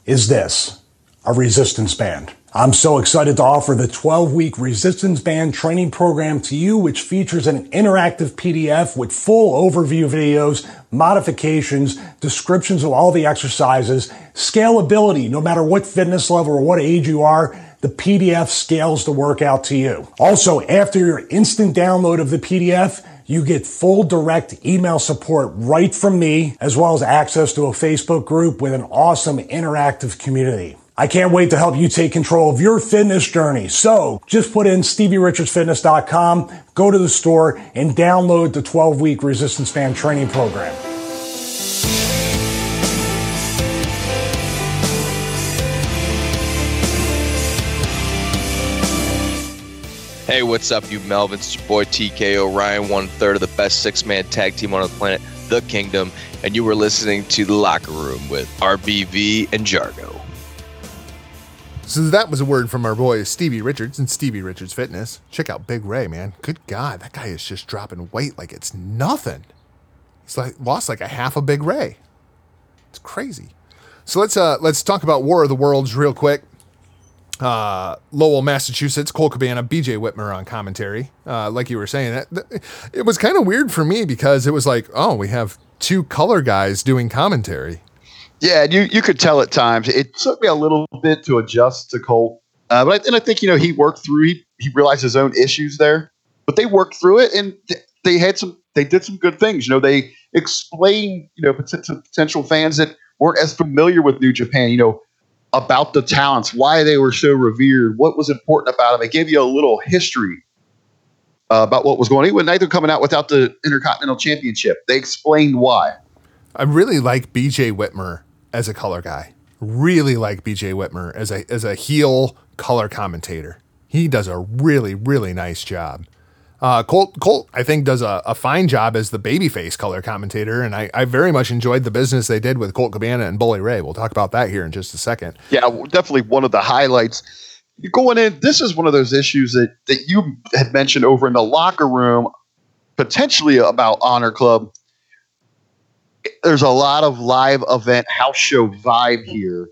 S7: is this a resistance band. I'm so excited to offer the 12 week resistance band training program to you, which features an interactive PDF with full overview videos, modifications, descriptions of all the exercises, scalability, no matter what fitness level or what age you are. The PDF scales the workout to you. Also, after your instant download of the PDF, you get full direct email support right from me, as well as access to a Facebook group with an awesome interactive community. I can't wait to help you take control of your fitness journey. So just put in StevieRichardsFitness.com, go to the store, and download the 12 week resistance band training program.
S8: Hey, what's up, you Melvins? It's your boy TK O'Ryan, one third of the best six man tag team on the planet, The Kingdom, and you were listening to The Locker Room with RBV and Jargo.
S3: So that was a word from our boy Stevie Richards and Stevie Richards Fitness. Check out Big Ray, man. Good God, that guy is just dropping weight like it's nothing. He's like lost like a half a Big Ray. It's crazy. So let's uh let's talk about War of the Worlds real quick. Uh, Lowell, Massachusetts, Colt Cabana, BJ Whitmer on commentary. Uh, like you were saying, that that- it was kind of weird for me because it was like, oh, we have two color guys doing commentary.
S4: Yeah, you you could tell at times. It took me a little bit to adjust to Colt, uh, but I, and I think you know he worked through. He, he realized his own issues there, but they worked through it, and th- they had some. They did some good things. You know, they explained you know pot- to potential fans that weren't as familiar with New Japan. You know about the talents, why they were so revered, what was important about them. They gave you a little history uh, about what was going on. Naito coming out without the Intercontinental Championship. They explained why.
S3: I really like BJ Whitmer as a color guy. Really like BJ Whitmer as a as a heel color commentator. He does a really really nice job. Uh, Colt Colt I think does a, a fine job as the babyface color commentator, and I, I very much enjoyed the business they did with Colt Cabana and Bully Ray. We'll talk about that here in just a second.
S4: Yeah, definitely one of the highlights. You're going in. This is one of those issues that that you had mentioned over in the locker room, potentially about Honor Club. There's a lot of live event house show vibe here,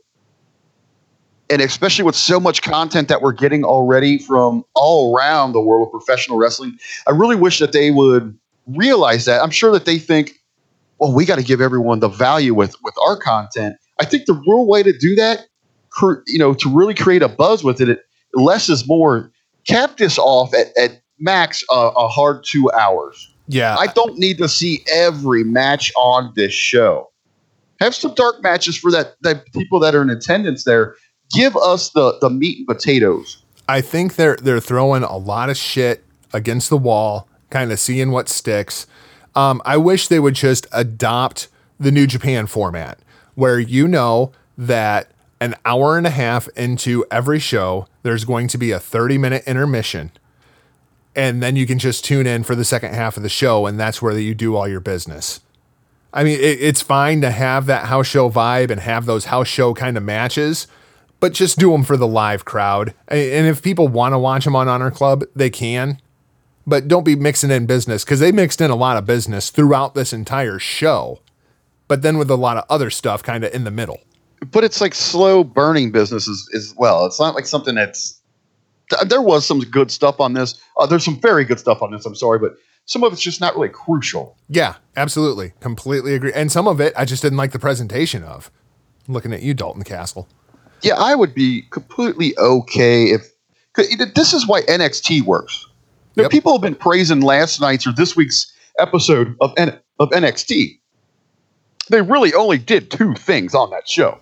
S4: and especially with so much content that we're getting already from all around the world of professional wrestling. I really wish that they would realize that. I'm sure that they think, well, we got to give everyone the value with with our content. I think the real way to do that you know, to really create a buzz with it, it less is more. Cap this off at, at max uh, a hard two hours.
S3: Yeah,
S4: I don't need to see every match on this show. Have some dark matches for that, that people that are in attendance there. Give us the, the meat and potatoes.
S3: I think they're they're throwing a lot of shit against the wall, kind of seeing what sticks. Um, I wish they would just adopt the New Japan format, where you know that an hour and a half into every show, there's going to be a 30 minute intermission. And then you can just tune in for the second half of the show, and that's where you do all your business. I mean, it, it's fine to have that house show vibe and have those house show kind of matches, but just do them for the live crowd. And if people want to watch them on Honor Club, they can. But don't be mixing in business because they mixed in a lot of business throughout this entire show, but then with a lot of other stuff kind of in the middle.
S4: But it's like slow burning business as, as well. It's not like something that's. Th- There was some good stuff on this. Uh, there's some very good stuff on this. I'm sorry, but some of it's just not really crucial.
S3: Yeah, absolutely. Completely agree. And some of it I just didn't like the presentation of. Looking at you, Dalton Castle.
S4: Yeah, I would be completely okay if this is why NXT works. Know,
S3: Yep.
S4: People have been praising last night's or this week's episode of N- of NXT. They really only did two things on that show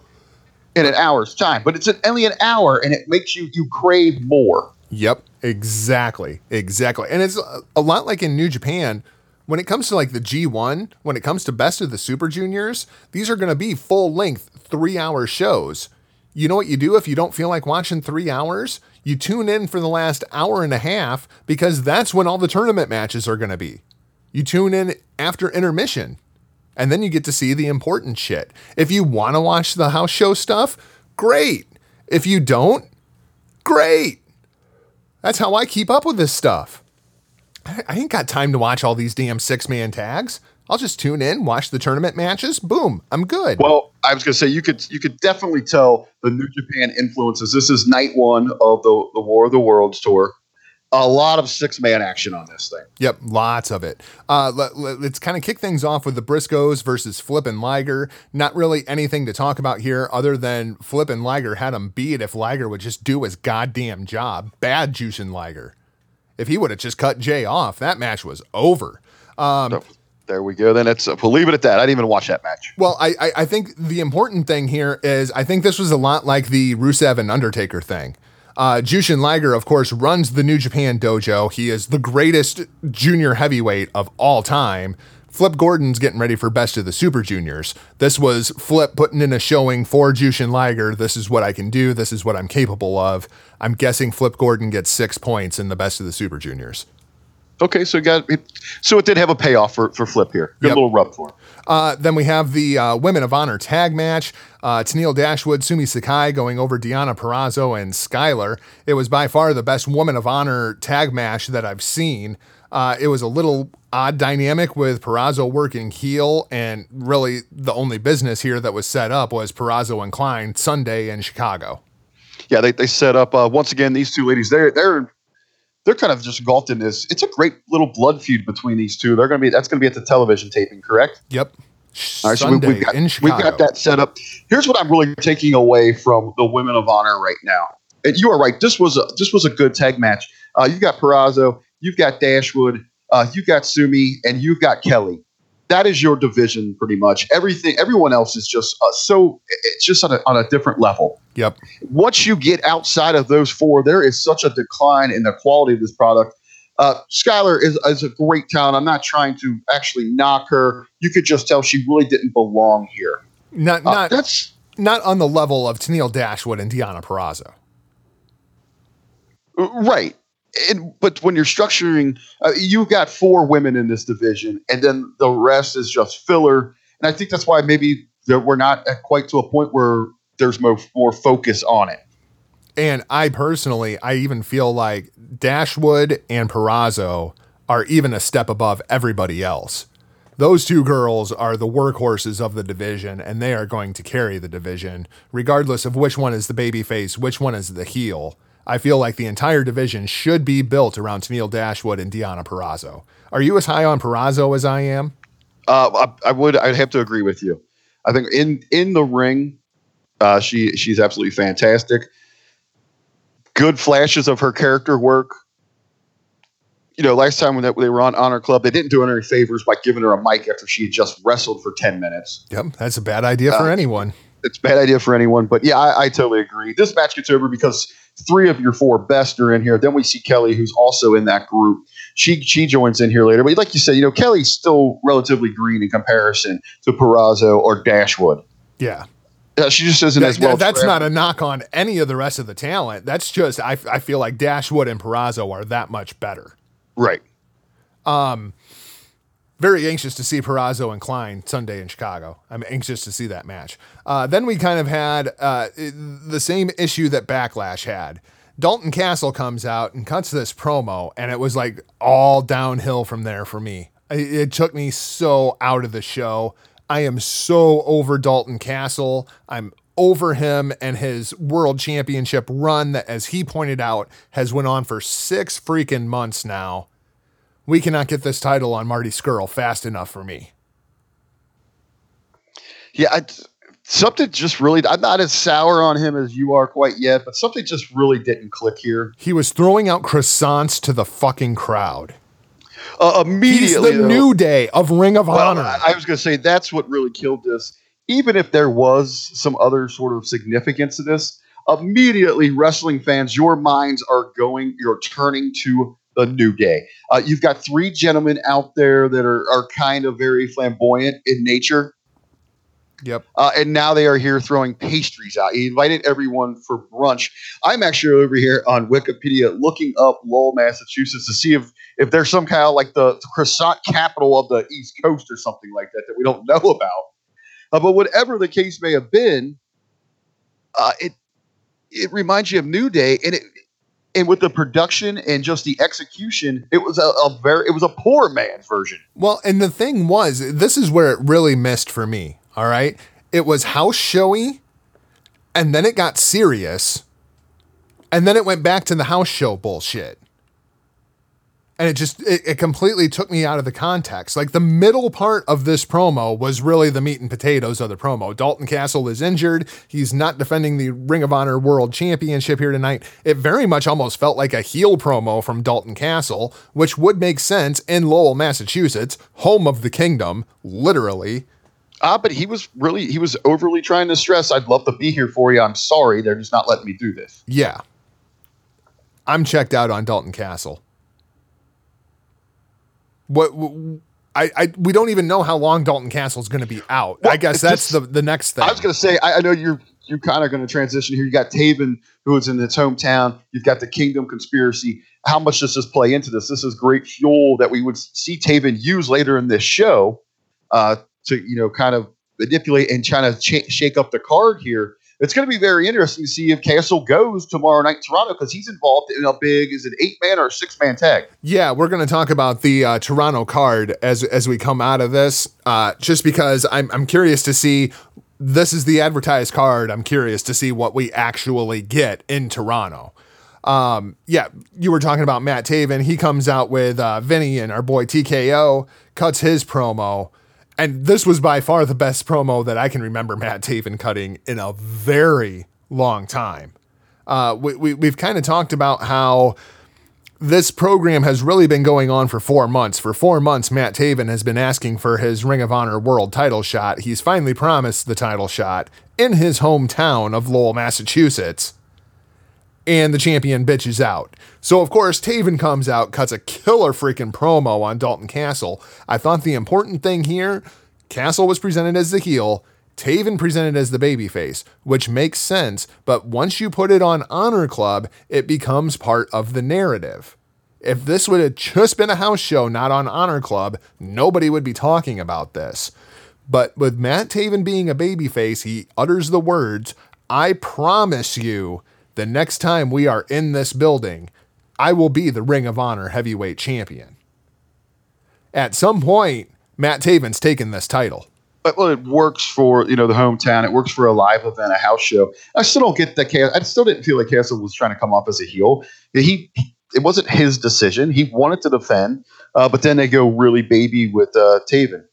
S4: in an hour's time, but it's only an hour, and it makes you you crave more.
S3: Yep, exactly, exactly. And it's a lot like in New Japan. When it comes to like the G1, when it comes to Best of the Super Juniors, these are going to be full length, three hour shows. You know what you do if you don't feel like watching three hours? You tune in for the last hour and a half because that's when all the tournament matches are going to be. You tune in after intermission. And then you get to see the important shit. If you want to watch the house show stuff, great. If you don't, great. That's how I keep up with this stuff. I ain't got time to watch all these damn six man tags. I'll just tune in, watch the tournament matches. Boom, I'm good.
S4: Well, I was to say you could you could definitely tell the New Japan influences. This is night one of the the War of the Worlds tour. A lot of six man action on this thing.
S3: Yep, lots of it. Uh, let, let, us kind of kick things off with the Briscoes versus Flip and Liger. Not really anything to talk about here other than Flip and Liger had him beat if Liger would just do his goddamn job. Bad Jushin Liger. If he would have just cut Jay off, that match was over. Um,
S4: So, there we go. Then it's we'll leave it at that. I didn't even watch that match.
S3: Well, I, I I think the important thing here is I think this was a lot like the Rusev and Undertaker thing. Uh, Jushin Liger, of course, runs the New Japan dojo. He is the greatest junior heavyweight of all time. Flip Gordon's getting ready for Best of the Super Juniors. This was Flip putting in a showing for Jushin Liger. This is what I can do. This is what I'm capable of. I'm guessing Flip Gordon gets six points in the Best of the Super Juniors.
S4: Okay, so it got it, so it did have a payoff for, for Flip here. Good
S3: Yep.
S4: little rub for him.
S3: Uh, then we have the uh, Women of Honor tag match. Uh, Tennille Dashwood, Sumi Sakai going over Deonna Purrazzo and Skylar. It was by far the best Woman of Honor tag match that I've seen. Uh, it was a little odd dynamic with Purrazzo working heel, and really the only business here that was set up was Purrazzo and Klein Sunday in Chicago.
S4: Yeah, they, they set up uh, once again these two ladies. They're they're they're kind of just engulfed in this. It's a great little blood feud between these two. They're gonna be that's gonna be at the television taping, correct?
S3: Yep.
S4: All right, so we,
S3: Sunday
S4: we've, got, we've got that set up. Here's what I'm really taking away from the Women of Honor right now. And you are right. This was a this was a good tag match. Uh, you've got Purrazzo, you've got Dashwood, uh, you've got Sumi, and you've got Kelly. That is your division, pretty much. Everything, everyone else is just uh, so. It's just on a, on a different level.
S3: Yep.
S4: Once you get outside of those four, there is such a decline in the quality of this product. Uh, Skylar is, is a great talent. I'm not trying to actually knock her. You could just tell she really didn't belong here.
S3: Not
S4: Uh,
S3: not
S4: that's
S3: not on the level of Tennille Dashwood and Deonna Purrazzo.
S4: right. And, but when you're structuring, uh, you've got four women in this division, and then the rest is just filler. And I think that's why maybe there, we're not quite to a point where there's more, more focus on it.
S3: And I personally, I even feel like Dashwood and Purrazzo are even a step above everybody else. Those two girls are the workhorses of the division, and they are going to carry the division, regardless of which one is the baby face, which one is the heel. I feel like the entire division should be built around Tennille Dashwood and Deonna Purrazzo. Are you as high on Purrazzo as I am?
S4: Uh, I, I would. I'd have to agree with you. I think in in the ring, uh, she she's absolutely fantastic. Good flashes of her character work. You know, last time when they were on Honor Club, they didn't do her any favors by giving her a mic after she had just wrestled for ten minutes.
S3: Yep, that's a bad idea for
S4: Uh,
S3: anyone.
S4: It's a bad idea for anyone, but yeah, I, I totally agree. This match gets over because three of your four best are in here. Then we see Kelly, who's also in that group. She she joins in here later, but like you said, you know, Kelly's still relatively green in comparison to Purrazzo or Dashwood.
S3: Yeah.
S4: Uh, she just isn't
S3: That-
S4: as well.
S3: that's not a knock on any of the rest of the talent. That's just I, I feel like Dashwood and Purrazzo are that much better.
S4: right.
S3: Very anxious to see Purrazzo and Klein Sunday in Chicago. I'm anxious to see that match. Uh, then we kind of had uh, the same issue that Backlash had. Dalton Castle comes out and cuts this promo, and it was like all downhill from there for me. It, it took me so out of the show. I am so over Dalton Castle. I'm over him and his world championship run that, as he pointed out, has went on for six freaking months now. We cannot get this title on Marty Scurll fast enough for me.
S4: Yeah, I, something just really. I'm not as sour on him as you are quite yet, but something just really didn't click here.
S3: He was throwing out croissants to the fucking crowd.
S4: Uh,
S3: He's
S4: immediately,
S3: the
S4: though-
S3: new day of Ring of
S4: Well,
S3: Honor.
S4: I I was going to say that's what really killed this. Even if there was some other sort of significance to this, immediately wrestling fans, your minds are going, you're turning to the new day. Uh, you've got three gentlemen out there that are, are kind of very flamboyant in nature.
S3: Yep.
S4: Uh, and now they are here throwing pastries out. He invited everyone for brunch. I'm actually over here on Wikipedia looking up Lowell, Massachusetts to see if, if there's some kind of like the croissant capital of the East Coast or something like that that we don't [LAUGHS] know about. Uh, but whatever the case may have been, uh, it it reminds you of New Day, and it and with the production and just the execution, it was a, a very it was a poor man's version.
S3: Well, and the thing was, this is where it really missed for me. All right. It was house showy, and then it got serious, and then it went back to the house show bullshit. And it just it, it completely took me out of the context. Like the middle part of this promo was really the meat and potatoes of the promo. Dalton Castle is injured. He's not defending the Ring of Honor World Championship here tonight. It very much almost felt like a heel promo from Dalton Castle, which would make sense in Lowell, Massachusetts, home of the kingdom, literally.
S4: Ah, but he was really he was overly trying to stress. I'd love to be here for you. I'm sorry, they're just not letting me do this.
S3: Yeah. I'm checked out on Dalton Castle. What I, I we don't even know how long Dalton Castle is going to be out. I guess that's
S4: just-
S3: the the next thing.
S4: I was going to say, I, I know you're you're kind of going to transition here. You got Taven, who is in his hometown. You've got the Kingdom conspiracy. How much does this play into this? This is great fuel that we would see Taven use later in this show uh, to you know kind of manipulate and try to ch- shake up the card here. It's going to be very interesting to see if Castle goes tomorrow night in Toronto because he's involved in a big is it eight man or six man tag.
S3: Yeah, we're going to talk about the uh, Toronto card as as we come out of this. Uh, just because I'm I'm curious to see. This is the advertised card. I'm curious to see what we actually get in Toronto. Um, yeah, you were talking about Matt Taven. He comes out with uh, Vinny and our boy TKO cuts his promo. And this was by far the best promo that I can remember Matt Taven cutting in a very long time. Uh, we, we, we've kind of talked about how this program has really been going on for four months. For four months, Matt Taven has been asking for his Ring of Honor World title shot. He's finally promised the title shot in his hometown of Lowell, Massachusetts. And the champion bitches out. So, of course, Taven comes out, cuts a killer freaking promo on Dalton Castle. I thought the important thing here Castle was presented as the heel, Taven presented as the babyface, which makes sense, but once you put it on Honor Club, it becomes part of the narrative. If this would have just been a house show, not on Honor Club, nobody would be talking about this. But with Matt Taven being a babyface, he utters the words, I promise you, the next time we are in this building, I will be the Ring of Honor heavyweight champion. At some point, Matt Taven's taken this title.
S4: but well, it works for you know the hometown. It works for a live event, a house show. I still don't get that. Cas- I still didn't feel like Castle was trying to come off as a heel. He, it wasn't his decision. He wanted to defend, uh, but then they go really baby with uh, Taven.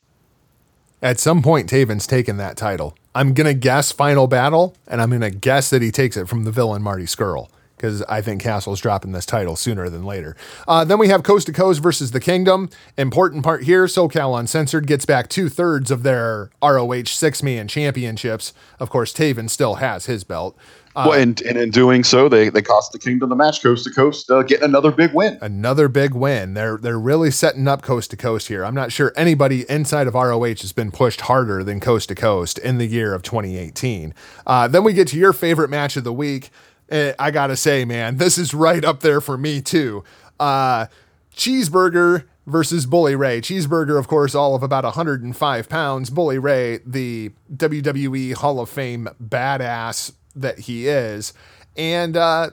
S3: At some point, Taven's taken that title. I'm to guess Final Battle, and I'm to guess that he takes it from the villain Marty Scurll, because I think Castle's dropping this title sooner than later. Uh, then we have Coast to Coast versus the Kingdom. Important part here SoCal Uncensored gets back two thirds of their ROH six man championships. Of course, Taven still has his belt. Uh,
S4: well, and, and in doing so, they they cost the Kingdom the match, coast to coast, uh, getting another big win.
S3: Another big win. They're they're really setting up coast to coast here. I'm not sure anybody inside of ROH has been pushed harder than coast to coast in the year of 2018. Uh, then we get to your favorite match of the week. Eh, I gotta say, man, this is right up there for me too. Uh, Cheeseburger versus Bully Ray. Cheeseburger, of course, all of about 105 pounds. Bully Ray, the WWE Hall of Fame badass that he is. And uh,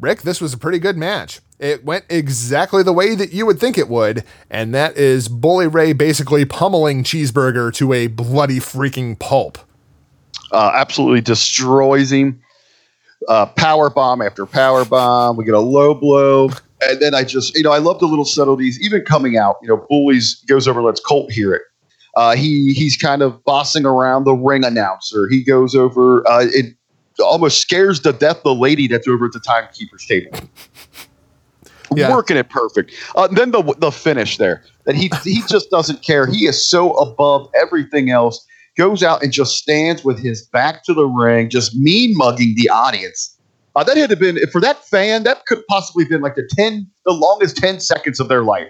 S3: Rick, this was a pretty good match. It went exactly the way that you would think it would, and that is Bully Ray basically pummeling Cheeseburger to a bloody freaking pulp.
S4: uh, absolutely destroys him. Uh, power bomb after power bomb. We get a low blow. And then I just, you know, I love the little subtleties, even coming out. You know, Bullies goes over, lets Colt hear it. Uh, he he's kind of bossing around the ring announcer. He goes over. Uh, it almost scares to death the lady that's over at the timekeeper's table.
S3: Yeah.
S4: Working it perfect. Uh, then the the finish there that he he just doesn't care. He is so above everything else. Goes out and just stands with his back to the ring, just mean mugging the audience. Uh, that had to been for that fan. That could possibly been like the ten, the longest ten seconds of their life.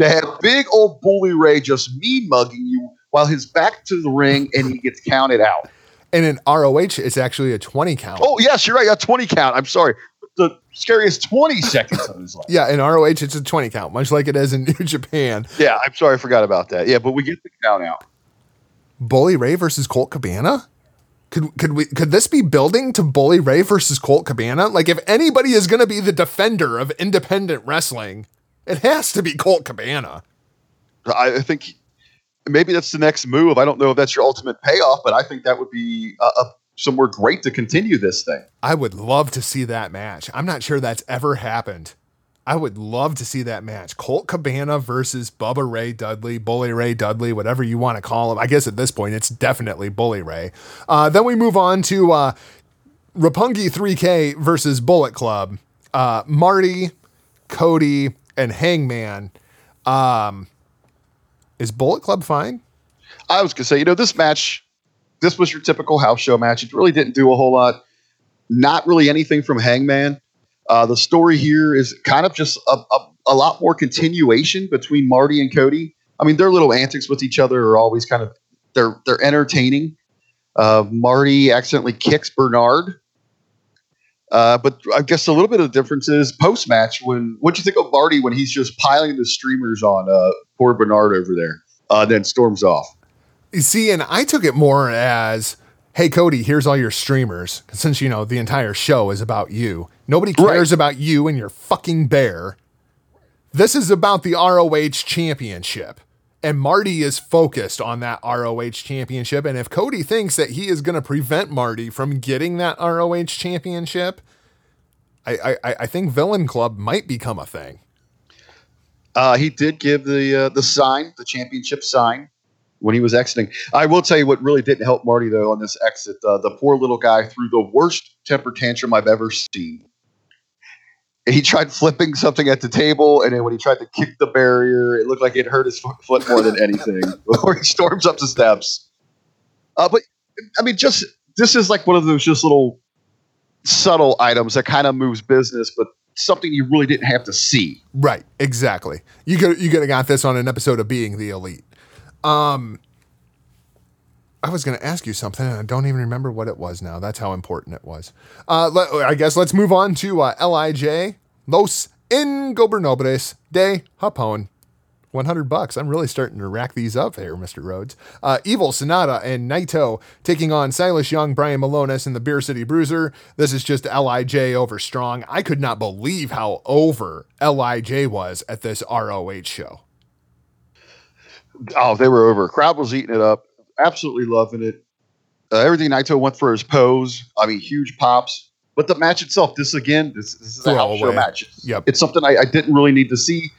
S4: To have big old Bully Ray just mean mugging you while his back to the ring and he gets counted out.
S3: And in ROH, it's actually a 20 count.
S4: Oh, yes, you're right. A 20 count. I'm sorry. The scariest 20 [LAUGHS] seconds of his life.
S3: Yeah, in ROH, it's a 20 count, much like it is in [LAUGHS] New Japan.
S4: Yeah, I'm sorry. I forgot about that. Yeah, but we get the count out.
S3: Bully Ray versus Colt Cabana? Could could we could this be building to Bully Ray versus Colt Cabana? Like if anybody is going to be the defender of independent wrestling, it has to be Colt Cabana.
S4: I I think maybe that's the next move. I don't know if that's your ultimate payoff, but I think that would be uh, uh, somewhere great to continue this thing.
S3: I would love to see that match. I'm not sure that's ever happened. I would love to see that match. Colt Cabana versus Bubba Ray Dudley, Bully Ray Dudley, whatever you want to call him. I guess at this point it's definitely Bully Ray. Uh, then we move on to uh, Roppongi 3K versus Bullet Club. Uh, Marty, Cody, and Hangman. Um, is Bullet Club fine?
S4: I was gonna say, you know, this match, this was your typical house show match. It really didn't do a whole lot. Not really anything from Hangman. Uh, the story here is kind of just a, a, a lot more continuation between Marty and Cody. I mean, their little antics with each other are always kind of they're they're entertaining. Uh, Marty accidentally kicks Bernard. Uh, but I guess a little bit of the difference is post match when what do you think of Marty when he's just piling the streamers on uh, poor Bernard over there, uh, then storms off.
S3: You see, and I took it more as, hey, Cody, here's all your streamers. Since, you know, the entire show is about you. Nobody cares about you and your fucking bear. This is about the ROH championship. And Marty is focused on that ROH championship. And if Cody thinks that he is going to prevent Marty from getting that ROH championship, I, I, I think Villain Club might become a thing.
S4: Uh, he did give the uh, the sign, the championship sign, when he was exiting. I will tell you what really didn't help Marty though on this exit. Uh, the poor little guy threw the worst temper tantrum I've ever seen. He tried flipping something at the table, and then when he tried to kick the barrier, it looked like it hurt his foot more than anything. [LAUGHS] Before he storms up the steps. Uh, but I mean, just this is like one of those just little subtle items that kind of moves business, but something you really didn't have to see.
S3: Right, exactly. You could you could have got this on an episode of Being the Elite. Um I was going to ask you something and I don't even remember what it was now. That's how important it was. Uh let, I guess let's move on to uh, LIJ Los Ingobernables de Japón. 100 bucks. I'm really starting to rack these up here, Mr. Rhodes. Uh, Evil Sanada and Naito taking on Silas Young, Brian Milonas, and the Beer City Bruiser. This is just LIJ over strong. I could not believe how over LIJ was at this ROH show.
S4: Oh, they were over. Crowd was eating it up. Absolutely loving it. Uh, everything Naito went for his pose. I mean, huge pops. But the match itself, this again, this, this is a house show
S3: Throwaway.
S4: match.
S3: Yep.
S4: It's something I, I didn't really need to see.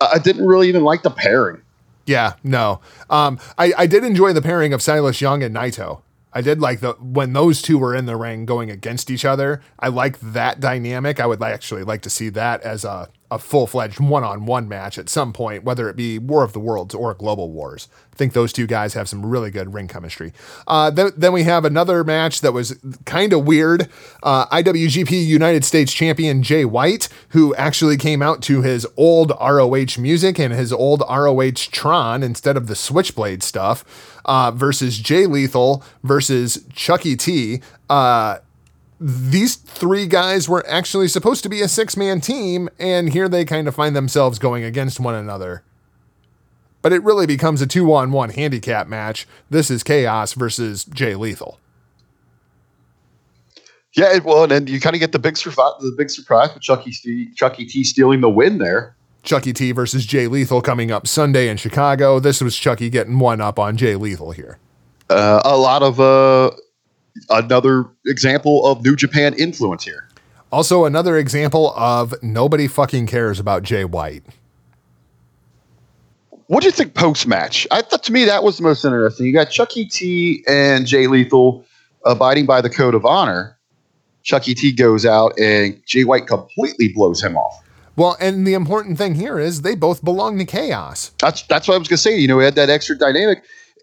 S4: Uh, I didn't really even like the pairing.
S3: Yeah, no. Um, I, I did enjoy the pairing of Silas Young and Naito. I did like the when those two were in the ring going against each other. I like that dynamic. I would actually like to see that as a, a full fledged one on one match at some point, whether it be War of the Worlds or Global Wars. I think those two guys have some really good ring chemistry. Uh, then, then we have another match that was kind of weird. Uh, IWGP United States Champion Jay White, who actually came out to his old ROH music and his old ROH Tron instead of the Switchblade stuff, uh, versus Jay Lethal versus Chucky T. These three guys were actually supposed to be a six man team, and here they kind of find themselves going against one another. But it really becomes a two on one handicap match. This is Chaos versus Jay Lethal.
S4: Yeah, well, and then you kind of get the big surprise, the big surprise with Chucky, Chucky T stealing the win there.
S3: Chucky T versus Jay Lethal coming up Sunday in Chicago. This was Chucky getting one up on Jay Lethal here.
S4: Uh, a lot of uh, another example of New Japan influence here.
S3: Also, another example of nobody fucking cares about Jay White.
S4: What do you think post match? I thought to me that was the most interesting. You got Chucky T and Jay Lethal abiding by the code of honor. Chucky T goes out and Jay White completely blows him off.
S3: Well, and the important thing here is they both belong to Chaos.
S4: That's that's what I was gonna say. You know, we had that extra dynamic.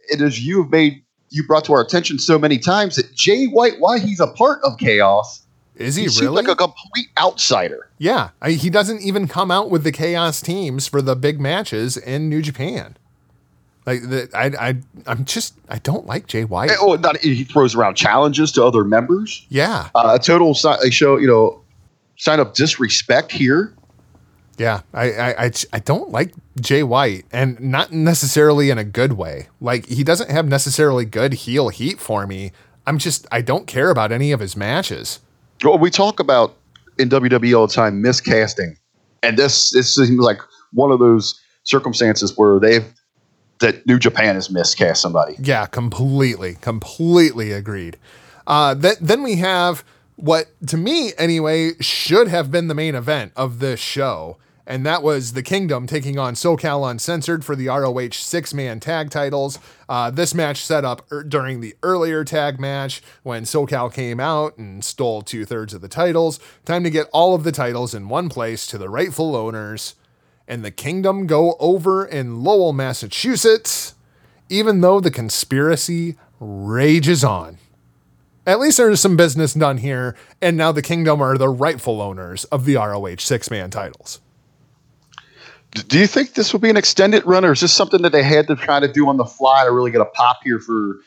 S4: It is you have made you brought to our attention so many times that Jay White, why he's a part of chaos,
S3: Is he,
S4: he seems
S3: really?
S4: like a complete outsider.
S3: yeah, I, he doesn't even come out with the Chaos teams for the big matches in New Japan. Like the, I, I, I'm just I don't like Jay White.
S4: Eh, Oh, not, he throws around challenges to other members.
S3: Yeah,
S4: Uh, a total si- show, you know, sign of disrespect here.
S3: Yeah. I, I, I, I don't like Jay White, and not necessarily in a good way. Like he doesn't have necessarily good heel heat for me. I'm just I don't care about any of his matches.
S4: Well, we talk about in WWE all the time miscasting, and this this seems like one of those circumstances where they've that New Japan has miscast somebody.
S3: Yeah, completely, completely agreed. Uh, th- then we have what, to me anyway, should have been the main event of this show, and that was the Kingdom taking on SoCal Uncensored for the ROH six man tag titles. Uh, this match set up er- during the earlier tag match when SoCal came out and stole two thirds of the titles. Time to get all of the titles in one place to the rightful owners. And the Kingdom go over in Lowell, Massachusetts even though the conspiracy rages on. At least there's some business done here, and now the kingdom are the rightful owners of the ROH six man titles.
S4: Do you think this will be an extended run, or is this something that they had to try to do on the fly to really get a pop here for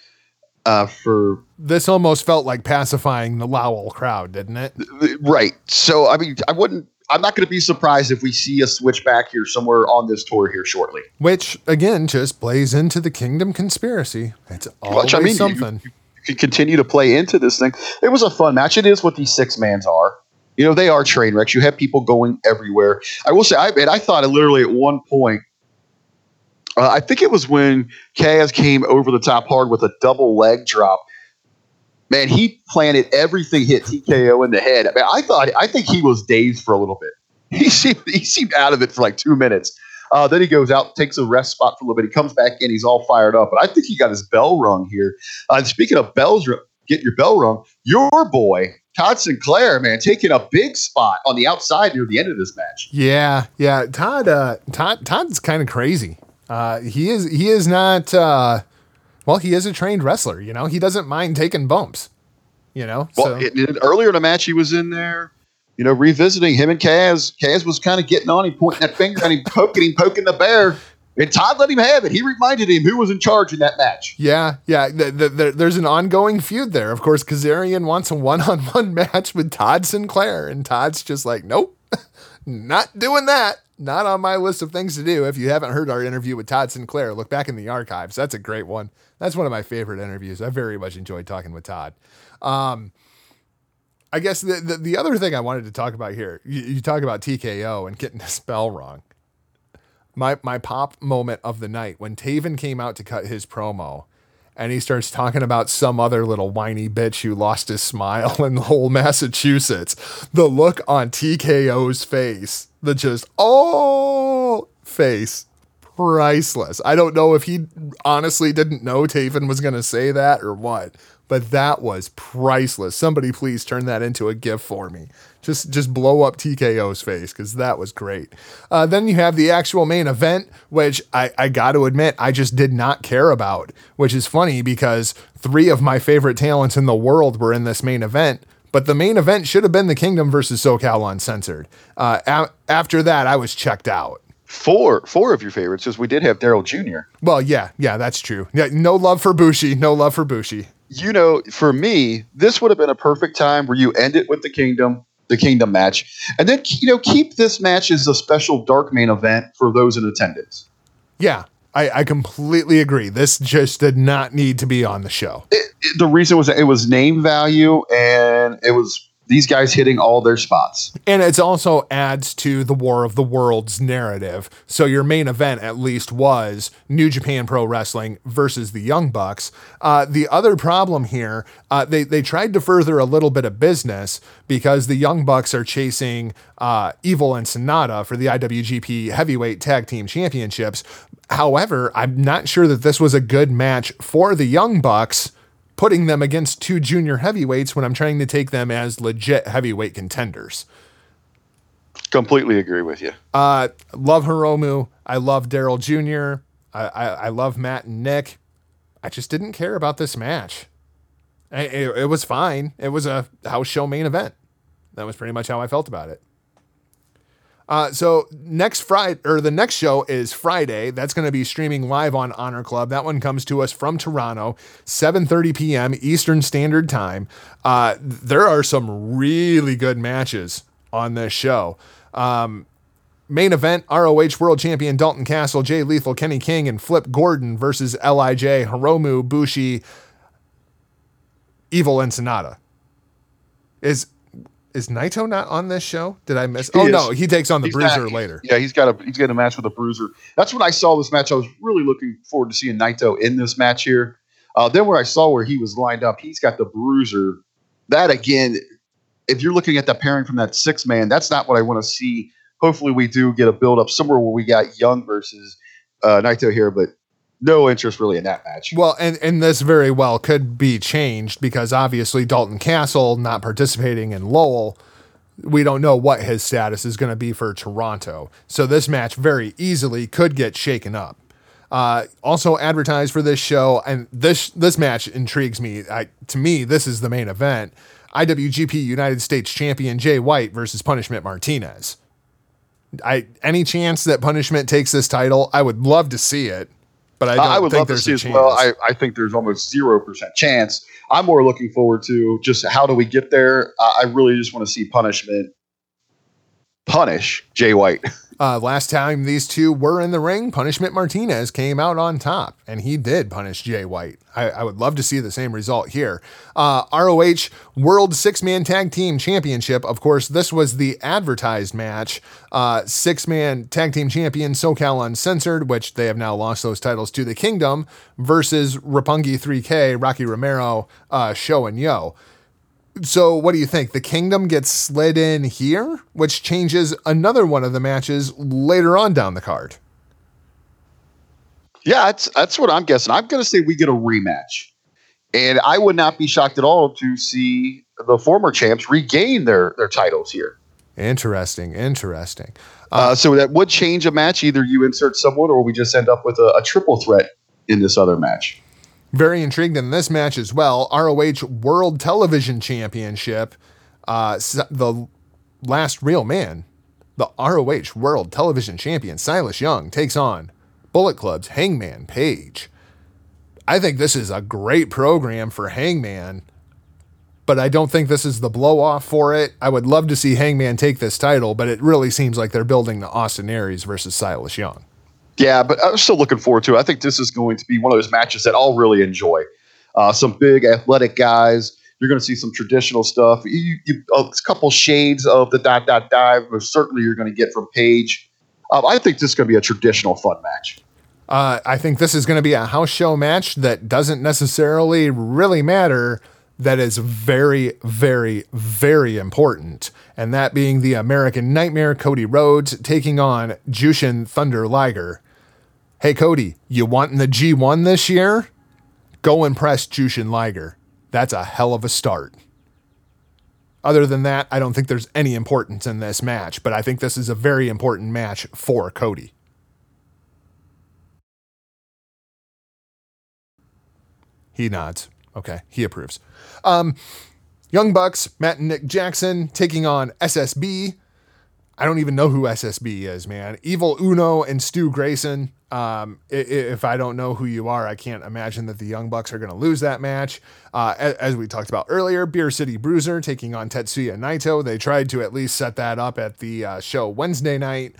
S4: uh, for
S3: This almost felt like pacifying the Lowell crowd, didn't it?
S4: right? So I mean, I wouldn't. I'm not going to be surprised if we see a switch back here somewhere on this tour here shortly.
S3: Which again just plays into the kingdom conspiracy. It's always
S4: Which I mean, you-
S3: something.
S4: You, can continue to play into this thing. It was a fun match. It is what these six mans are. You know, they are train wrecks. You have people going everywhere. I will say, I and I thought literally at one point, uh, I think it was when Kaz came over the top hard with a double leg drop. Man, he planted everything, hit TKO in the head. I, mean, I thought, I think he was dazed for a little bit. [LAUGHS] He seemed, he seemed out of it for like two minutes. Uh, then he goes out, takes a rest spot for a little bit. He comes back in, he's all fired up. But I think he got his bell rung here. Uh, and speaking of bells, get your bell rung. Your boy Todd Sinclair, man, taking a big spot on the outside near the end of this match.
S3: Yeah, yeah. Todd, uh, Todd, Todd's kind of crazy. Uh, he is, he is not. Uh, well, he is a trained wrestler. You know, he doesn't mind taking bumps. You know,
S4: Well,
S3: so
S4: it, it- earlier in the match, he was in there, you know, revisiting him and Kaz. Kaz was kind of getting on him, pointing that finger at him, poking him, poking the bear. And Todd let him have it. He reminded him who was in charge in that match.
S3: yeah, yeah. The, the, the, there's an ongoing feud there. Of course, Kazarian wants a one-on-one [LAUGHS] match with Todd Sinclair, and Todd's just like, nope, [LAUGHS] not doing that. Not on my list of things to do. If you haven't heard our interview with Todd Sinclair, look back in the archives. That's a great one. That's one of my favorite interviews. I very much enjoyed talking with Todd. Um, I guess the, the, the other thing I wanted to talk about here, you, you talk about TKO and getting the spell wrong. My my pop moment of the night when Taven came out to cut his promo, and he starts talking about some other little whiny bitch who lost his smile [LAUGHS] in the whole Massachusetts. The look on TKO's face, the just oh face, priceless. I don't know if he honestly didn't know Taven was going to say that or what, but that was priceless. Somebody please turn that into a GIF for me. Just just blow up TKO's face because that was great. Uh, then you have the actual main event, which I, I got to admit I just did not care about, which is funny because three of my favorite talents in the world were in this main event. But the main event should have been the Kingdom versus SoCal Uncensored. Uh, a- after that, I was checked out.
S4: Four, four of your favorites, because we did have Daryl Jr.
S3: Well, yeah, yeah, that's true. Yeah, no love for Bushi, no love for Bushi.
S4: you know, for me, this would have been a perfect time where you end it with the kingdom, the kingdom match, and then you know keep this match as a special dark main event for those in attendance.
S3: Yeah, I, I completely agree. This just did not need to be on the show.
S4: It, it- the reason was that it was name value and it was these guys hitting all their spots.
S3: And it also adds to the War of the Worlds narrative. So your main event, at least, was New Japan Pro Wrestling versus the Young Bucks. Uh, the other problem here, uh, they they tried to further a little bit of business because the Young Bucks are chasing uh, Evil and Sanada for the IWGP Heavyweight Tag Team Championships. However, I'm not sure that this was a good match for the Young Bucks putting them against two junior heavyweights when I'm trying to take them as legit heavyweight contenders.
S4: Completely agree with you.
S3: Uh, love Hiromu. I love Daryl Jr. I, I, I love Matt and Nick. I just didn't care about this match. I- It, it was fine. It was a house show main event. That was pretty much how I felt about it. Uh, so next Friday or the next show is Friday. That's going to be streaming live on Honor Club. That one comes to us from Toronto, 7:30 p.m. Eastern Standard Time. Uh, there are some really good matches on this show. Um, main event: ROH World Champion Dalton Castle, Jay Lethal, Kenny King, and Flip Gordon versus Lij, Hiromu, Bushi, Evil, and Sanada. Is is Naito not on this show? Did I miss?
S4: He
S3: oh
S4: is.
S3: no, he takes on the
S4: He's
S3: Bruiser
S4: back.
S3: later.
S4: Yeah, he's got a he's got a match with a bruiser. That's when I saw this match. I was really looking forward to seeing Naito in this match here. Uh, then where I saw where he was lined up, he's got the bruiser. That again, if you're looking at the pairing from that six man, that's not what I want to see. Hopefully, we do get a build up somewhere where we got Young versus uh, Naito here, but no interest really in that match.
S3: Well, and and this very well could be changed because obviously Dalton Castle not participating in Lowell. We don't know what his status is going to be for Toronto. So this match very easily could get shaken up. Uh, also advertised for this show, and this this match intrigues me. I, to me, this is the main event: IWGP United States Champion Jay White versus Punishment Martinez. I any chance that Punishment takes this title, I would love to see it, but I
S4: I, would
S3: think
S4: love to see as well. I, I think there's almost zero percent chance. I'm more looking forward to just how do we get there. I I really just want to see punishment punish Jay White. [LAUGHS]
S3: Uh, last time these two were in the ring, Punishment Martinez came out on top, and he did punish Jay White. I, I would love to see the same result here. Uh, ROH World Six Man Tag Team Championship. Of course, this was the advertised match. Uh, Six Man Tag Team Champion SoCal Uncensored, which they have now lost those titles to the Kingdom, versus Roppongi 3K, Rocky Romero, uh, Sho and Yoh. So, what do you think? The Kingdom gets slid in here, which changes another one of the matches later on down the card.
S4: Yeah, that's that's what I'm guessing. I'm going to say we get a rematch, and I would not be shocked at all to see the former champs regain their their titles here.
S3: Interesting, interesting.
S4: Uh, so that would change a match. Either you insert someone, or we just end up with a, a triple threat in this other match.
S3: Very intrigued in this match as well. ROH World Television Championship. Uh, the last real man, the ROH World Television Champion, Silas Young, takes on Bullet Club's Hangman Page. I think this is a great program for Hangman, but I don't think this is the blow off for it. I would love to see Hangman take this title, but it really seems like they're building the Austin Aries versus Silas Young.
S4: Yeah, but I'm still looking forward to it. I think this is going to be one of those matches that I'll really enjoy. Uh, some big athletic guys. You're going to see some traditional stuff. You, you, a couple shades of the dot dot dive, but certainly you're going to get from Page. Um, I think this is going to be a traditional fun match.
S3: Uh, I think this is going to be a house show match that doesn't necessarily really matter. That is very, very, very important. And that being the American Nightmare Cody Rhodes taking on Jushin Thunder Liger. Hey, Cody, you wanting the G1 this year? Go impress Jushin Liger. That's a hell of a start. Other than that, I don't think there's any importance in this match, but I think this is a very important match for Cody. He nods. Okay, he approves. Um, Young Bucks, Matt and Nick Jackson taking on SSB. I don't even know who SSB is, man. Evil Uno and Stu Grayson. Um, if I don't know who you are, I can't imagine that the Young Bucks are going to lose that match. Uh, as we talked about earlier, Beer City Bruiser taking on Tetsuya Naito. They tried to at least set that up at the uh, show Wednesday night.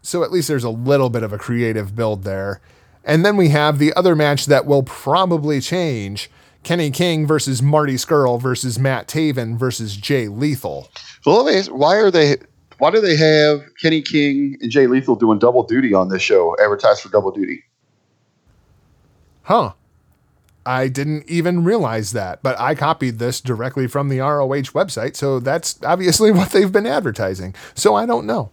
S3: So at least there's a little bit of a creative build there. And then we have the other match that will probably change Kenny King versus Marty Scurll versus Matt Taven versus Jay Lethal.
S4: So let me ask, why are they? Why do they have Kenny King and Jay Lethal doing double duty on this show? Advertised for double duty.
S3: Huh. I didn't even realize that, but I copied this directly from the ROH website, so that's obviously [LAUGHS] what they've been advertising. So I don't know.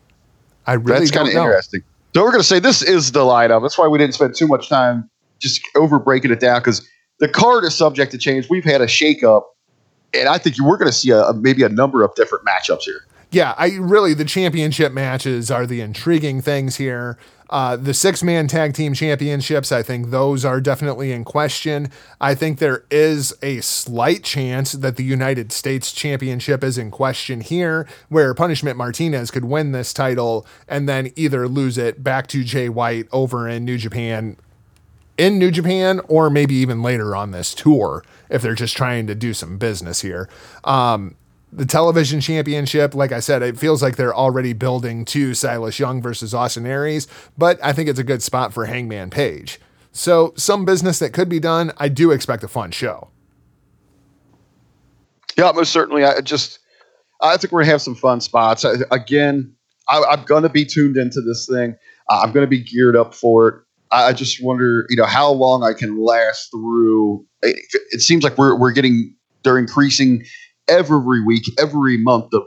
S3: I really
S4: That's kind of interesting. So we're going to say this is the lineup. That's why we didn't spend too much time just over breaking it down because the card is subject to change. We've had a shakeup, and I think we're going to see a, maybe a number of different matchups here.
S3: yeah, I really the championship matches are the intriguing things here. Uh, the six man tag team championships, I think those are definitely in question. I think there is a slight chance that the United States Championship is in question here, where Punishment Martinez could win this title and then either lose it back to Jay White over in New Japan in New Japan or maybe even later on this tour if they're just trying to do some business here. Um, the television championship, like I said, it feels like they're already building to Silas Young versus Austin Aries, but I think it's a good spot for Hangman Page. So, some business that could be done. I do expect a fun show.
S4: Yeah, most certainly. I just, I think we're gonna have some fun spots. I, again, I, I'm gonna be tuned into this thing. I'm gonna be geared up for it. I just wonder, you know, how long I can last through. It, it seems like we're we're getting they're increasing every week, every month the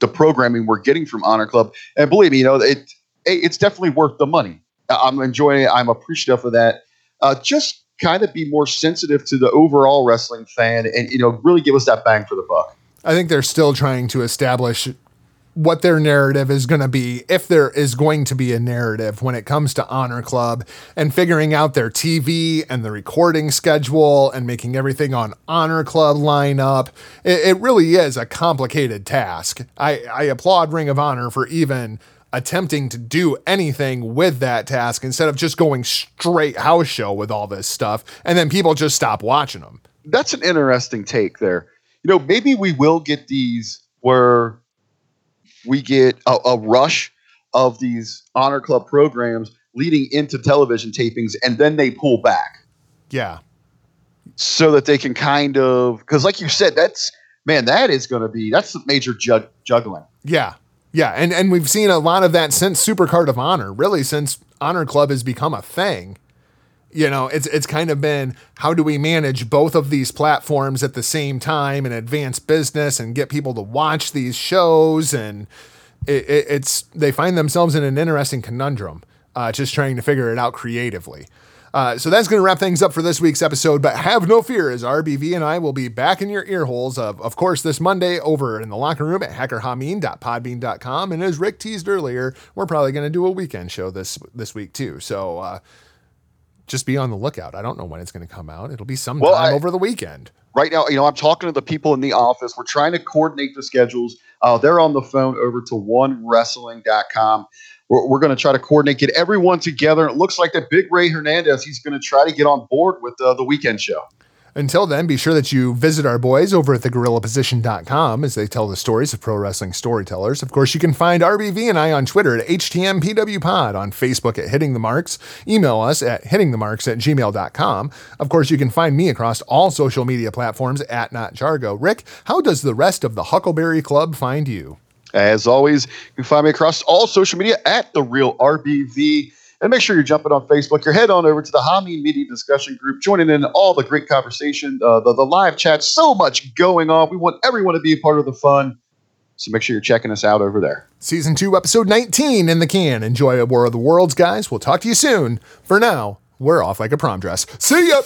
S4: the programming we're getting from Honor Club, and believe me, you know, it, it it's definitely worth the money. I'm enjoying it. I'm appreciative of that. Uh, just kind of be more sensitive to the overall wrestling fan, and you know, really give us that bang for the buck.
S3: I think they're still trying to establish what their narrative is going to be, if there is going to be a narrative when it comes to Honor Club, and figuring out their TV and the recording schedule and making everything on Honor Club line up. It, it really is a complicated task. I, I applaud Ring of Honor for even attempting to do anything with that task instead of just going straight house show with all this stuff, and then people just stop watching them.
S4: that's an interesting take there. You know, maybe we will get these where we get a, a rush of these honor club programs leading into television tapings, and then they pull back
S3: Yeah.
S4: so that they can kind of because, like you said, that's man, that is going to be that's major jug, juggling.
S3: Yeah. Yeah. And and we've seen a lot of that since Supercard of Honor, really since Honor Club has become a thing. You know, it's it's kind of been how do we manage both of these platforms at the same time and advance business and get people to watch these shows and it, it, it's they find themselves in an interesting conundrum, uh, just trying to figure it out creatively. Uh, so that's going to wrap things up for this week's episode. But have no fear, as RBV and I will be back in your ear holes of, of course, this Monday over in the locker room at hackerhameen.podbean.com. And as Rick teased earlier, we're probably going to do a weekend show this this week too. So uh, just be on the lookout. I don't know when it's going to come out. It'll be sometime
S4: Well, I-
S3: over the weekend.
S4: Right now, you know, I'm talking to the people in the office. We're trying to coordinate the schedules. Uh, they're on the phone over to onewrestling.com. We're, we're going to try to coordinate, get everyone together. It looks like that Big Ray Hernandez, he's going to try to get on board with uh, the weekend show.
S3: Until then, be sure that you visit our boys over at thegorillaposition.com as they tell the stories of pro wrestling storytellers. Of course, you can find RBV and I on Twitter at HTMPWPod, on Facebook at Hitting the Marks, email us at hittingthemarks at gmail.com. Of course, you can find me across all social media platforms at Not Jargo. Rick, how does the rest of the Huckleberry Club find you?
S4: As always, you can find me across all social media at the real RBV. And make sure you're jumping on Facebook. You're head on over to the Hameen Media Discussion Group, joining in all the great conversation, uh, the, the live chat. So much going on. We want everyone to be a part of the fun. So make sure you're checking us out over there.
S3: Season 2, Episode 19 in the can. Enjoy a War of the Worlds, guys. We'll talk to you soon. For now, we're off like a prom dress. See ya!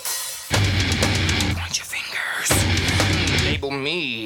S2: Point your fingers. Label me.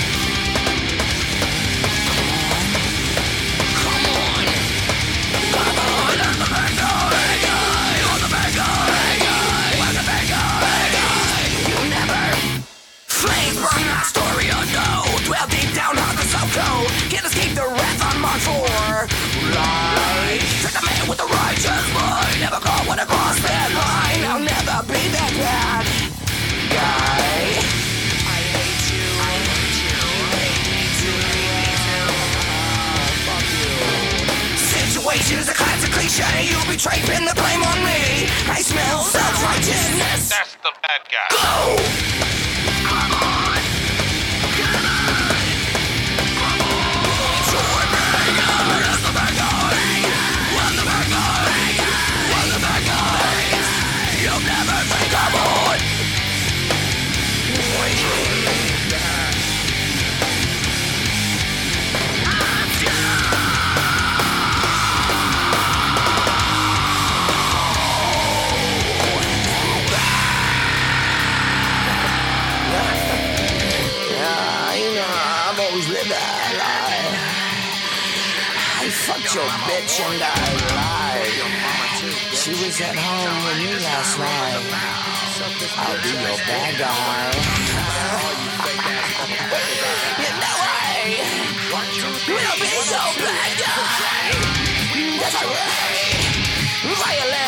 S2: Cliche. You betray, pin the blame on me. I smell self-righteousness.
S9: That's the bad guy.
S2: Yeah, your bitch and I lied. She was at home with me last night. I'll be your bad guy. [LAUGHS] you know I will be your bad guy. That's right. Violent.